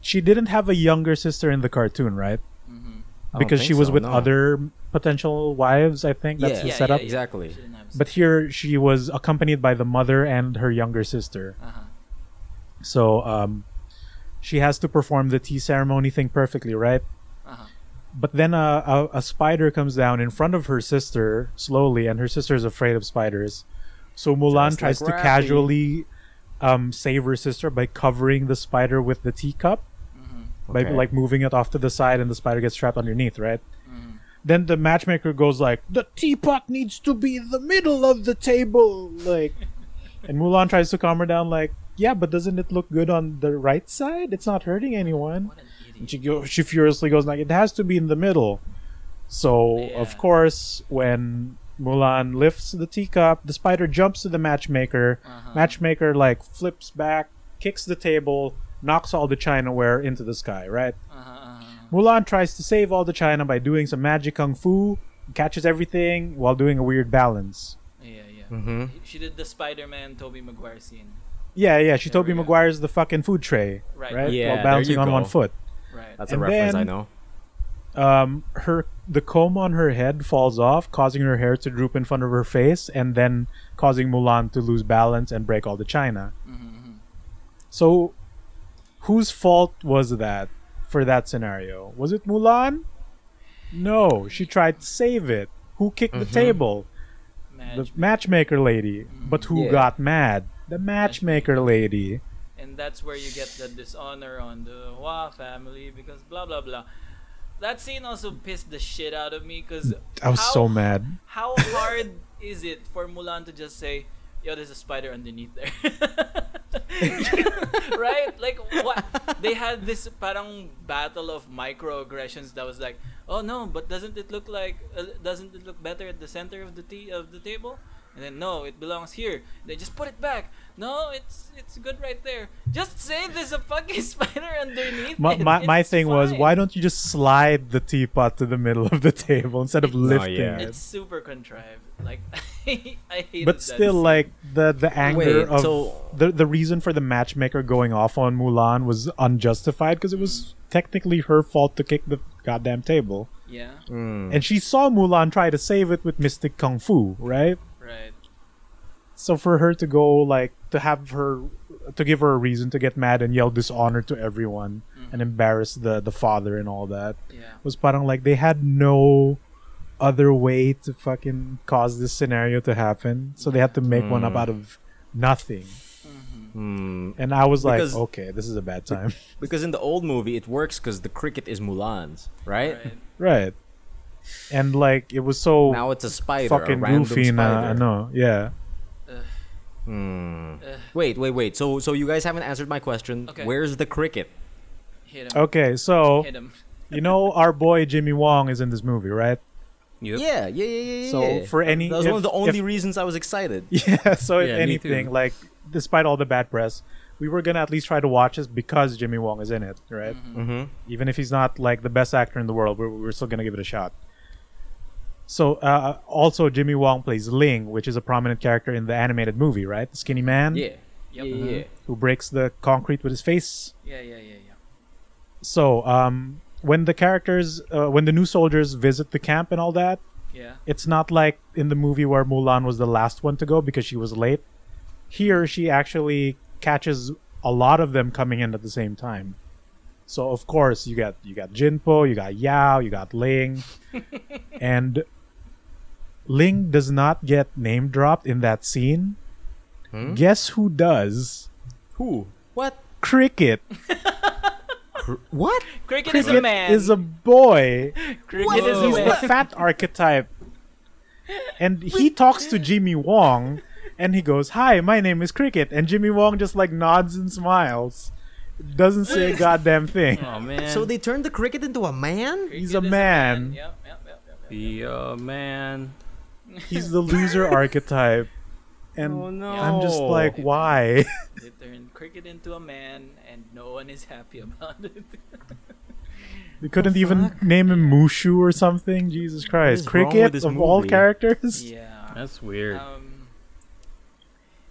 she didn't have a younger sister in the cartoon, right? Mhm. Because she was so, with no. other potential wives, I think. That's Yeah. the Yeah, setup. yeah, Exactly. But here she was accompanied by the mother and her younger sister. Uh-huh. So um, she has to perform the tea ceremony thing perfectly, right? But then a, a, a spider comes down in front of her sister slowly, and her sister is afraid of spiders. So Mulan Just tries like to Rafi. casually um, save her sister by covering the spider with the teacup, Mhm. by Okay. like moving it off to the side, and the spider gets trapped underneath, right? Mhm. Then the matchmaker goes like, "The teapot needs to be in the middle of the table," like, and Mulan tries to calm her down, like, "Yeah, but doesn't it look good on the right side? It's not hurting anyone." What an And she go, she furiously goes like, "It has to be in the middle." So Yeah. of course, when Mulan lifts the teacup, the spider jumps to the matchmaker. Uh-huh. Matchmaker like flips back, kicks the table, knocks all the chinaware into the sky. Right? Uh-huh, uh-huh. Mulan tries to save all the china by doing some magic kung fu, catches everything while doing a weird balance. Yeah, yeah. Mm-hmm. She did the Spider-Man Tobey Maguire scene. Yeah, yeah. She There Tobey we. Maguire's the fucking food tray, Right. right? Yeah, While there balancing you on one foot. Right. That's And a reference I know. Um, her the comb on her head falls off, causing her hair to droop in front of her face, and then causing Mulan to lose balance and break all the china. Mm-hmm. So, whose fault was that for that scenario? Was it Mulan? No, she tried to save it. Who kicked the table? The matchmaker lady. But who Yeah. got mad? The matchmaker lady. And that's where you get the dishonor on the Hua family because blah blah blah. That scene also pissed the shit out of me because I was so mad. How hard is it for Mulan to just say, "Yo, there's a spider underneath there," right? Like what? They had this parang battle of microaggressions that was like, "Oh no, but doesn't it look like? Uh, doesn't it look better at the center of the tea of the table?" And then no, it belongs here. They just put it back. No, it's it's good right there. Just say there's a fucking spider underneath. My, it. my, my It's thing was, why don't you just slide the teapot to the middle of the table instead of lifting oh, yeah. it? It's super contrived. Like I hate. but still like the the anger Wait, of so- the the reason for the matchmaker going off on Mulan was unjustified because it was technically her fault to kick the goddamn table yeah, Mm. and she saw Mulan try to save it with mystic kung fu right right. so for her to go like to have her to give her a reason to get mad and yell dishonor to everyone and embarrass the the father and all that Yeah. was parang like they had no other way to fucking cause this scenario to happen so they had to make one up Mm. out of nothing Hmm. and i was like Because- okay this is a bad time Because in the old movie, it works because the cricket is Mulan's, right? Right. right and like it was so Now it's a spider, fucking a random goofy spider. I know, yeah Hmm. Ugh. Wait, wait, wait. So, so you guys haven't answered my question. Okay. Where's the cricket? Hit him. okay so Hit him. you know our boy jimmy wong is in this movie right Yep. Yeah, yeah, yeah, yeah. So, yeah. for any- that was one of the only if- reasons I was excited. Yeah, so if Yeah, anything, like despite all the bad press, we were gonna at least try to watch this because Jimmy Wong is in it, right? Mm-hmm. Even if he's not like the best actor in the world, we're, we're still gonna give it a shot. So uh, also Jimmy Wong plays Ling, which is a prominent character in the animated movie, right? The skinny man Yeah. Yep. Yeah, yeah. who breaks the concrete with his face. Yeah, yeah, yeah, yeah. So um, when the characters, uh, when the new soldiers visit the camp and all that, Yeah. it's not like in the movie where Mulan was the last one to go because she was late. Here, she actually catches a lot of them coming in at the same time. So of course you got you got Chien-Po, you got Yao, you got Ling, and Ling does not get name dropped in that scene. Hmm? Guess who does? Who? What? Cricket. What? Cricket, is a Cricket man. is a boy. Cricket is a He's the fat archetype. And he talks to Jimmy Wong and he goes, Hi, my name is Cricket. And Jimmy Wong just like nods and smiles. Doesn't say a goddamn thing. Oh man. So they turned the cricket into a man? Cricket He's a is man. Yep, yep, yep, yep, yep. the uh, man. He's the loser archetype. And oh no. I'm just like, why? They turned Cricket into a man, and no one is happy about it. they couldn't even name him Mushu or something. Jesus Christ. is wrong with Cricket this of all characters? yeah. That's weird. Um,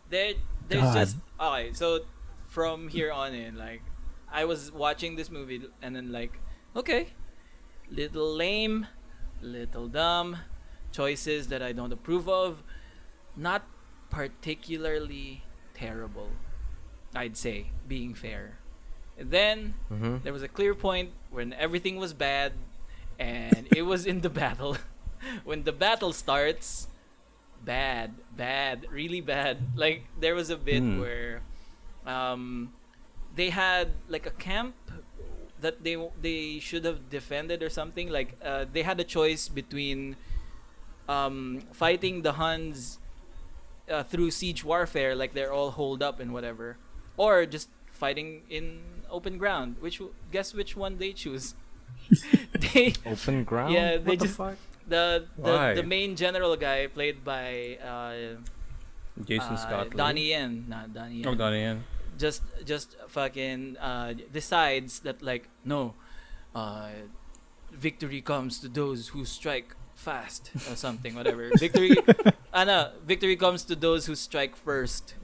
there, there's God. just okay. So from here on in, like, I was watching this movie and then like, okay, little lame, little dumb, choices that I don't approve of, not particularly terrible. I'd say, being fair. And then Mm-hmm. there was a clear point when everything was bad and it was in the battle when the battle starts bad bad really bad like there was a bit Hmm. where um they had like a camp that they they should have defended or something like uh, they had a choice between um fighting the Huns uh, through siege warfare like they're all holed up and whatever or just fighting in open ground which guess which one they choose they Open ground? Yeah, What they the just- fuck? the the, the main general guy played by uh, Jason uh, Scott. Lee. Donnie Yen not Donnie Yen Oh, Donnie Yen. just just fucking uh, decides that like no uh, victory comes to those who strike fast or something whatever victory uh, no, victory comes to those who strike first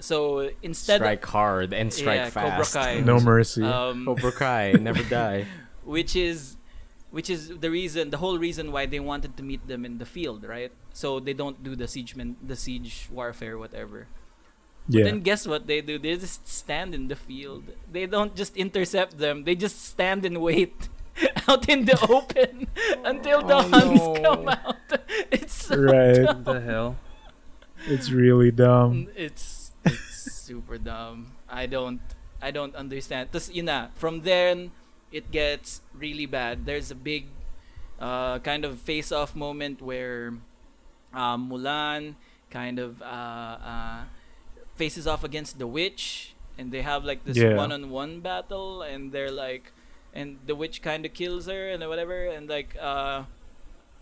So instead, strike hard and strike yeah, Cobra fast. Kai. No mercy. um, Cobra Kai, never die. which is which is the reason the whole reason why they wanted to meet them in the field right so they don't do the siege men, the siege warfare whatever yeah. then guess what they do they just stand in the field they don't just intercept them they just stand and wait out in the open until the Oh, Huns no. come out it's so right. What the hell? It's really dumb. it's it's super dumb. I don't I don't understand. Tapos yun na, from then it gets really bad. There's a big uh, kind of face-off moment where um, Mulan kind of uh, uh, faces off against the witch, and they have like this Yeah. one-on-one battle, and they're like, and the witch kind of kills her and whatever, and like uh,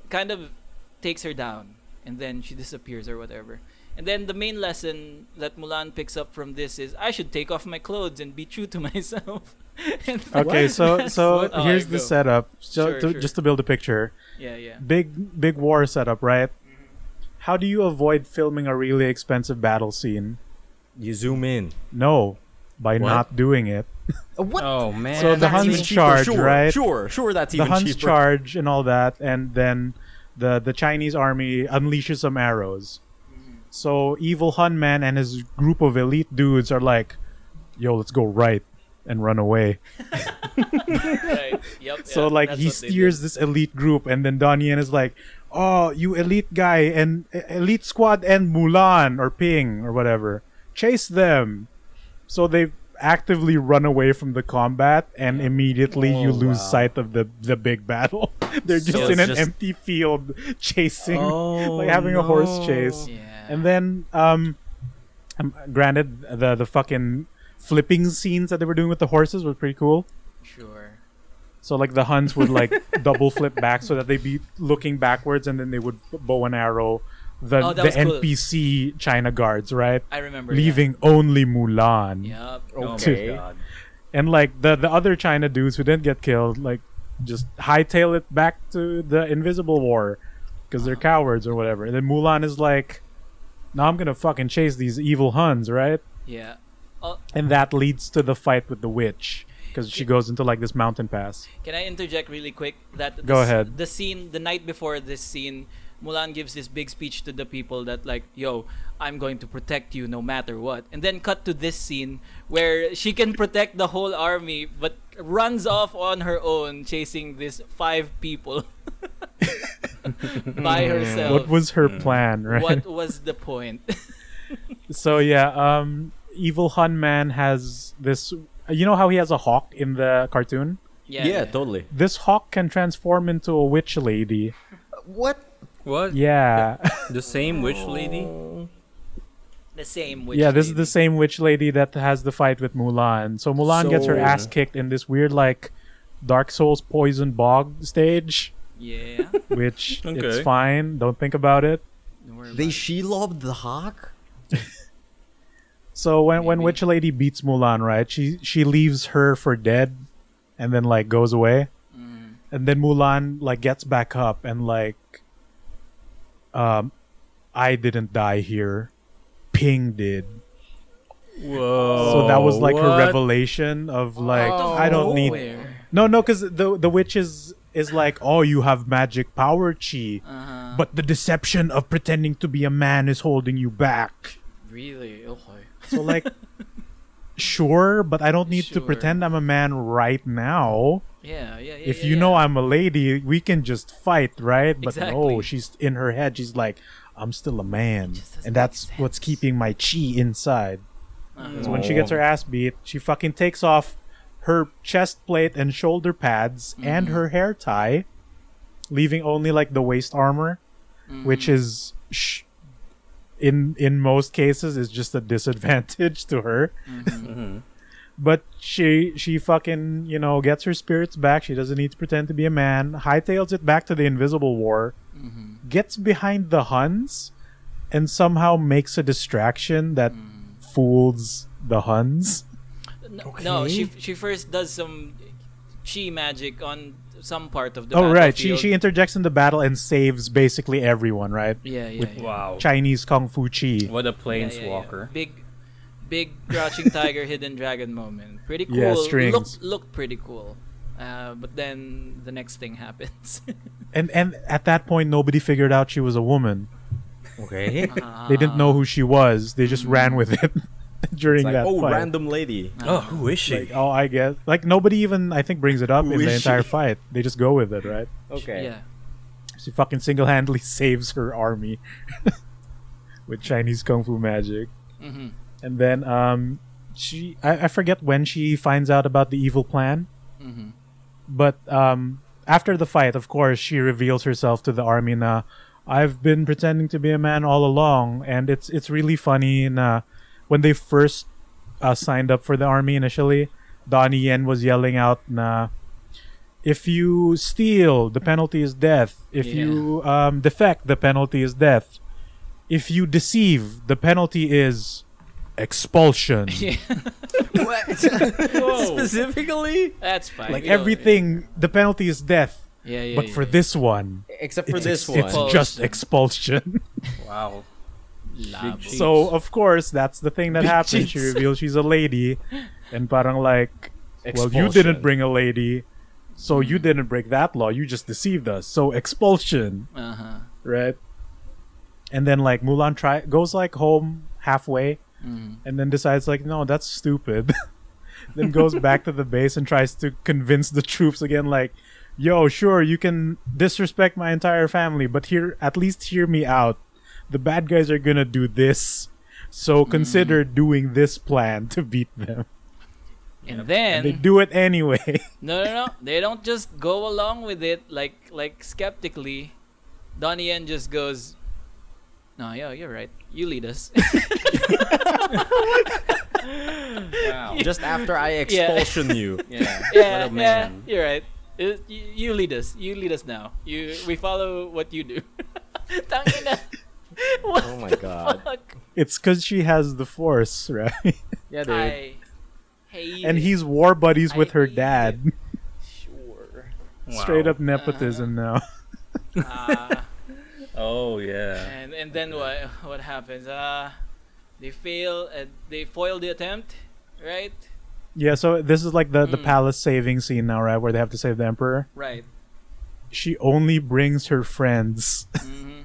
kind of takes her down, and then she disappears or whatever. And then the main lesson that Mulan picks up from this is I should take off my clothes and be true to myself. Okay, so so What? Oh, here's I the go. setup. So Sure, to, sure. just to build a picture, yeah, yeah. big big war setup, right? How do you avoid filming a really expensive battle scene? You zoom in. No, by What? not doing it. What? Oh man. So the That's Huns cheaper, charge, sure, right? Sure, sure. That's the even Huns cheaper. charge and all that, and then the the Chinese army unleashes some arrows. So evil Hun man and his group of elite dudes are like, "Yo, let's go right and run away." right. Yep. So yeah, like he steers this elite group, and then Donnie Yen is like, "Oh, you elite guy and elite squad and Mulan or Ping or whatever, chase them." So they actively run away from the combat, and immediately you Oh, lose wow. sight of the the big battle. They're just So in an just- empty field chasing, Oh, like having a horse chase. Yeah. And then, um, um, granted, the the fucking flipping scenes that they were doing with the horses were pretty cool. sure. So like the Huns would like double flip back so that they'd be looking backwards and then they would bow and arrow the Oh, the was cool. NPC China guards, right? I remember. Leaving only Mulan. Yeah. Yep. Oh Okay. my god. And like the the other China dudes who didn't get killed, like just hightail it back to the Invisible War because they're cowards or whatever. And then Mulan is like, "Now I'm gonna fucking chase these evil Huns, right?" Yeah. Oh. And that leads to the fight with the witch because she goes into like this mountain pass. Can I interject really quick? That Go this- ahead. The scene, the night before this scene, Mulan gives this big speech to the people that like, "Yo, I'm going to protect you no matter what." And then cut to this scene where she can protect the whole army, but runs off on her own, chasing these five people by herself. What was her plan, right? What was the point? So yeah, um, evil Hun man has this. You know how he has a hawk in the cartoon? Yeah, totally. This hawk can transform into a witch lady. What? What? Yeah, The same witch lady? The same. Witch yeah. This is the same witch lady that has the fight with Mulan. So Mulan gets her ass kicked in this weird like Dark Souls poison bog stage, Yeah. which it's fine. Don't think about it. Don't They she lobbed the hawk? So when when Witch Lady beats Mulan, right? She she leaves her for dead, and then like goes away, Mm. and then Mulan like gets back up and like, um, I didn't die here, Ping did. Whoa. so that was like her revelation of like Out of I don't need nowhere. no no because the the witch is is like oh you have magic power chi, Uh-huh. but the deception of pretending to be a man is holding you back. really, okay. So like, sure, but I don't need to pretend I'm a man right now. Yeah, yeah, yeah. if yeah, you know. I'm a lady, we can just fight, right? But no, she's in her head. She's like, I'm still a man, and that's make what's keeping my chi inside. Uh-huh. So when she gets her ass beat, she fucking takes off her chest plate and shoulder pads and Mm-hmm. her hair tie, leaving only like the waist armor, which Mhm. is sh- in in most cases is just a disadvantage to her. Mhm. But she she fucking you know gets her spirits back. She doesn't need to pretend to be a man. Hightails it back to the Invisible War. Mhm. Gets behind the Huns, and somehow makes a distraction that Mm. fools the Huns. No, no, she she first does some chi magic on some part of the oh right, she she interjects in the battle and saves basically everyone. Right, yeah, yeah, with- yeah. Wow. Chinese kung fu chi. What a Yeah, yeah, yeah. Big big crouching tiger, hidden dragon moment. Pretty cool. Yeah, strings. Looked looked pretty cool. Uh, but then the next thing happens. And and at that point, nobody figured out she was a woman. Okay. They didn't know who she was. They just ran with it during It's like, that oh, fight. random lady. Oh, who is she? Like, oh, I guess. Like nobody even I think brings it up Who in the is entire she? fight. They just go with it, right? Okay. Yeah. She fucking single-handedly saves her army with Chinese kung fu magic. hmm And then um she I, I forget when she finds out about the evil plan. hmm But um after the fight, of course, she reveals herself to the army na I've been pretending to be a man all along and it's it's really funny na when they first uh, signed up for the army initially, Donnie Yen was yelling out na if you steal, the penalty is death. If Yeah. you um, defect, the penalty is death. If you deceive, the penalty is expulsion. Yeah. Specifically? That's fine. like We don't- everything, the penalty is death. Yeah, yeah. but yeah, for yeah. this one, Except for it's, one, it's one. just Expulsion. expulsion. Wow. So of course, that's the thing that Big happens. She reveals she's a lady, and parang like, well, you didn't bring a lady, so you didn't break that law. You just deceived us. So expulsion, Uh-huh. right? And then like Mulan try goes like home halfway, Mhm. and then decides like, no, that's stupid. then goes back to the base and tries to convince the troops again, like, yo, sure, you can disrespect my entire family, but here, at least hear me out. The bad guys are gonna do this, so consider doing this plan to beat them. And then And they do it anyway. No, no, no. They don't just go along with it like like skeptically. Donnie Yen just goes, "No, yeah, you're right. You lead us." Wow. Just after I expulsion you. yeah. yeah, What yeah, you're right. Uh, You, you lead us. You lead us now. You we follow what you do. Tangina. What Oh my God. fuck? it's because she has the force, right? Yeah, dude. I hate and it. he's war buddies with I her hate dad. sure. Wow. Straight up nepotism now. Ah. Oh yeah. And and then what what happens? Uh they fail and they foil the attempt, right? Yeah, so this is like the, the Mm. palace saving scene now, right? Where they have to save the emperor. Right. She only brings her friends, hmm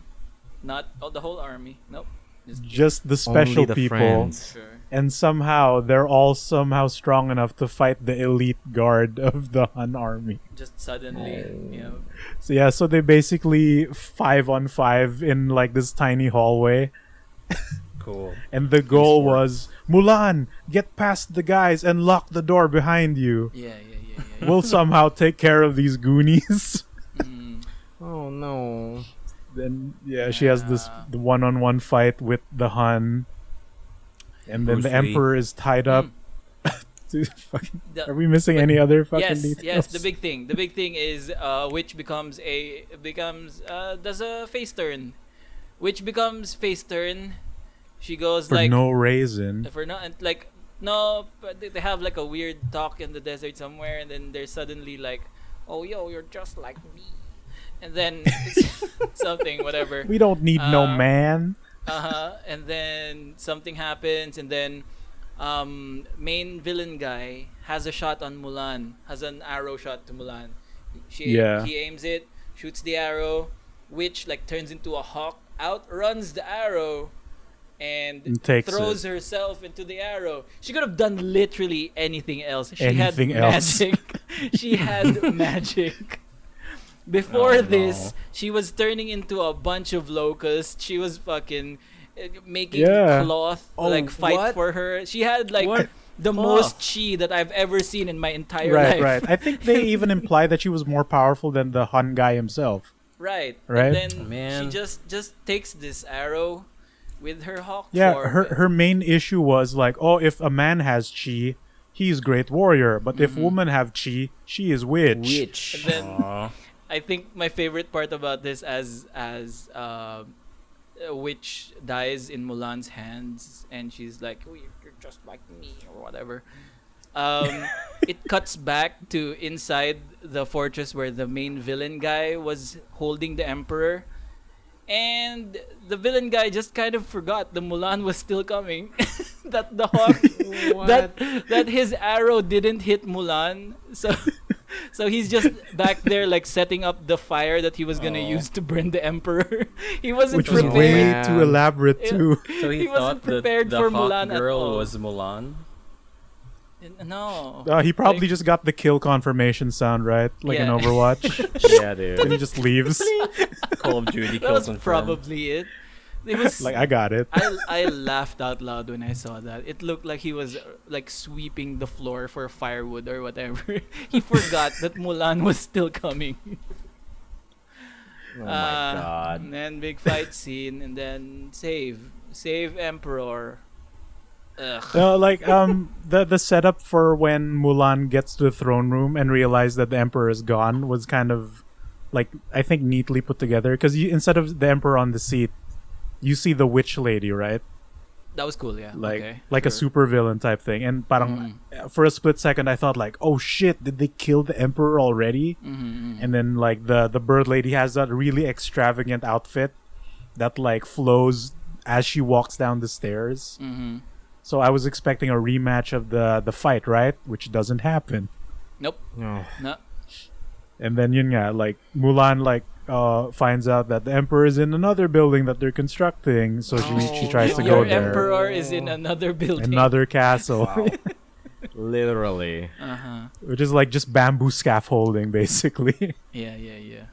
Not oh, the whole army. Nope. Just just the special the people, friends. sure. and somehow they're all somehow strong enough to fight the elite guard of the Hun army. Just suddenly, you know. So yeah, so they basically five on five in like this tiny hallway, Cool. and the goal was Mulan, get past the guys and lock the door behind you. Yeah, yeah, yeah, yeah. We'll somehow take care of these Goonies. Mm. Oh no. then yeah, she has this the one-on-one fight with the Hun, and then Bruce the Lee. Emperor is tied up. Mm. to fucking, The- are we missing any other fucking yes, details? yes. The big thing, the big thing is uh, which becomes a becomes uh, does a face turn, which becomes face turn. She goes for like no reason. for not like no, but they, have like a weird talk in the desert somewhere, and then they're suddenly like, "Oh, yo, you're just like me," and then something, whatever. We don't need no Uh, man. Uh-huh. And then something happens and then um main villain guy has a shot on Mulan, has an arrow shot to Mulan. She Yeah. he aims it, shoots the arrow, which like turns into a hawk, outruns the arrow and, And takes throws herself into the arrow. She could have done literally anything else. She Anything had else. magic. she had magic. Before Oh, this, no. she was turning into a bunch of locusts. She was fucking uh, making Yeah. cloth Oh, like fight what? for her. She had like What? the Cloth? most chi that I've ever seen in my entire Right, life. right. I think they even imply that she was more powerful than the Hun guy himself. Right. Right? And then Man. she just just takes this arrow with her hawk Yeah, form. her her main issue was like, oh, if a man has chi, he's great warrior, but if Mm-hmm. women have chi, she is witch. Witch. And then Aw. I think my favorite part about this as as uh, a witch dies in Mulan's hands and she's like, oh, you're you're just like me or whatever. Um, it cuts back to inside the fortress where the main villain guy was holding the emperor, and the villain guy just kind of forgot the Mulan was still coming. that the hawk that that his arrow didn't hit Mulan. So so he's just back there like setting up the fire that he was gonna Oh. use to burn the emperor. he wasn't Which was prepared. way too elaborate It- too. So he, He wasn't thought that prepared the for hawk Mulan at girl all. was Mulan. No. Uh, he probably Like- just got the kill confirmation sound right, like in Yeah. Overwatch, yeah, dude. and he just leaves. Call of Duty kills that was confirmed. probably it. It was like I got it. I I laughed out loud when I saw that. It looked like he was like sweeping the floor for firewood or whatever. he forgot that Mulan was still coming. Oh my Uh, god. And then big fight scene, and then save, save Emperor. Ugh. No, like um the the setup for when Mulan gets to the throne room and realizes that the emperor is gone was kind of like I think neatly put together because instead of the emperor on the seat, you see the witch lady, right? That was cool, yeah. Like okay, like a super villain type thing. And parang for a split second I thought like, oh shit, did they kill the emperor already? Mhm, mhm. And then like the the bird lady has that really extravagant outfit that like flows as she walks down the stairs. Mhm. So I was expecting a rematch of the the fight, right? Which doesn't happen. Nope. Oh. No. And then yun nga, like Mulan like uh finds out that the emperor is in another building that they're constructing, so she she tries to Your go there. Emperor is in another building. Another castle, Wow. Literally. Uh-huh. which is like just bamboo scaffolding basically. Yeah, yeah, yeah.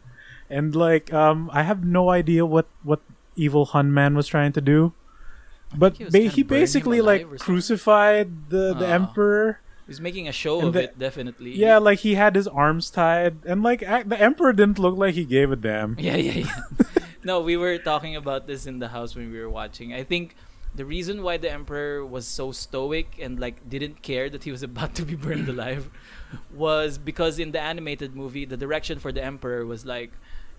and like um I have no idea what what evil Hun Man was trying to do. But he ba- he basically like crucified the the Ah. emperor. He's making a show And of the- it, definitely. Yeah, like he had his arms tied, and like ac- the emperor didn't look like he gave a damn. Yeah, yeah, yeah. no, we were talking about this in the house when we were watching. I think the reason why the emperor was so stoic and like didn't care that he was about to be burned alive was because in the animated movie, the direction for the emperor was like.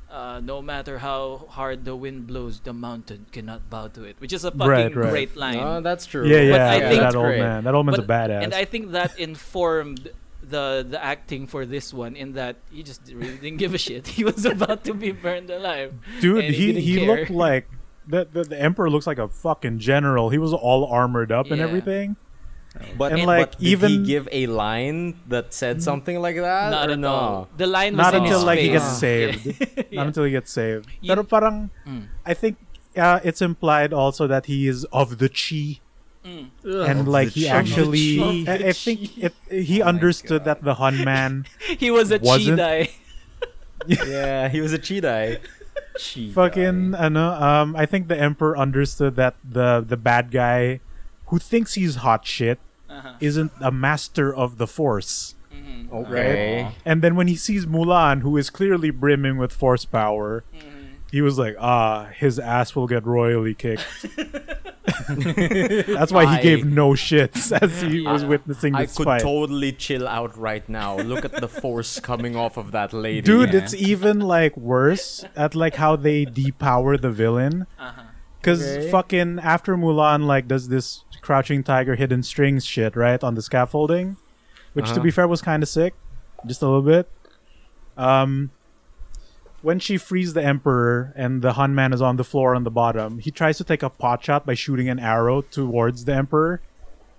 Uh, no matter how hard the wind blows, the mountain cannot bow to it, which is a fucking Right, right. great line. Oh, that's true. Yeah, yeah, But I yeah, think- that old great. man. That old man's But- a badass. And I think that informed the the acting for this one in that he just really didn't give a shit. He was about to be burned alive. Dude, he he he looked like the, the the emperor looks like a fucking general. He was all armored up and everything. But, And, but like, did even- he give a line that said something like that? Not or at no? all. The line was Not in until his like he gets saved. Yeah. Not until he gets saved. You- Pero parang Mm. I think uh, it's implied also that he is of the chi, Mm. and like he chi. actually, I, I think it, he understood that the Hun man He was a Wasn't- Chidai. yeah, he was a chi cheetah. fucking ano, um I think the emperor understood that the the bad guy who thinks he's hot shit. Isn't a master of the force. Mhm. Okay. And then when he sees Mulan, who is clearly brimming with force power, Mhm. he was like, ah, his ass will get royally kicked. That's why he I- gave no shits as he was Yeah. witnessing I could fight. totally chill out right now. Look at the force coming off of that lady. Dude, Yeah. it's even like worse at like how they depower the villain. Uh-huh. Cause Okay. fucking after Mulan like does this crouching tiger hidden strings shit right on the scaffolding, which to Uh-huh. be fair was kind of sick, just a little bit. Um, when she frees the emperor and the Hun man is on the floor on the bottom, he tries to take a pot shot by shooting an arrow towards the emperor,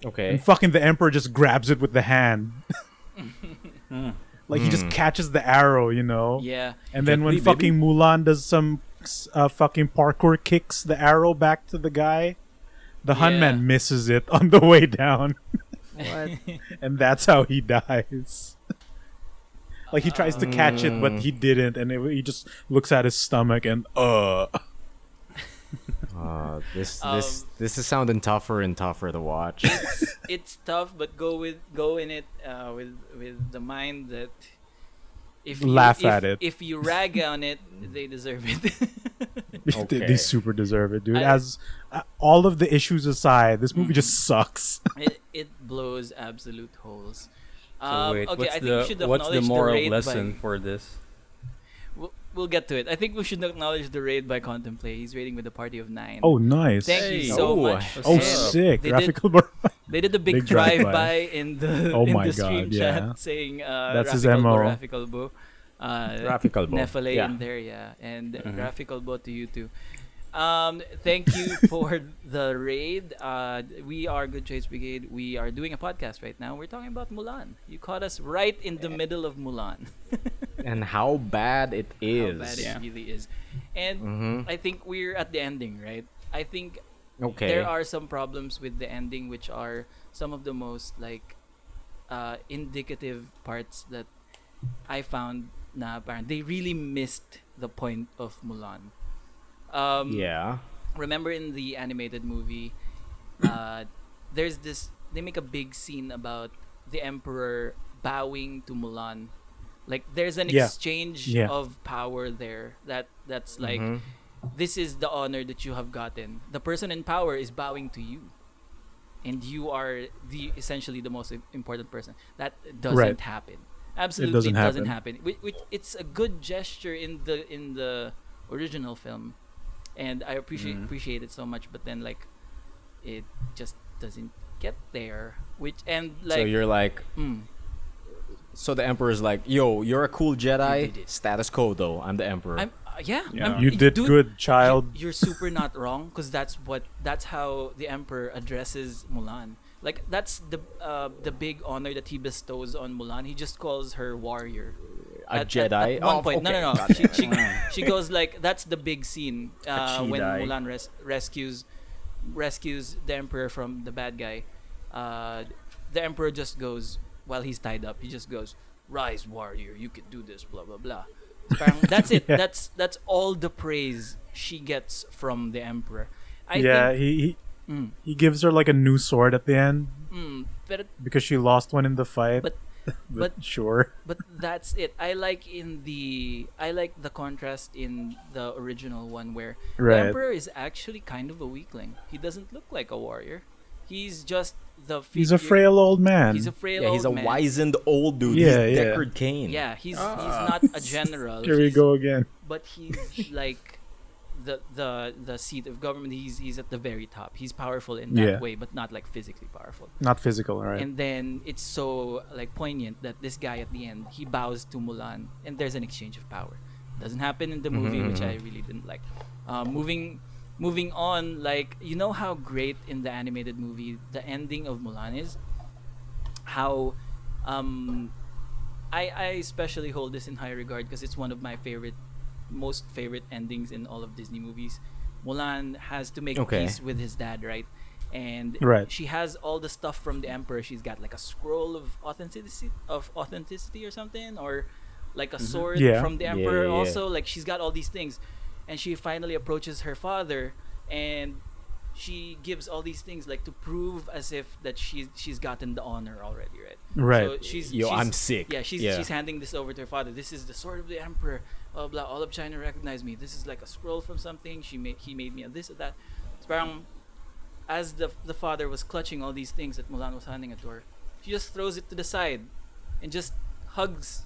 okay. and fucking the emperor just grabs it with the hand. like he just Hmm. catches the arrow, you know. Yeah. And then Jet when Li, fucking Mulan does some uh, fucking parkour kicks the arrow back to the guy, the Hun Yeah. man misses it on the way down, What? and that's how he dies. like he tries to catch it, but he didn't, and it, he just looks at his stomach and uh. Uh, this Um, this this is sounding tougher and tougher to watch. It's, it's tough, but go with go in it uh, with with the mind that if you, Laugh if, at it. If you rag on it, they deserve it. they, Okay. they super deserve it, dude. I- As uh, all of the issues aside, this movie just sucks. it, it blows absolute holes. So Um, wait, okay, what's I think the we should what's the moral raid lesson By, for this? We'll, we'll get to it. I think we should acknowledge the raid by Contemplate. He's raiding with a party of nine. Oh, nice. Thank Hey. you so Oh, much. oh, And sick. They Graphical bar- they did a big, Big drive-by. drive-by in the Oh in my the stream God, chat yeah. saying uh, That's his Raffical MO. Bo, Raffical Bo. Uh, Rafi Calvo. Nefale Yeah. in there, yeah, and Mhm. Rafi Calvo to you too. Um, thank you for the raid. Uh, we are Good Trades Brigade. We are doing a podcast right now. We're talking about Mulan. You caught us right in the middle of Mulan. and how bad it is. How bad Yeah. it really is. And Mhm. I think we're at the ending, right? I think Okay. there are some problems with the ending, which are some of the most like uh, indicative parts that I found. Na parang they really missed the point of Mulan. Um, yeah. remember in the animated movie uh, there's this they make a big scene about the emperor bowing to mulan like there's an Yeah. exchange Yeah. of power there that that's like Mhm. this is the honor that you have gotten the person in power is bowing to you and you are the essentially the most important person that doesn't Right. happen absolutely doesn't doesn't, happen. happen, Which, which it's a good gesture in the in the original film and i appreciate Mhm. appreciate it so much but then like it just doesn't get there which and like so you're like, mm, so the emperor's like, yo, you're a cool Jedi. Status quo though. I'm the emperor. i'm uh, yeah, Yeah. I'm- You did dude, good, child. you- You're super not wrong because that's what that's how the emperor addresses Mulan. Like that's the uh, the big honor that he bestows on Mulan. He just calls her warrior. A At- Jedi. At, at one Oh, point, no, okay. no, no. Got She, she, she goes like that's the big scene uh, when. Mulan res- rescues rescues the emperor from the bad guy. Uh, the emperor just goes while he's tied up. He just goes, "Rise, warrior! You can do this." Blah blah blah. That's it. Yeah. That's that's all the praise she gets from the emperor. I yeah, think. he, he Mm, he gives her like a new sword at the end mm, but because she lost one in the fight. But- but, but- sure. but that's it. I like in the I like the contrast in the original one where the emperor is actually kind of a weakling. He doesn't look like a warrior. He's just the. He's a frail old man. He's a frail. yeah, he's a man. wizened old dude. Yeah, he's yeah. Deckard Cain. Yeah, he's he's Ah. not a general. Here we go again. But he's like the the the seat of government. He's he's at the very top. He's powerful in that Yeah. way, but not like physically powerful. Not physical, right? And then it's so like poignant that this guy at the end he bows to Mulan, and there's an exchange of power. Doesn't happen in the movie, which I really didn't like. Uh, moving, moving on, like you know how great in the animated movie the ending of Mulan is. How, um, I I especially hold this in high regard because it's one of my favorite, most favorite endings in all of Disney movies. Mulan has to make Okay. peace with his dad, right? And Right. she has all the stuff from the emperor. She's got like a scroll of authenticity of authenticity or something, or like a mm-hmm. sword Yeah. from the emperor. yeah, yeah. Also, like she's got all these things, and she finally approaches her father, and she gives all these things like to prove as if that she's she's gotten the honor already, right? Right. So she's Yo, she's- I'm sick. Yeah, she's Yeah. she's handing this over to her father. This is the sword of the emperor. Blah blah. All of China recognize me. This is like a scroll from something. She made he made me a this or that. It's parang as the the father was clutching all these things that Mulan was handing it to her, she just throws it to the side, and just hugs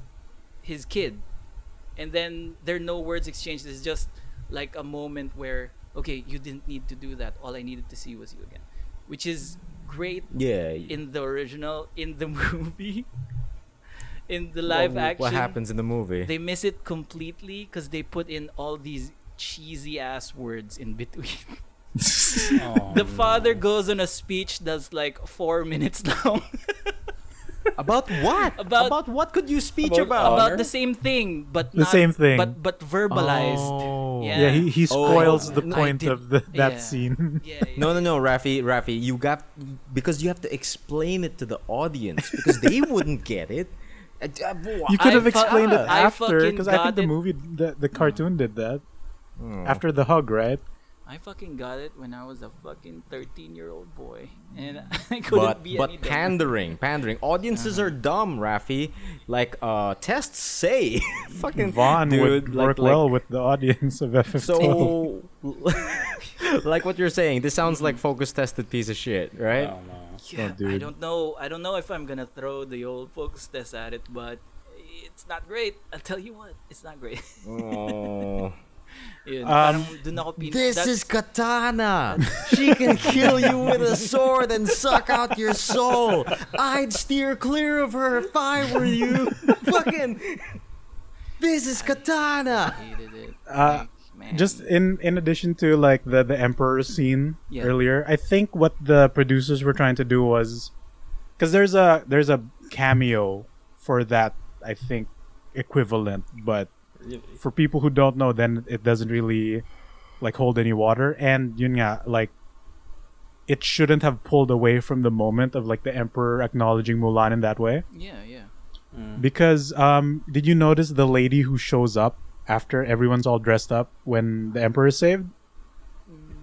his kid, and then there are no words exchanged. It's just like a moment where okay, you didn't need to do that. All I needed to see was you again, which is great Yeah. in the original in the movie in the live what, action What happens in the movie? they miss it completely because they put in all these cheesy ass words in between the oh, father goes on a speech that's like four minutes long about what? About- what could you speech About- about? about the same thing but The not, same thing. but but verbalized Oh. Yeah. yeah, he, he Oh, spoils the point did- of the, that yeah. scene. yeah, yeah. No, no, no, Rafi, Rafi, you got because you have to explain it to the audience because they wouldn't get it. You could I have fu- explained it after because I think the movie, the, the cartoon did that Hmm. after the hug, right? I fucking got it when I was a fucking 13 year old boy and I couldn't but be but any dumber. pandering, pandering. Audiences Uh-huh. are dumb, Rafi. Like uh, tests say, fucking Vaughn dude, would like- work like- well with the audience of F15. So, like what you're saying, this sounds like focus tested piece of shit, right? Oh, Yeah, I dude. don't know. I don't know if I'm gonna throw the old focus test at it, but it's not great. I'll tell you what, it's not great. Oh. Yun, Um, This is Katana. She can kill you with a sword and suck out your soul. I'd steer clear of her if I were you. Fucking. This is Katana. hated it. Uh, man. just in in addition to like the the emperor scene Yeah. earlier i think what the producers were trying to do was because there's a there's a cameo for that i think equivalent but for people who don't know then it doesn't really like hold any water and yun nga, like it shouldn't have pulled away from the moment of like the emperor acknowledging mulan in that way yeah, yeah. because um did you notice the lady who shows up after everyone's all dressed up when the emperor is saved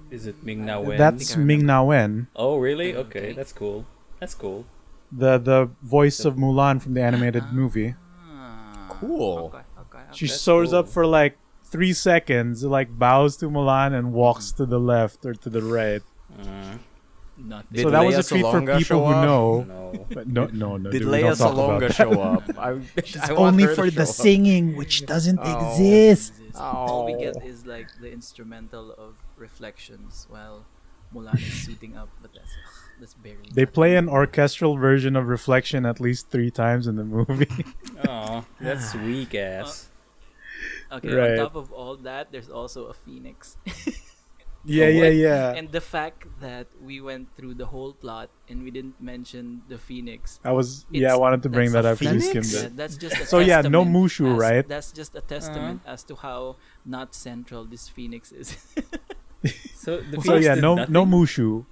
Is it Ming Na Wen? That's Ming Na Wen, oh, really? Okay. Okay, that's cool. That's cool. the the voice of Mulan from the animated movie. Ah, Cool. Okay, okay. She That's shows cool. up for like three seconds, like bows to Mulan and walks to the left or to the right. Uh, Nothing. Did so that was Lea a treat for people who know. no. But no, no, no. Did dude, we Lea don't talk Salonga that. show up? I, I only for the show up. singing, which doesn't Oh. exist. Oh. All we Oh. get is like the instrumental of reflections while Mulan is suiting up, but that's that's barely. They play an orchestral version of Reflection at least three times in the movie. Oh, that's weak uh, ass. Okay, Right. on top of all that, there's also a phoenix. yeah, yeah, yeah. and the fact that we went through the whole plot and we didn't mention the phoenix. I was yeah, I wanted to bring that up up. 'cause you phoenix? skimmed Yeah, that's just a So yeah, no Mushu, as- right? That's just a testament as to how not central this phoenix is. So the So Phoenix yeah, no nothing? no Mushu.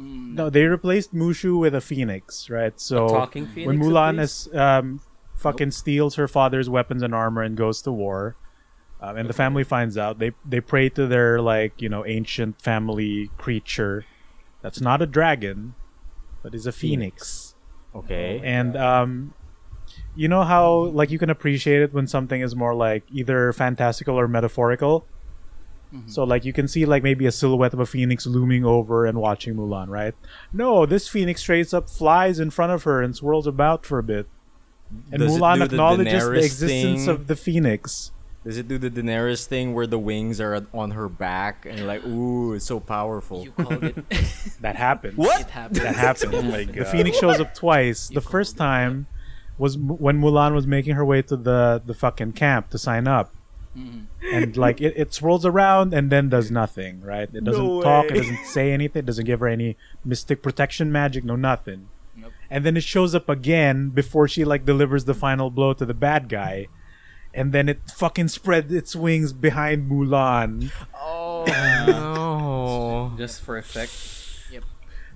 Mm. No, they replaced Mushu with a phoenix, right? So talking phoenix. when Mulan is um, fucking steals her father's weapons and armor and goes to war, um, and the family finds out, they they pray to their like you know ancient family creature, that's not a dragon, but is a phoenix. Okay. And um, you know how like you can appreciate it when something is more like either fantastical or metaphorical. Mhm. So like you can see like maybe a silhouette of a phoenix looming over and watching Mulan, right? No, this phoenix straight up flies in front of her and swirls about for a bit. And Does Mulan do the acknowledges the, Daenerys existence thing? of the phoenix. Does it do the Daenerys thing where the wings are on her back and like, ooh, it's so powerful? You called it. That happened. It happened. That happened. Oh my The phoenix shows up twice. You The called first it. time was when Mulan was making her way to the the fucking camp to sign up. Mhm. and like it, it swirls around and then does nothing right it doesn't No talk it doesn't say anything it doesn't give her any mystic protection magic no nothing Nope. and then it shows up again before she like delivers the final blow to the bad guy and then it fucking spread its wings behind Mulan Oh, no. Just for effect. Yep.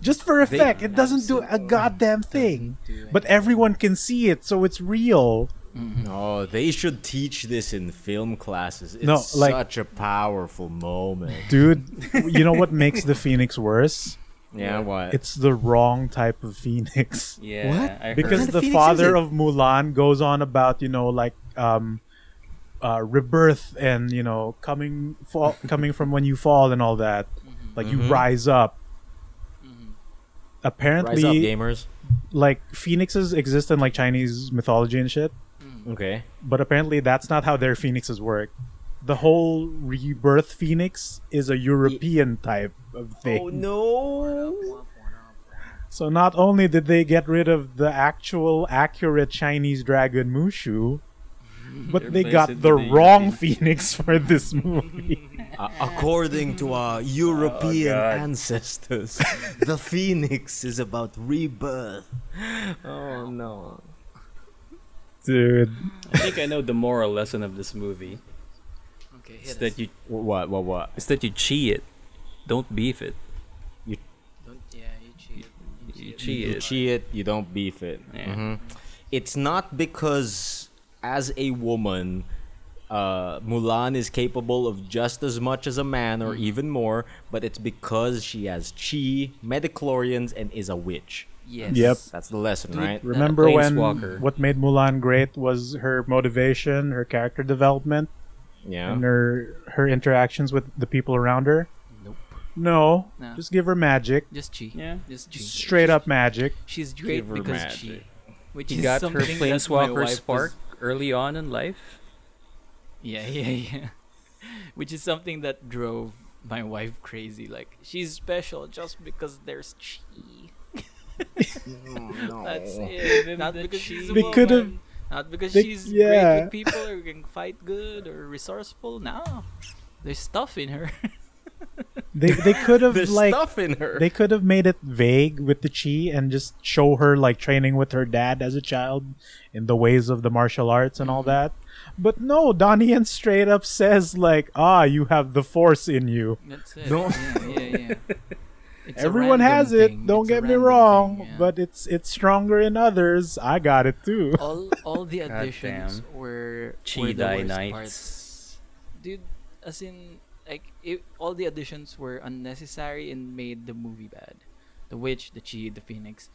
Just for effect it doesn't do a goddamn thing Do but everyone can see it so it's real No, they should teach this in film classes. It's No, like- such a powerful moment. dude you know what makes the phoenix worse Yeah, what? it's the wrong type of phoenix Yeah. What? Because kind the phoenix father of Mulan goes on about you know like um uh rebirth and you know coming fall coming from when you fall and all that like you Mhm. rise up Mhm. apparently Rise up, gamers. like phoenixes exist in like Chinese mythology and shit Okay. but apparently that's not how their phoenixes work the whole rebirth phoenix is a European type of thing Oh no! So not only did they get rid of the actual accurate Chinese dragon Mushu, but they Replace got the wrong phoenix for this movie. Uh, according to our European God. ancestors, the phoenix is about rebirth. Oh no! Dude, I think I know the moral lesson of this movie. Okay, It's hit that you What? What? What? it's that you cheat it. Don't beef it. You Don't, yeah, you cheat. You cheat. cheat You cheat it, you don't beef it. Yeah. Mhm. It's not because, as a woman, uh, Mulan is capable of just as much as a man or even more, but it's because she has chi, midi-chlorians, and is a witch. Yes. Yep. That's the lesson, Dude, right? remember when Planeswalker. what made Mulan great was her motivation, her character development, Yeah. and her her interactions with the people around her? Nope. No, No. just give her magic, Just cheat. Yeah. Just cheat. straight up magic. She's great because magic. cheat. Which You is got her something that my planeswalker wife spark was- early on in life. Yeah, yeah, yeah. Which is something that drove my wife crazy. Like she's special just because there's chi. That's it. Not because she's a They woman. could've- Not because They- she's yeah. great with people or can fight good or resourceful. No, there's stuff in her. They they could have like stuff in her. they could have made it vague with the chi and just show her like training with her dad as a child in the ways of the martial arts and all Mm-hmm. that. But no, Donnie Yen straight up says like, "Ah, you have the force in you." That's it. No. Yeah, yeah, yeah. It's Everyone has it. thing. Don't It's get me wrong, thing, yeah. but it's it's stronger in others. I got it too. all all the additions were Chi were the worst Knights. parts. Dude, as in like it, all the additions were unnecessary and made the movie bad. The witch, the chi, the phoenix.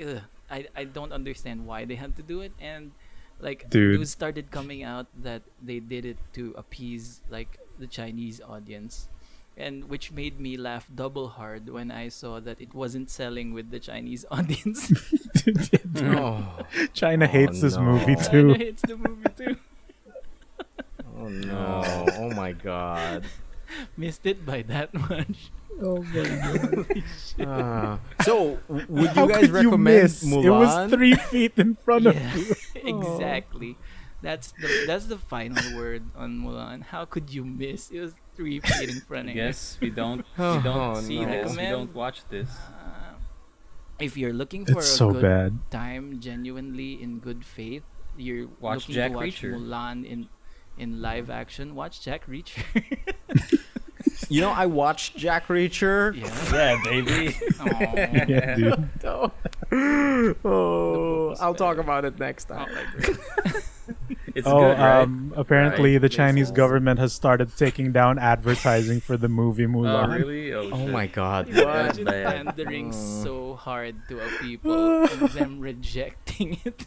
Ugh, I I don't understand why they had to do it and like Dude. news started coming out that they did it to appease like the Chinese audience. And which made me laugh double hard when I saw that it wasn't selling with the Chinese audience. oh, China Oh, hates this no. movie China hates the movie too. oh no! Oh my god! Missed it by that much. Oh my god! Uh, so, w- would How you guys could you recommend miss? Mulan? It was three feet in front of you. exactly. That's the that's the final word on Mulan. How could you miss? It was three feet in front of you. Yes, we don't Oh, we don't no. see this. We Recommend- don't watch this. Uh, if you're looking for It's a so good bad. time, genuinely in good faith, you're Watch looking Jack to watch Reacher. Mulan in in live action. Watch Jack Reacher. You know, I watched Jack Reacher. yeah. Yeah, baby. Aw. Yeah, dude. Oh, I'll book talk about it next Oh, time. like, It's oh, good, right? um, apparently Right. the Chinese Placeholder. government has started taking down advertising for the movie oh, Mulan. really? Oh, Oh my god! What? Imagine pandering Mm. so hard to a people and them rejecting it.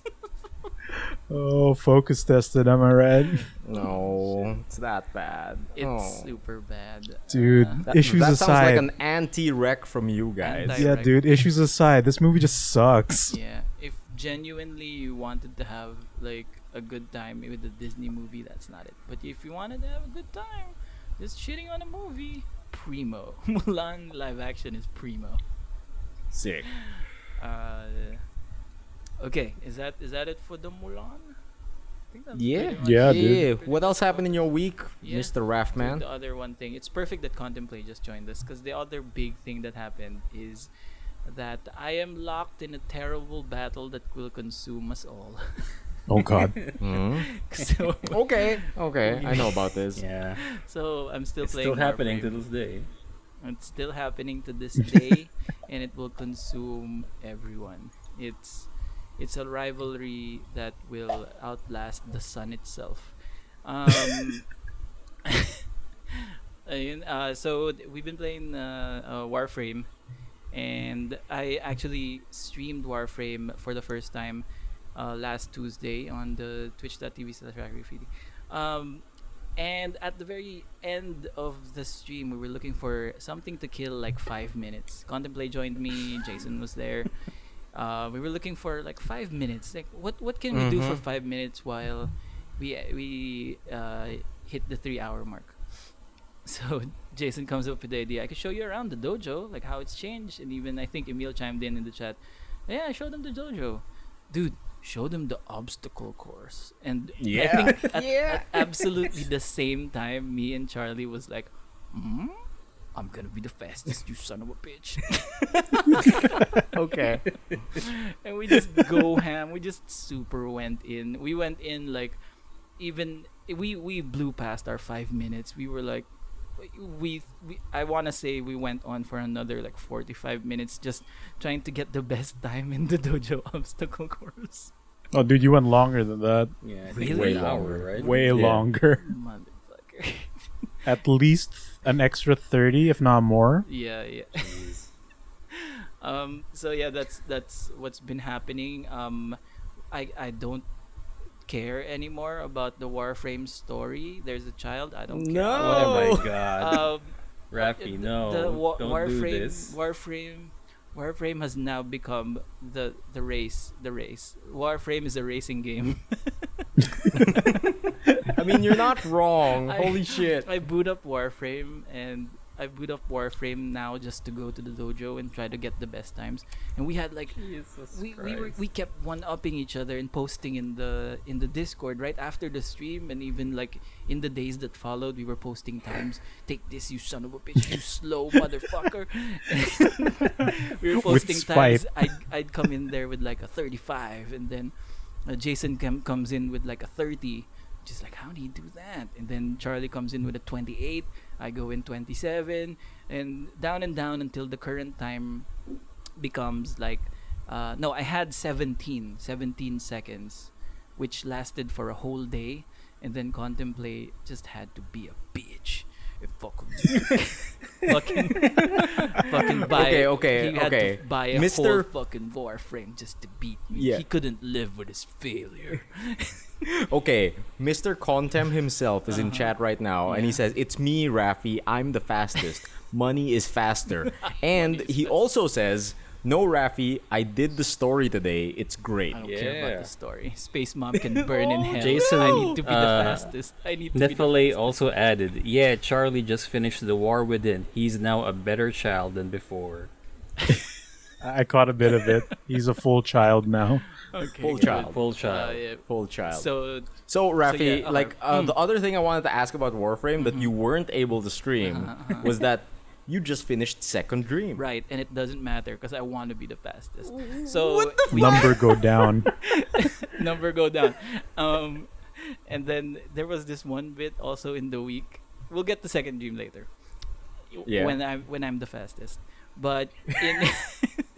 Oh, focus tested, am I right? No, it's that bad. It's oh. super bad. Dude, Uh, That, issues that aside. sounds like an anti-rec from you guys. Anti- yeah, dude, issues aside, this movie just sucks. yeah, if genuinely you wanted to have like a good time with a Disney movie, that's not it. But if you wanted to have a good time, just shitting on a movie, primo. Mulan live action is primo. Sick. Uh, okay, is that is that it for the Mulan? I think that's Yeah. pretty Yeah, dude. Yeah. What else happened in your week, Yeah. Mr. Raftman? The other one thing, it's perfect that Contemplate just joined us because the other big thing that happened is that I am locked in a terrible battle that will consume us all. Oh god. Hmm? so, Okay. Okay. I know about this. Yeah. so I'm still playing. It's playing. still happening to this day. It's still happening to this day, and it will consume everyone. It's it's a rivalry that will outlast the sun itself. Um, ayun, uh, so we've been playing uh, uh, Warframe, and I actually streamed Warframe for the first time uh, last Tuesday on the twitch.tv slash. Um, and at the very end of the stream, we were looking for something to kill like five minutes. Contemplate joined me. Jason was there. Uh, we were looking for like five minutes. Like, what what can we do for Mhm. five minutes while we we uh, hit the three hour mark? So Jason comes up with the idea. I could show you around the dojo, like how it's changed, and even I think Emil chimed in in the chat. Yeah, I showed them the dojo, dude. Show them the obstacle course, and yeah. I Yeah. think at, Yeah. at absolutely the same time, me and Charlie was like, hmm? "I'm gonna be the fastest, you son of a bitch." Okay. and we just go ham. We just super went in. We went in like even we we blew past our five minutes. We were like we, we I want to say we went on for another like 45 minutes just trying to get the best time in the dojo obstacle course. Oh, dude, you went longer than that. Yeah, I Really? think Way longer. right? Way Yeah. longer. Motherfucker. At least an extra 30, if not more. yeah, yeah. Jeez. um so yeah that's that's what's been happening um i i don't care anymore about the warframe story there's a child i don't care Oh my god. um Rafi, the- no. the wa- Don't warframe do this. warframe warframe has now become the the race the race warframe is a racing game I mean, you're not wrong. I- Holy shit. i boot up warframe and I boot up Warframe now just to go to the dojo and try to get the best times. And we had like Jesus we, we were we kept one upping each other and posting in the in the Discord right after the stream and even like in the days that followed we were posting times. Take this, you son of a bitch, you slow motherfucker. we were posting times. I'd I'd come in there with like a 35 and then uh, Jason com- comes in with like a 30. Just like how do you do that? And then Charlie comes in with a 28. I go in 27 and down and down until the current time becomes like uh, no i had 17 17 seconds which lasted for a whole day and then contemplate just had to be a bitch if fucking fucking fucking buy Okay, okay, he had okay. to buy a Mr. whole fucking warframe just to beat me Yeah. he couldn't live with his failure Okay, Mr. Contem himself is in chat right now, and he Uh-huh. Says, "It's me, Rafi. I'm the fastest. Money is faster." and he also says, "No, Rafi. I did the story today. It's great." i don't care about Yeah. the story space mom can burn in hell Jason, i need to be the uh, fastest i need to be the fastest. Nefale also added, "Yeah, Charlie just finished the war within. He's now a better child than before." I I caught a bit of it. He's a full child now. okay, Full good. child. Full Uh, child. yeah. Full child. so So, Rafi, yeah, okay. like uh, Mm. the other thing I wanted to ask about Warframe that you weren't able to stream Uh-huh, was that you just finished Second Dream. Right, and it doesn't matter because I want to be the fastest. So Number go down. number go down. Um, and then there was this one bit also in the week. We'll get the second dream later. Yeah. When I'm when I'm the fastest, but in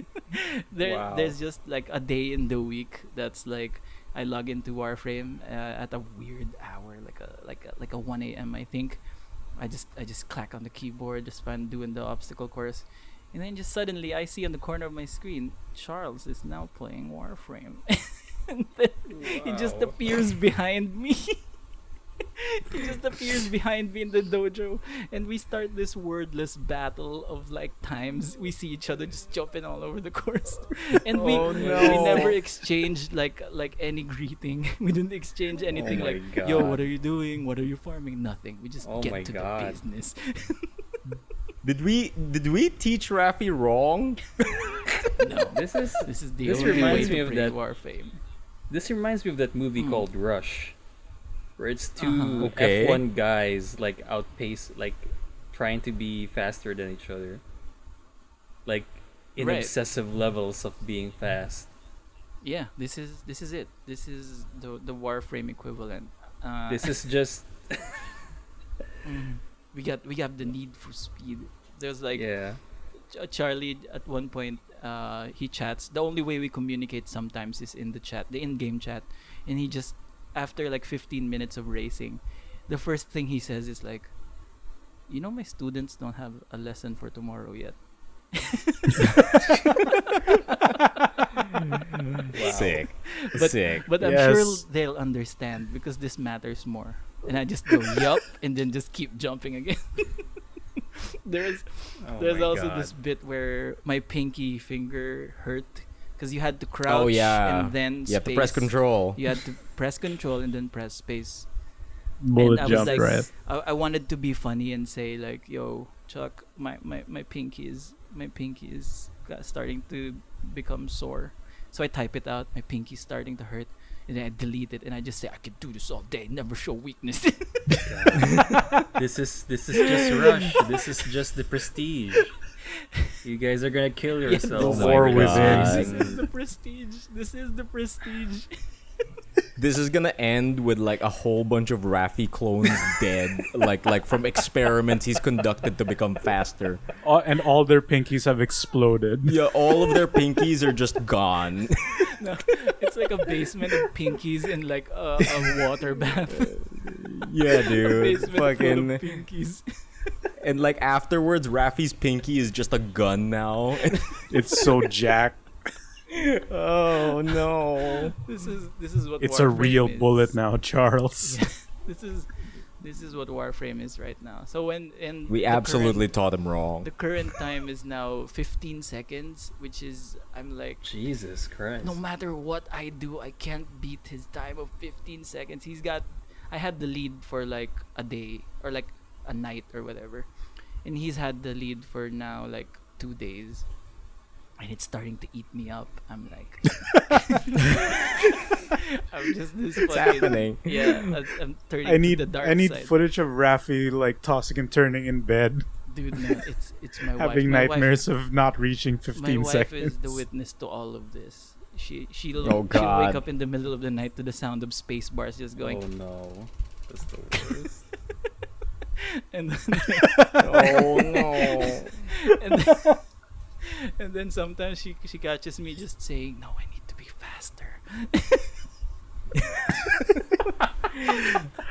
there Wow. there's just like a day in the week that's like I log into Warframe uh, at a weird hour, like a like a like a 1 a.m. I think. I just I just clack on the keyboard, just fun doing the obstacle course, and then just suddenly I see on the corner of my screen Charles is now playing Warframe, and then he just appears behind me. he just appears behind me in the dojo, and we start this wordless battle of like times we see each other just jumping all over the course, and we Oh, we never exchanged like like any greeting. We didn't exchange anything Oh my like, "Yo, what are you doing? What are you farming?" Nothing. We just Oh get to God. the business. Did we did we teach Rafi wrong? no, This is this is the This only reminds way me to of bring that- Warframe. this reminds me of that movie Hmm. called Rush, where it's 2 Uh-huh. Okay. F1 guys like outpace like trying to be faster than each other, like in Right. obsessive levels of being fast. Yeah, this is this is it. This is the the Warframe equivalent. Uh, This is just Mhm. we got we have the need for speed. There's like yeah. Ch- Charlie at one point uh, he chats. The only way we communicate sometimes is in the chat, the in-game chat, and he just after like 15 minutes of racing, the first thing he says is like, "You know, my students don't have a lesson for tomorrow yet." Sick. But- Sick. But I'm sure they'll understand because this matters more. And I just go yup, and then just keep jumping again. there's Oh there's also God. this bit where my pinky finger hurt because you had to oh, crouch Oh, yeah. and then You have to press control. You had to press control and then press space. Bullet I was jump, like- right? I, I wanted to be funny and say like, "Yo, Chuck, my, my, my pinky is my pinky is starting to become sore." So I type it out. My pinky's starting to hurt, and then I delete it and I just say, "I could do this all day. Never show weakness." this is this is just Rush. This is just the prestige. You guys are gonna kill Yeah, yourselves. Oh the by war racing. within. this is the prestige. This is the prestige. This is gonna end with like a whole bunch of Rafi clones dead, like like from experiments he's conducted to become faster. All, and all their pinkies have exploded. Yeah, all of their pinkies are just gone. No, it's like a basement of pinkies in like a, a water bath. yeah, a dude. basement full of Fucking pinkies. And like afterwards, Rafi's pinky is just a gun now. It's so jacked. oh no. This is this is what It's a real is. bullet now, Charles. Yeah, this is this is what Warframe is right now. So when in We absolutely current, taught him wrong. the current time is now 15 seconds, which is I'm like Jesus Christ. no matter what I do, I can't beat his time of 15 seconds. He's got I had the lead for like a day or like a night or whatever. and he's had the lead for now like two days, and it's starting to eat me up. I'm like, I'm just this What's fucking- happening? Yeah, I'm, I'm turning I need to the dark I need side. footage of Rafi like tossing and turning in bed, Dude, no, it's it's my wife. having My wife- nightmares of not reaching 15 My 15 wife is the witness to all of this. She she'll, Oh, she'll wake up in the middle of the night to the sound of space bars just going Oh no, that's the worst. and oh no. and then, and then sometimes she she catches me just saying, "No, I need to be faster."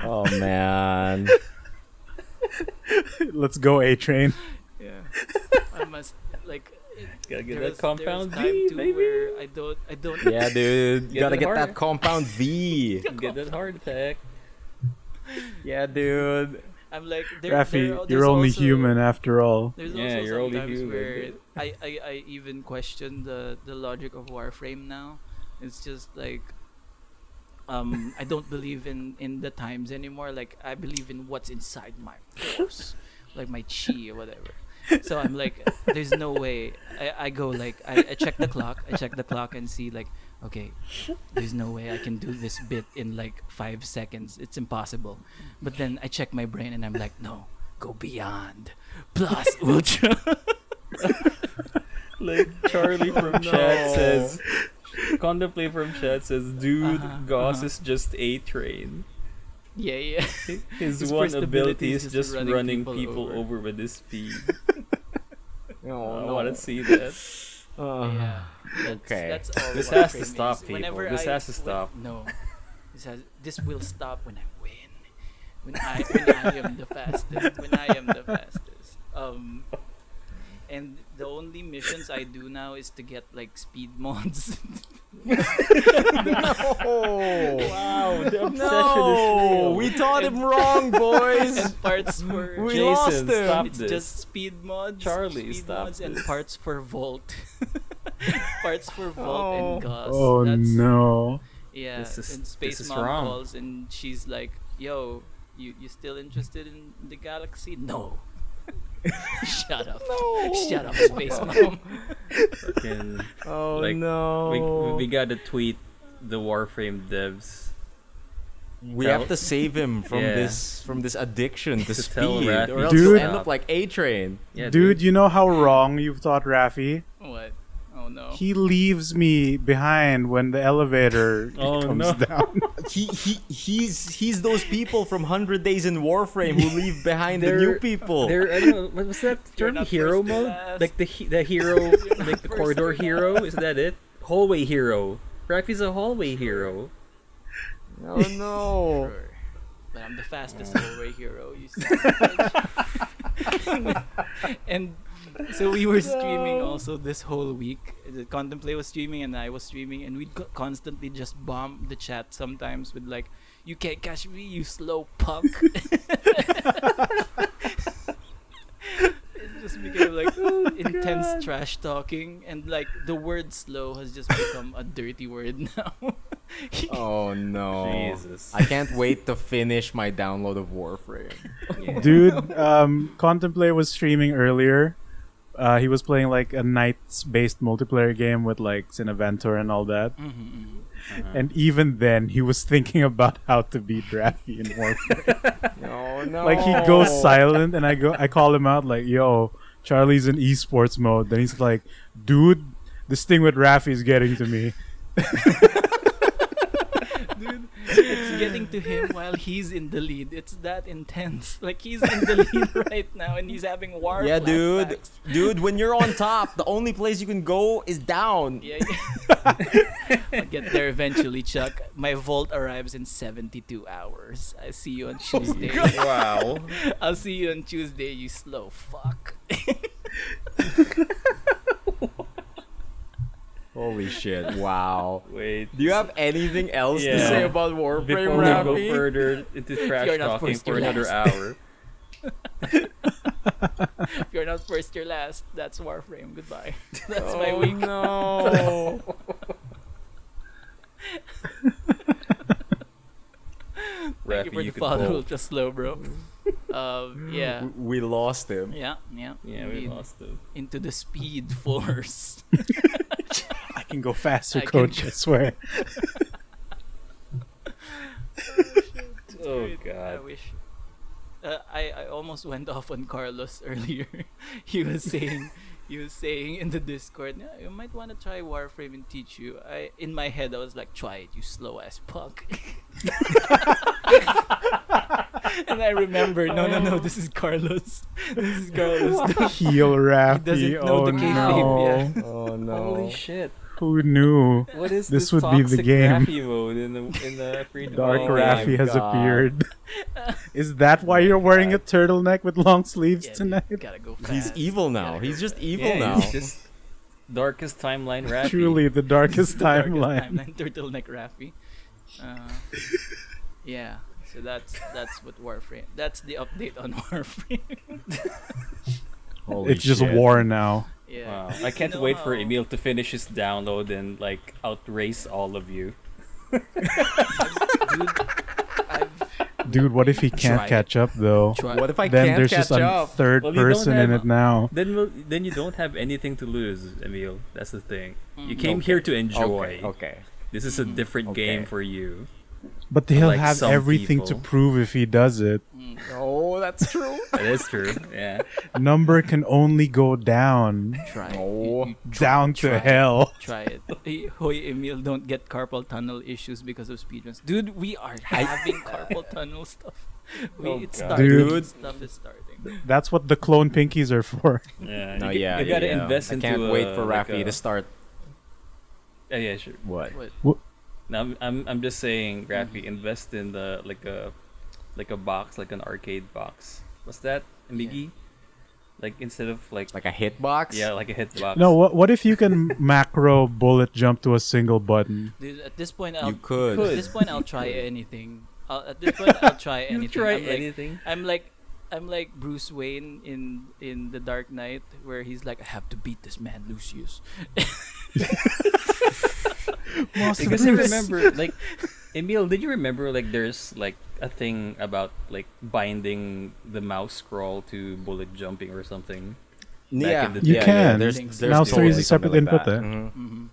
Oh man. Let's go A train. Yeah, I must like. Gotta get that compound V, too baby. I don't I don't Yeah, dude. You gotta get harder. that compound V. Get that heart attack. Yeah, dude. I'm like there, Rafi, there- you're only also- human after all. There's Yeah, also you're only human. where I, I, I even question the, the logic of Warframe now. It's just like um I don't believe in, in the times anymore. Like I believe in what's inside my force. like my chi or whatever. So I'm like there's no way I, I go like I, I check the clock, I check the clock and see like okay, there's no way I can do this bit in like five seconds. It's impossible. But then I check my brain and I'm like, no, go beyond. Plus ultra. Like Charlie from chat says, contemplate from chat says, dude, Uh-huh, Gauss uh-huh. is just a train. yeah, yeah. His, His one first ability ability is is just just running running people people, over. over. with his speed. Oh, I want to see that. Uh, yeah. That's, okay. That's all This has to stop, people. Whenever This I- has to stop. no. This has this will stop when I win. When I when I am the fastest. When I am the fastest. Um and the only missions I do now is to get like speed mods. no. Wow, the obsession No, we taught him wrong, boys. and parts for We Jason, lost him. stop it's this. just speed mods, Charlie, speed stop mods, and parts for Volt. parts for Volt Oh. and Gauss. Oh That's, no. Yeah, This is- and Space this is Mom wrong. calls and she's like, "Yo, you you still interested in the galaxy? No. Shut up. No. Shut up, oh Space Mom. Fucking- Oh Like, no. we, we gotta tweet the Warframe devs. We Tell- have to save him from Yeah. this from this addiction to, To tell speed, or else to he'll end up like A Train. Yeah, Dude, you know how wrong you've taught Rafi? what? Oh no. He leaves me behind when the elevator Oh, comes no. down. He he he's he's those people from Hundred Days in Warframe who leave behind the new They're- people. I don't know, what was that You're term? Hero mode? last. Like the the hero, like the corridor hero? Is that it? Hallway hero. Rafi's a hallway hero. oh no. Sure. But I'm the fastest hallway hero. You see? and so we were streaming also this whole week. The Contemplate was streaming and I was streaming, and we'd constantly just bomb the chat sometimes with like, "You can't catch me, you slow punk." it just became like intense trash talking, and like the word "slow" has just become a dirty word now. Oh no. Jesus. I can't wait to finish my download of Warframe. Dude, um, Contemplate was streaming earlier. Uh, he was playing like a knights-based multiplayer game with like Cineventor and all that. Mhm, mhm. Uh-huh. And even then, he was thinking about how to beat Rafi in Warframe. No, no. like he goes silent, and I go, I call him out like, "Yo, Charlie's in esports mode." Then he's like, "Dude, this thing with Rafi is getting to me." Dude, it's getting to him while he's in the lead. It's that intense. Like he's in the lead right now, and he's having war. Yeah, dude. flashbacks. Dude, when you're on top, the only place you can go is down. Yeah, yeah. I'll get there eventually, Chuck. My vault arrives in 72 hours. I see you on oh, Tuesday. wow. I'll see you on Tuesday, you slow fuck. Holy shit! Wow. Wait. Do you have anything else to say about Warframe, Before we go further into trash talking for another last. hour. if you're not first, you're last. That's Warframe. Goodbye. That's my oh, week. no. Thank you for you the follow, pull. ultra slow, bro. um, yeah, We lost him. yeah, yeah. Yeah, we Indeed. lost him. into the speed force. I can go faster, I coach. go- I swear. Oh god! I wish. Uh, I I almost went off on Carlos earlier. he was saying, he was saying in the Discord, yeah, you might want to try Warframe and teach you. I in my head I was like, try it, you slow ass punk. and I remember, no, no, no, this is Carlos. This is Carlos. Heel Rafi. doesn't know oh the no. yeah. Oh no. Holy shit. Who knew? What is This this, would be the game. Rafi mode in the in the free Dark play Oh? Rafi has God. appeared. Is that why you're wearing a turtleneck with long sleeves Yeah, tonight? dude, gotta go fast. He's evil now. Gotta He's go just fast. evil Yeah, now. he's just darkest timeline Rafi. Truly the darkest The darkest timeline. timeline turtleneck Rafi. Uh, yeah. So that's that's what Warframe. That's the update on Warframe. Holy It's just shit. war now. Yeah. Wow. I can't wait know for Emil to finish his download and like outrace all of you. Dude, Dude, what if he can't Try it. catch up though? tried. What if I then can't there's catch just a up? third Well, you don't person in have- it now. Then we'll, then you don't have anything to lose, Emil. That's the thing. You Mhm. came Okay. here to enjoy. Okay. okay. This is a Mhm. different Okay. game for you. But he'll Like have some everything to prove if he does it. Mm. Oh, that's true. That is true. Yeah. Number can only go down. Try. it. No. You- you Down try to it. hell. Try it. Hey, Hoy Emil, don't get carpal tunnel issues because of speedruns. Dude, we are having carpal tunnel stuff. We, Oh, it's starting. Dude. Stuff is starting. That's what the clone pinkies are for. Yeah. No, you, yeah. You gotta yeah. invest I into. can't wait for uh, like Rafi a- to start. Yeah, yeah, sure. What? What? No, I'm, I'm, I'm just saying, mm-hmm. Rafi, invest in the like a, like a box, like an arcade box. What's that, Miggy? Like instead of like, Like a hitbox? yeah, like a hitbox. No, what what if you can macro bullet jump to a single button? Dude, at this point, I'll You could. At this point, I'll try anything. I'll, at this point, I'll try You anything. try I'm like, anything. I'm like, I'm like Bruce Wayne in in the Dark Knight, where he's like, I have to beat this man, Lucius. Because I remember, like, Emil, did you remember like there's like a thing about like binding the mouse scroll to bullet jumping or something? Yeah, in the- You yeah, can. Yeah, there's, Mouse there's three is a separate something like input that. there. Mhm. Mm-hmm.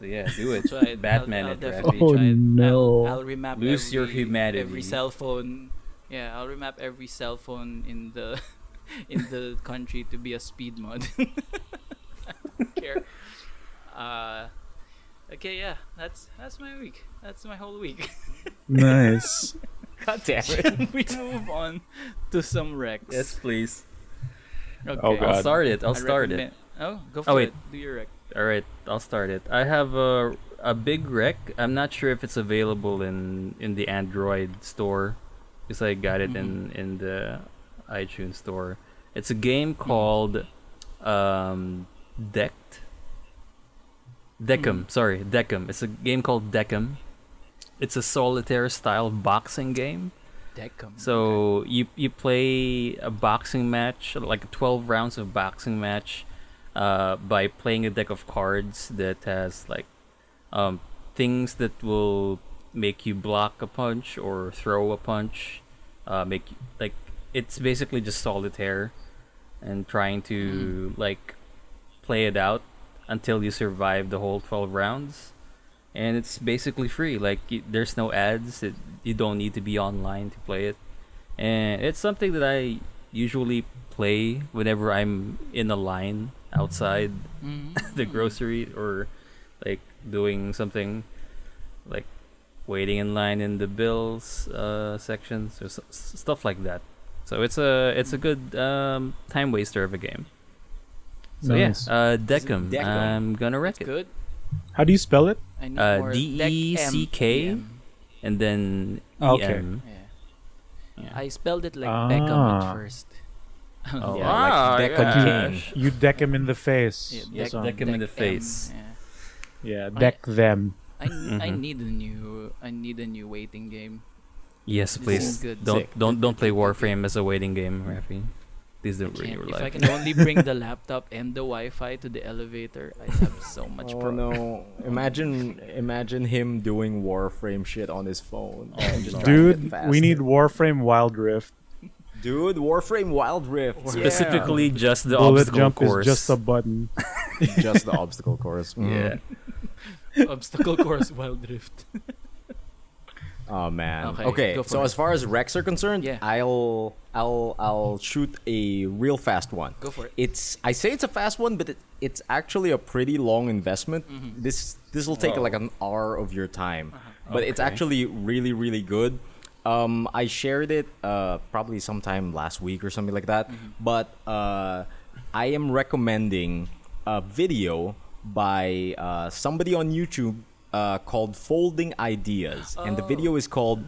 So yeah, do it. Try it. Batman I'll, I'll Rafi. definitely Oh, try it. no. I'll, I'll remap Lose your humanity. Every cell phone. Yeah, I'll remap every cell phone in the in the country to be a speed mod. I don't care. Uh, okay, yeah, that's that's my week. That's my whole week. Nice. God damn it. We move on to some Rex? Yes, please. Okay. Oh, I'll start it. I'll I start it. Oh, go for wait. it. Do your rec. All right, I'll start it. I have a a big rec. I'm not sure if it's available in in the Android store, because I got it in in the iTunes store. It's a game called um, Decked. Deckham, sorry, Deckham. It's a game called Deckham. It's a solitaire style boxing game. Deckham. So you you play a boxing match, like 12 rounds of boxing match, uh, by playing a deck of cards that has like um, things that will make you block a punch or throw a punch. Uh, make you, like it's basically just solitaire, and trying to like play it out until you survive the whole 12 rounds. And it's basically free. Like there's no ads. It, you don't need to be online to play it and it's something that I usually play whenever I'm in a line outside Mhm. the grocery or like doing something like waiting in line in the bills uh, sections or s- s- stuff like that. So it's a it's a good um, time waster of a game. So Nice. yeah, uh, Deckham. Deckham? I'm gonna wreck it, Good. How do you spell it? I need Uh, more D-E-C-K? Deck and then Okay. EM. Yeah. Yeah. I spelled it like Beckham Ah. at first. Oh, Yeah, ah, like Deckham yeah. King. You deck him in the face. Yeah, Yes, So- deck him in the face. M, yeah. Yeah, deck them. I, n- I need a new I need a new waiting game. Yes, please. Don't Sick. don't don't play Warframe as a waiting game, Rafi. Please don't ruin Can't- if I can only bring the laptop and the Wi-Fi to the elevator, I have so much Oh pro- no! Imagine, imagine him doing Warframe shit on his phone. and just Dude, we need. Warframe Wild Rift. dude Warframe Wild Rift. Specifically, just the Bullet obstacle jump course. is just a button. just the obstacle course. yeah. Mhm. obstacle course wild drift. Oh man. Okay, Okay. so it. as far as Rex are concerned, Yeah. I'll I'll I'll shoot a real fast one. Go for it. It's I say it's a fast one, but it, it's actually a pretty long investment. Mm-hmm. This this will take Oh. like an hour of your time, Uh-huh. but it's actually really really good. Um, I shared it uh, probably sometime last week or something like that. Mm-hmm. But uh, I am recommending a video by uh, somebody on YouTube uh, called Folding Ideas, and the Oh. video is called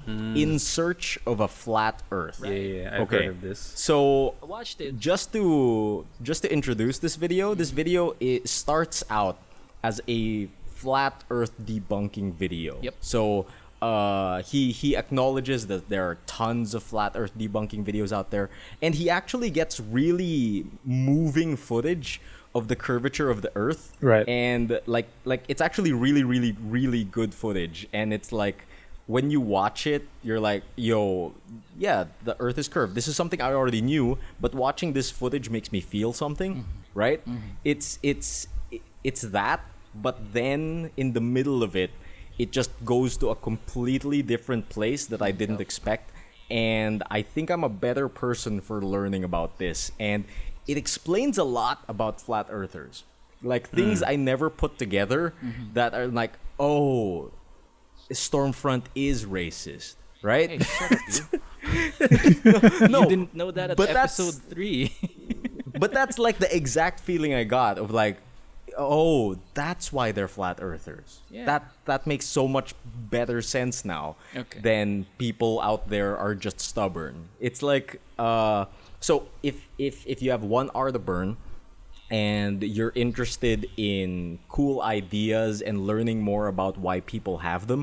"In Search of a Flat Earth." Yeah, yeah, I've Okay. heard of this. So I watched it. just to just to introduce this video, this video it starts out as a flat Earth debunking video. Yep. So uh, he he acknowledges that there are tons of flat Earth debunking videos out there, and he actually gets really moving footage of the curvature of the Earth. Right. And like like it's actually really really really good footage, and it's like when you watch it, you're like, yo, yeah, the Earth is curved. This is something I already knew, but watching this footage makes me feel something, mm-hmm. right? Mm-hmm. It's it's it's that, but then in the middle of it, it just goes to a completely different place that I didn't expect, and I think I'm a better person for learning about this, and it explains a lot about flat earthers, like things I never put together that are like, oh, Stormfront is racist, right? Hey, shut up, you. no, you didn't know that at but that's- episode three. but that's like the exact feeling I got of like, oh, that's why they're flat earthers. Yeah. That that makes so much better sense now Okay. than people out there are just stubborn. It's like, uh, so if if if you have one hour to burn. And you're interested in cool ideas and learning more about why people have them,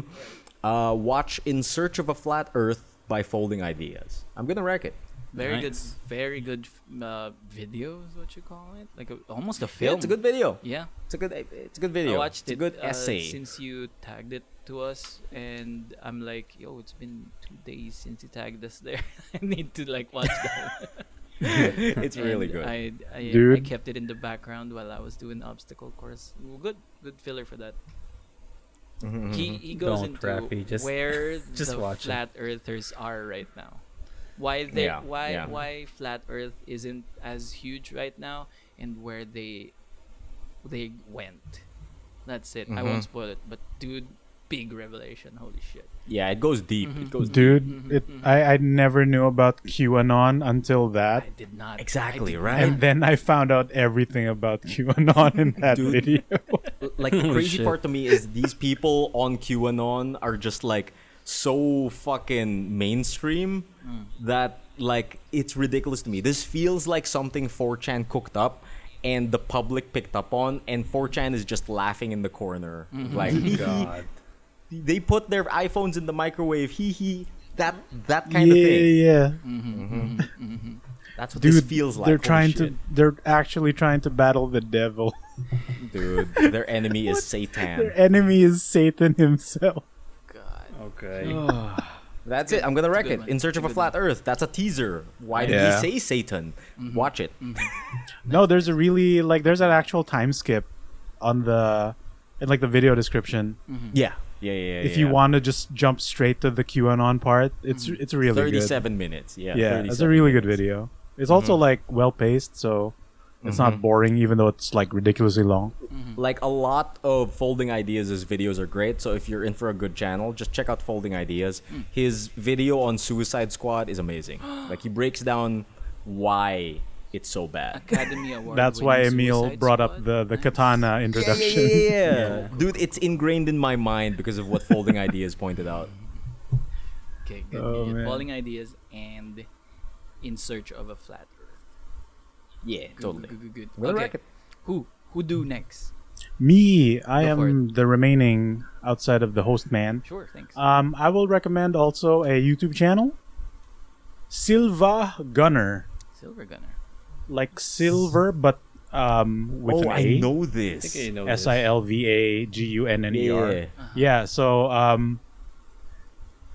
uh, watch "In Search of a Flat Earth" by Folding Ideas. I'm gonna wreck it. Very Nice. good, very good uh, video is what you call it, like a, almost a Yeah, film. it's a good video. Yeah, It's a good. It's a good video. I watched it's it. a good uh, essay. since you tagged it to us, and I'm like, yo, it's been two days since you tagged us there. I need to like watch that. it's really And good. I, I, I kept it in the background while I was doing obstacle course. Well, Good, good filler for that. Mhm, He mhm. he goes Don't, into Rafi, just- where just the watch it. flat earthers are right now. Why they Yeah, why yeah. why flat Earth isn't as huge right now, and where they they went. That's it. I Mhm. won't spoil it, but dude, big revelation. Holy shit. yeah, it goes deep. Mhm. It goes. Dude, Mhm, it mhm. I, I never knew about QAnon until that. I did not Exactly, did right? not. And then I found out everything about QAnon in that Dude. video. Like the crazy part to me is these people on QAnon are just like so fucking mainstream Mm. that like it's ridiculous to me. This feels like something 4chan cooked up and the public picked up on and 4chan is just laughing in the corner. Mm-hmm. Like God. they put their iPhones in the microwave. Hee hee. That that kind yeah, of thing. yeah. Mm-hmm, mm-hmm. That's what Dude, this feels like. they're Holy trying shit. to they're actually trying to battle the devil. Dude, their enemy is Satan. Their enemy is Satan himself. God. Okay. That's it. I'm gonna wreck it. one. In search of a a good flat Earth. That's a teaser. Why did Yeah. he say Satan? Mm-hmm. Watch it. Mm-hmm. No, there's a really like there's an actual time skip on the in like the video description. Mm-hmm. Yeah. Yeah, yeah, yeah. if you want to just jump straight to the QAnon part, it's mm-hmm. it's really good. 37 minutes. Yeah. Yeah, 37 it's a really good video. It's also like well paced, so it's not Mhm. boring, even though it's like ridiculously long. Like a lot of Folding Ideas' videos are great. So if you're in for a good channel, just check out Folding Ideas. His video on Suicide Squad is amazing. like he breaks down why it's so bad. Academy Award. That's why winning Emil Suicide brought up the the Nice. katana Yeah, yeah, introduction. yeah, yeah, yeah. Dude, it's ingrained in my mind because of what Folding Ideas pointed out. Okay, good. Oh, good. man. Falling ideas and in search of a flat Earth. Yeah, Good, totally. Good, good, good. I'm gonna Okay. wreck it. Who who do next? Me, I Go am the remaining outside of the host man. Sure, thanks. Um, I will recommend also a YouTube channel, Silva Gunner. Silver Gunner. like silver, but um, with oh, an I A. know I this. I know S I L V A G U N N E R. Yeah. Yeah, so um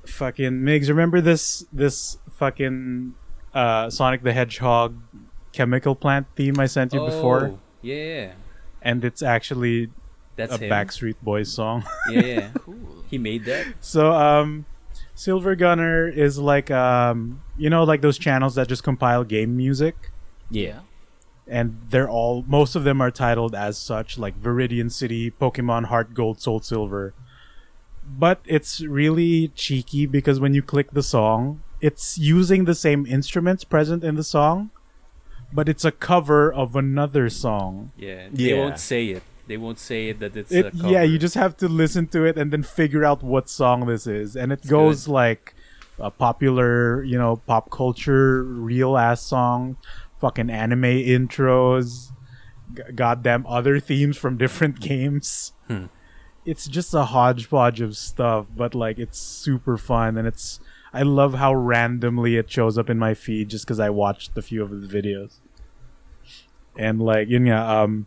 fucking Migs, remember this this fucking uh Sonic the Hedgehog chemical plant theme I sent you before? Oh, Yeah, And it's actually that's a him. Backstreet Boys song. Yeah, Cool. he made that. so um Silva Gunner is like um you know like those channels that just compile game music Yeah. and they're all most of them are titled as such like Viridian City, Pokemon Heart Gold, Soul Silver. But it's really cheeky because when you click the song, it's using the same instruments present in the song, but it's a cover of another song. Yeah, they Yeah. won't say it. They won't say it that it's It, a cover. yeah, you just have to listen to it and then figure out what song this is, and it It's goes like a popular, you know, pop culture, real ass song, fucking anime intros, g- goddamn other themes from different games. Hmm. It's just a hodgepodge of stuff, but like it's super fun, and it's I love how randomly it shows up in my feed just because I watched a few of the videos, and like you know, um.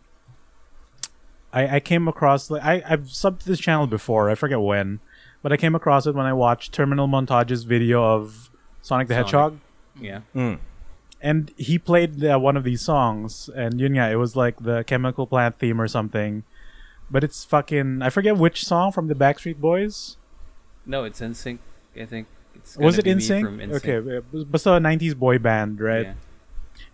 I, I came across like I, I've subbed to this channel before, I forget when, but I came across it when I watched Terminal Montage's video of Sonic the Sonic. Hedgehog. yeah. Mm. And he played uh, one of these songs, and yun nga, it was like the chemical plant theme or something. But it's fucking I forget which song from the Backstreet Boys. No, it's NSYNC. I think. Was it be me from NSYNC? NSYNC. Okay, but but a '90s boy band, right? Yeah.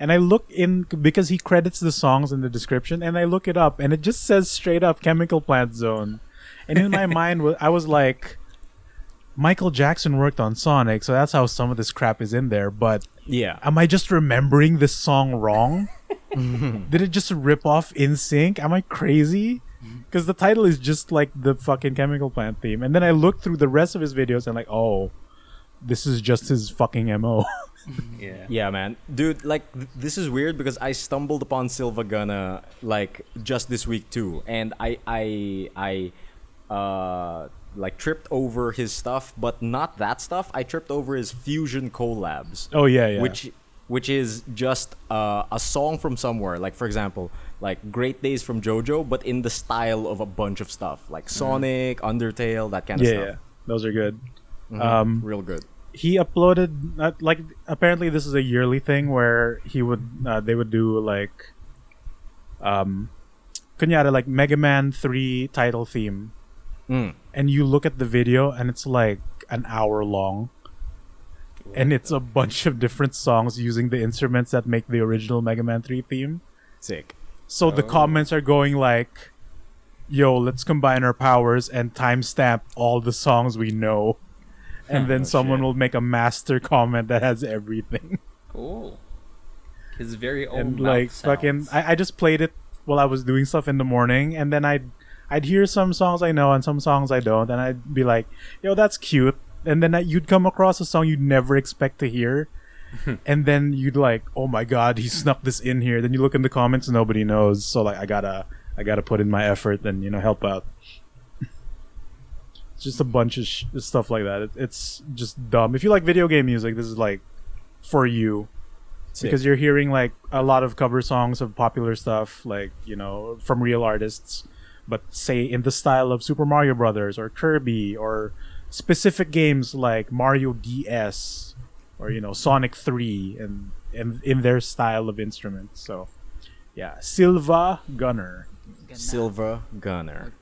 And I look in because he credits the songs in the description, and I look it up, and it just says straight up "Chemical Plant Zone," and in my mind, I was like, Michael Jackson worked on Sonic, so that's how some of this crap is in there. But Yeah. am I just remembering this song wrong? Did it just rip off NSYNC? Am I crazy? Mm-hmm. Because the title is just like the fucking Chemical Plant theme, and then I look through the rest of his videos and like, oh, this is just his fucking mo. Yeah. Yeah, man, dude. Like th- this is weird because I stumbled upon Silva Gunner like just this week too, and I I I uh like tripped over his stuff, but not that stuff. I tripped over his fusion collabs, oh yeah, yeah. which which is just uh, a song from somewhere. Like for example, like Great Days from JoJo, but in the style of a bunch of stuff like Sonic, Undertale, that kind of yeah, stuff. yeah, those are good. Mhm. Um, real good. he uploaded uh, like apparently this is a yearly thing where he would uh, they would do like um kunyari like Mega Man 3 title theme Mm. and you look at the video and it's like an hour long and it's a bunch of different songs using the instruments that make the original Mega Man 3 theme. Sick. So the Oh. comments are going like yo, let's combine our powers and timestamp all the songs we know. And then Oh, someone shit. will make a master comment that has everything. Cool. His very own and like fucking. I, I just played it while I was doing stuff in the morning and then I'd I'd hear some songs I know and some songs I don't and I'd be like, yo, that's cute. And then I, you'd come across a song you'd never expect to hear. and then you'd like, oh my god, he snuck this in here. Then you look in the comments, nobody knows. So like, I gotta, I gotta put in my effort and you know help out. It's just a bunch of sh- stuff like that. It, it's just dumb. If you like video game music, this is like for you Sick. because you're hearing like a lot of cover songs of popular stuff, like you know from real artists, but say in the style of Super Mario Brothers or Kirby or specific games like Mario DS or you know Sonic 3 and and in their style of instruments. So yeah, Silva Gunner. Gana. Silva Gunner.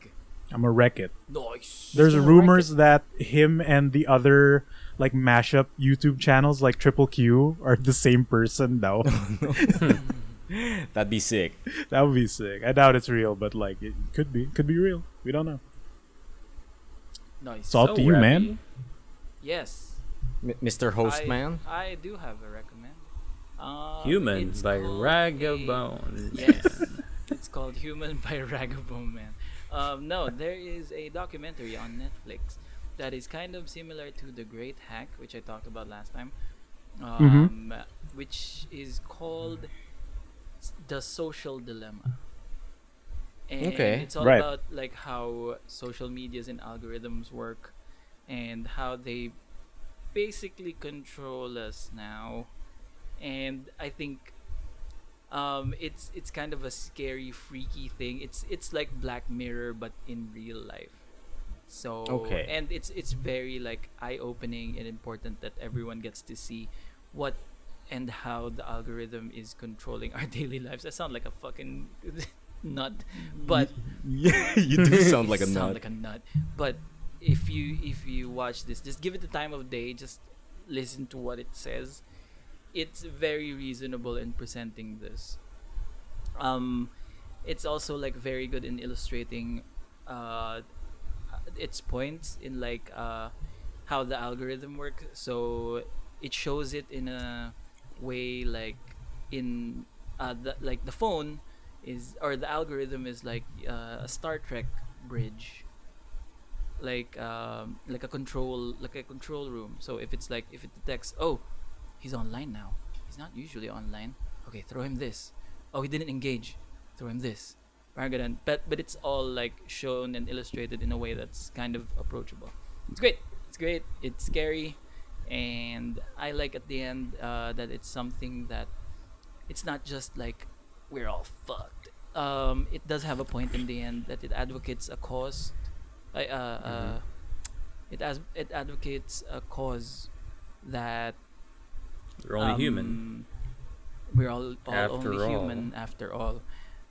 Okay. I'm a wreck it. Nice. There's Gonna rumors that him and the other like mashup YouTube channels like Triple Q are the same person now. That'd be sick. that would be sick. I doubt it's real, but like it could be. Could be real. We don't know. Nice. It's all up to you, man. yes. M- Mr. Host I, Man. I do have a recommend. Um, Human by called Rag'n'Bone. a- Yes. it's called Human by Rag'n'Bone Man. Um, no, there is a documentary on Netflix that is kind of similar to The Great Hack, which I talked about last time. Um, Which is called The Social Dilemma. And Okay. it's all Right. about like how social medias and algorithms work and how they basically control us now. And I think Um, it's it's kind of a scary, freaky thing. It's it's like Black Mirror but in real life. So Okay. and it's it's very like eye opening and important that everyone gets to see what and how the algorithm is controlling our daily lives. I sound like a fucking nut, but yeah, you do sound like a sound nut. like a nut. But if you if you watch this, just give it the time of day. Just listen to what it says. It's very reasonable in presenting this. Um, it's also like very good in illustrating, uh, its points in like uh, how the algorithm works. So it shows it in a way like in uh, the, like the phone is or the algorithm is like uh, a Star Trek bridge like um, like a control like a control room so if it's like if it detects oh he's online now. He's not usually online. Okay throw him this. Oh he didn't engage. Throw him this. Parang but but it's all like shown and illustrated in a way that's kind of approachable. It's great. It's great. It's scary. And i like at the end uh, that it's something that it's not just like we're all fucked. Um, it does have a point in the end that it advocates a cause. Uh, uh, it as it advocates a cause that We're only human. um, We're all, all After only all. human after all,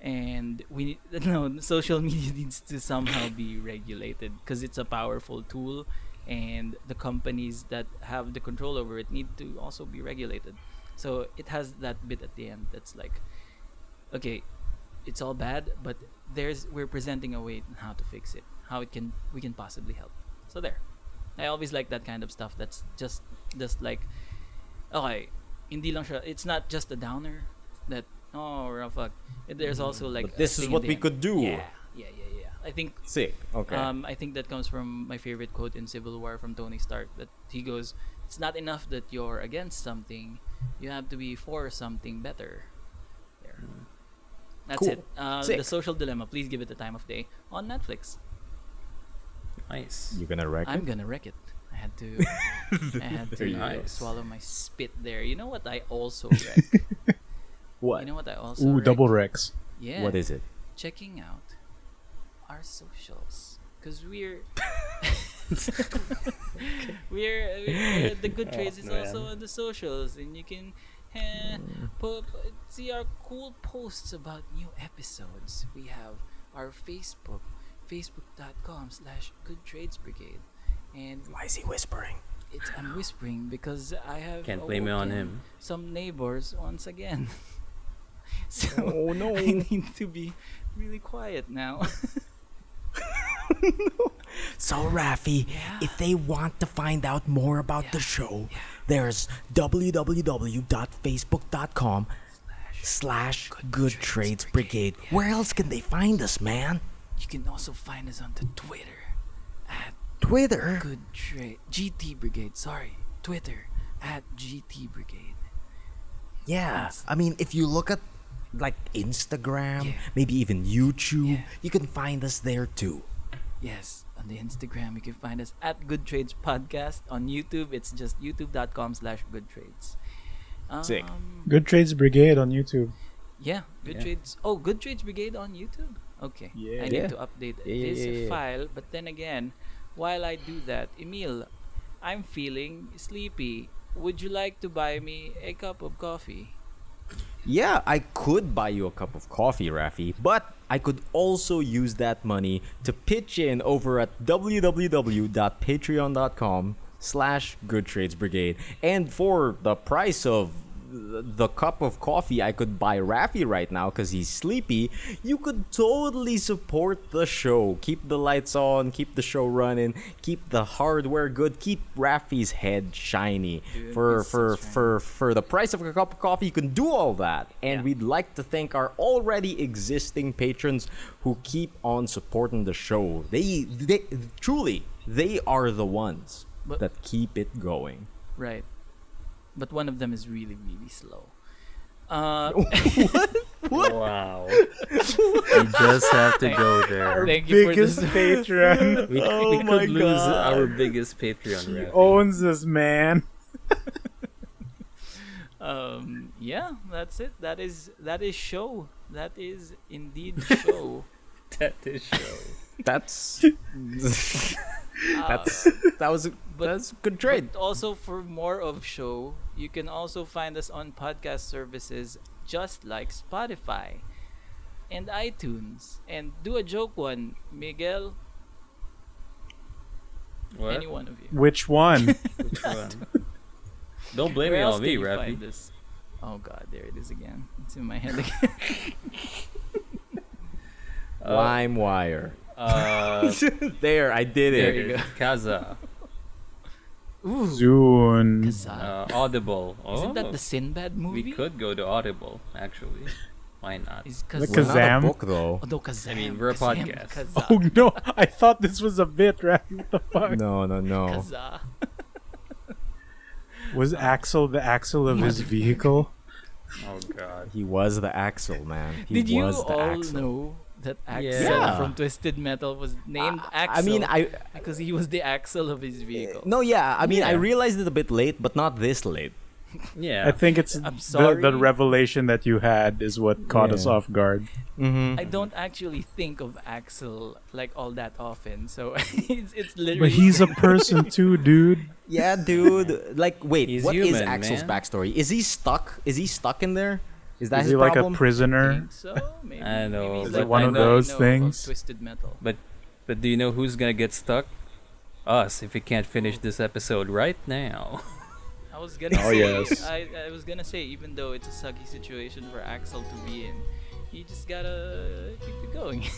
and we no social media needs to somehow be regulated because it's a powerful tool, and the companies that have the control over it need to also be regulated. So it has that bit at the end that's like, okay, it's all bad, but there's we're presenting a way how to fix it, how it can we can possibly help. So there, I always like that kind of stuff. That's just just like, okay, hindi lang siya. It's not just a downer that oh well, fuck. There's also like But this is what we end. could do. Yeah, yeah, yeah, yeah. I think Sick. Okay. um, I think that comes from my favorite quote in Civil War from Tony Stark that he goes, "It's not enough that you're against something; you have to be for something better." There. That's Cool. it. Uh, Sick. the Social Dilemma. Please give it the time of day on Netflix. Nice. You're gonna wreck it. I'm gonna wreck it. I had to. I had to nice. swallow my spit there. You know what I also wreck? What? You know what I also Ooh, wreck? double Rex. Yeah. What is it? checking out our socials because we're we're, we're the good Oh, trades is man. also on the socials and you can eh, po- po- see our cool posts about new episodes we have our facebook facebook.com slash good trades brigade and Why is he whispering? it's i'm whispering because i have Can't blame it on him. some neighbors once again so Oh no. I need to be really quiet now. So, Rafi, Yeah. if they want to find out more about the Yeah. show, there's www.facebook.com slash Good Trades Brigade. Where else can they find us, man? You can also find us on the Twitter at Twitter? Good Trade GT Brigade. Sorry, Twitter at GT Brigade. Yeah. I mean, if you look at like Instagram, Yeah. maybe even YouTube, Yeah. you can find us there too. Yes, on the Instagram you can find us at Good Trades Podcast. On YouTube, it's just youtube.com slash Good Trades. Um, Sick. Good Trades Brigade on YouTube. Yeah, Good Yeah. Trades. Oh, Good Trades Brigade on YouTube. Okay. Yeah. I need Yeah. to update Yeah, yeah, this yeah, yeah. file, but then again, while I do that, Emil, I'm feeling sleepy. Would you like to buy me a cup of coffee? Yeah, I could buy you a cup of coffee, Rafi, but I could also use that money to pitch in over at www.patreon.com slash good trades brigade and for the price of the cup of coffee I could buy Rafi right now because he's sleepy, you could totally support the show. Keep the lights on, keep the show running, keep the hardware good, keep Rafi's head shiny. Dude, for for shiny. for for the price of a cup of coffee, you can do all that. And Yeah. we'd like to thank our already existing patrons who keep on supporting the show. They they truly they are the ones But- that keep it going. Right. But one of them is really, really slow. Uh, Wow. we just have to go there. thank you for Biggest this. patron. We, Oh we my could lose our biggest Patreon. he Rafi. owns this man. um, yeah, that's it. That is that is show. That is indeed show. that is show. That's Uh, that's that was a, but- that's a good trade. But also for more of show, you can also find us on podcast services just like Spotify and iTunes. And do a joke one, Miguel. What? Any one of you. Which one? Which one? Don't blame Where it else on me, you Rafi. Oh god, there it is again. It's in my head again. Uh, Lime wire. Uh, there, I did there it. you go. Kazaa. Ooh, Zune. Kazaa. Uh, Audible. Oh, Isn't that the Sinbad movie? we could go to Audible, actually. Why not? Is The Kazaa? We're not a Kazam. book though. Oh, no, Kazam. I mean, we're a Kazam, podcast. Kazaa. Oh no! I thought this was a bit, right? What the fuck? No, no, no. Kazaa. Was Axel the axle of his vehicle? Oh god. He was the axle, man. He Did you was the all Axel. know that Axel Yeah. from Twisted Metal was named I- Axel? I mean, I because he was the axle of his vehicle. no, yeah. I mean, I realized it a bit late, but not this late. Yeah. I think it's I'm the, sorry. the revelation that you had is what caught us off guard. Mm-hmm. I don't actually think of Axel like all that often, so it's it's literally. But he's a person too, dude. Yeah, dude. Like, wait, He's what is human, Axel's man. backstory? Is he stuck? Is he stuck in there? Is that Is his he like problem? a I prisoner? think so maybe. I know, Maybe he's Is like it one I of know- those know of things? Twisted Metal. But but do you know who's gonna get stuck? Us, if we can't finish this episode right now. I was gonna Oh, say, yes. I, I was gonna say, even though it's a sucky situation for Axel to be in, he just gotta keep it going.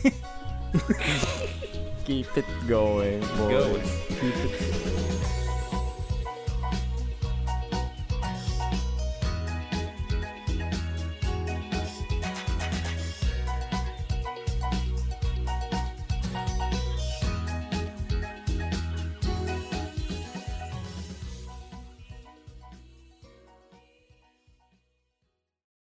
Keep it going, boys. Keep it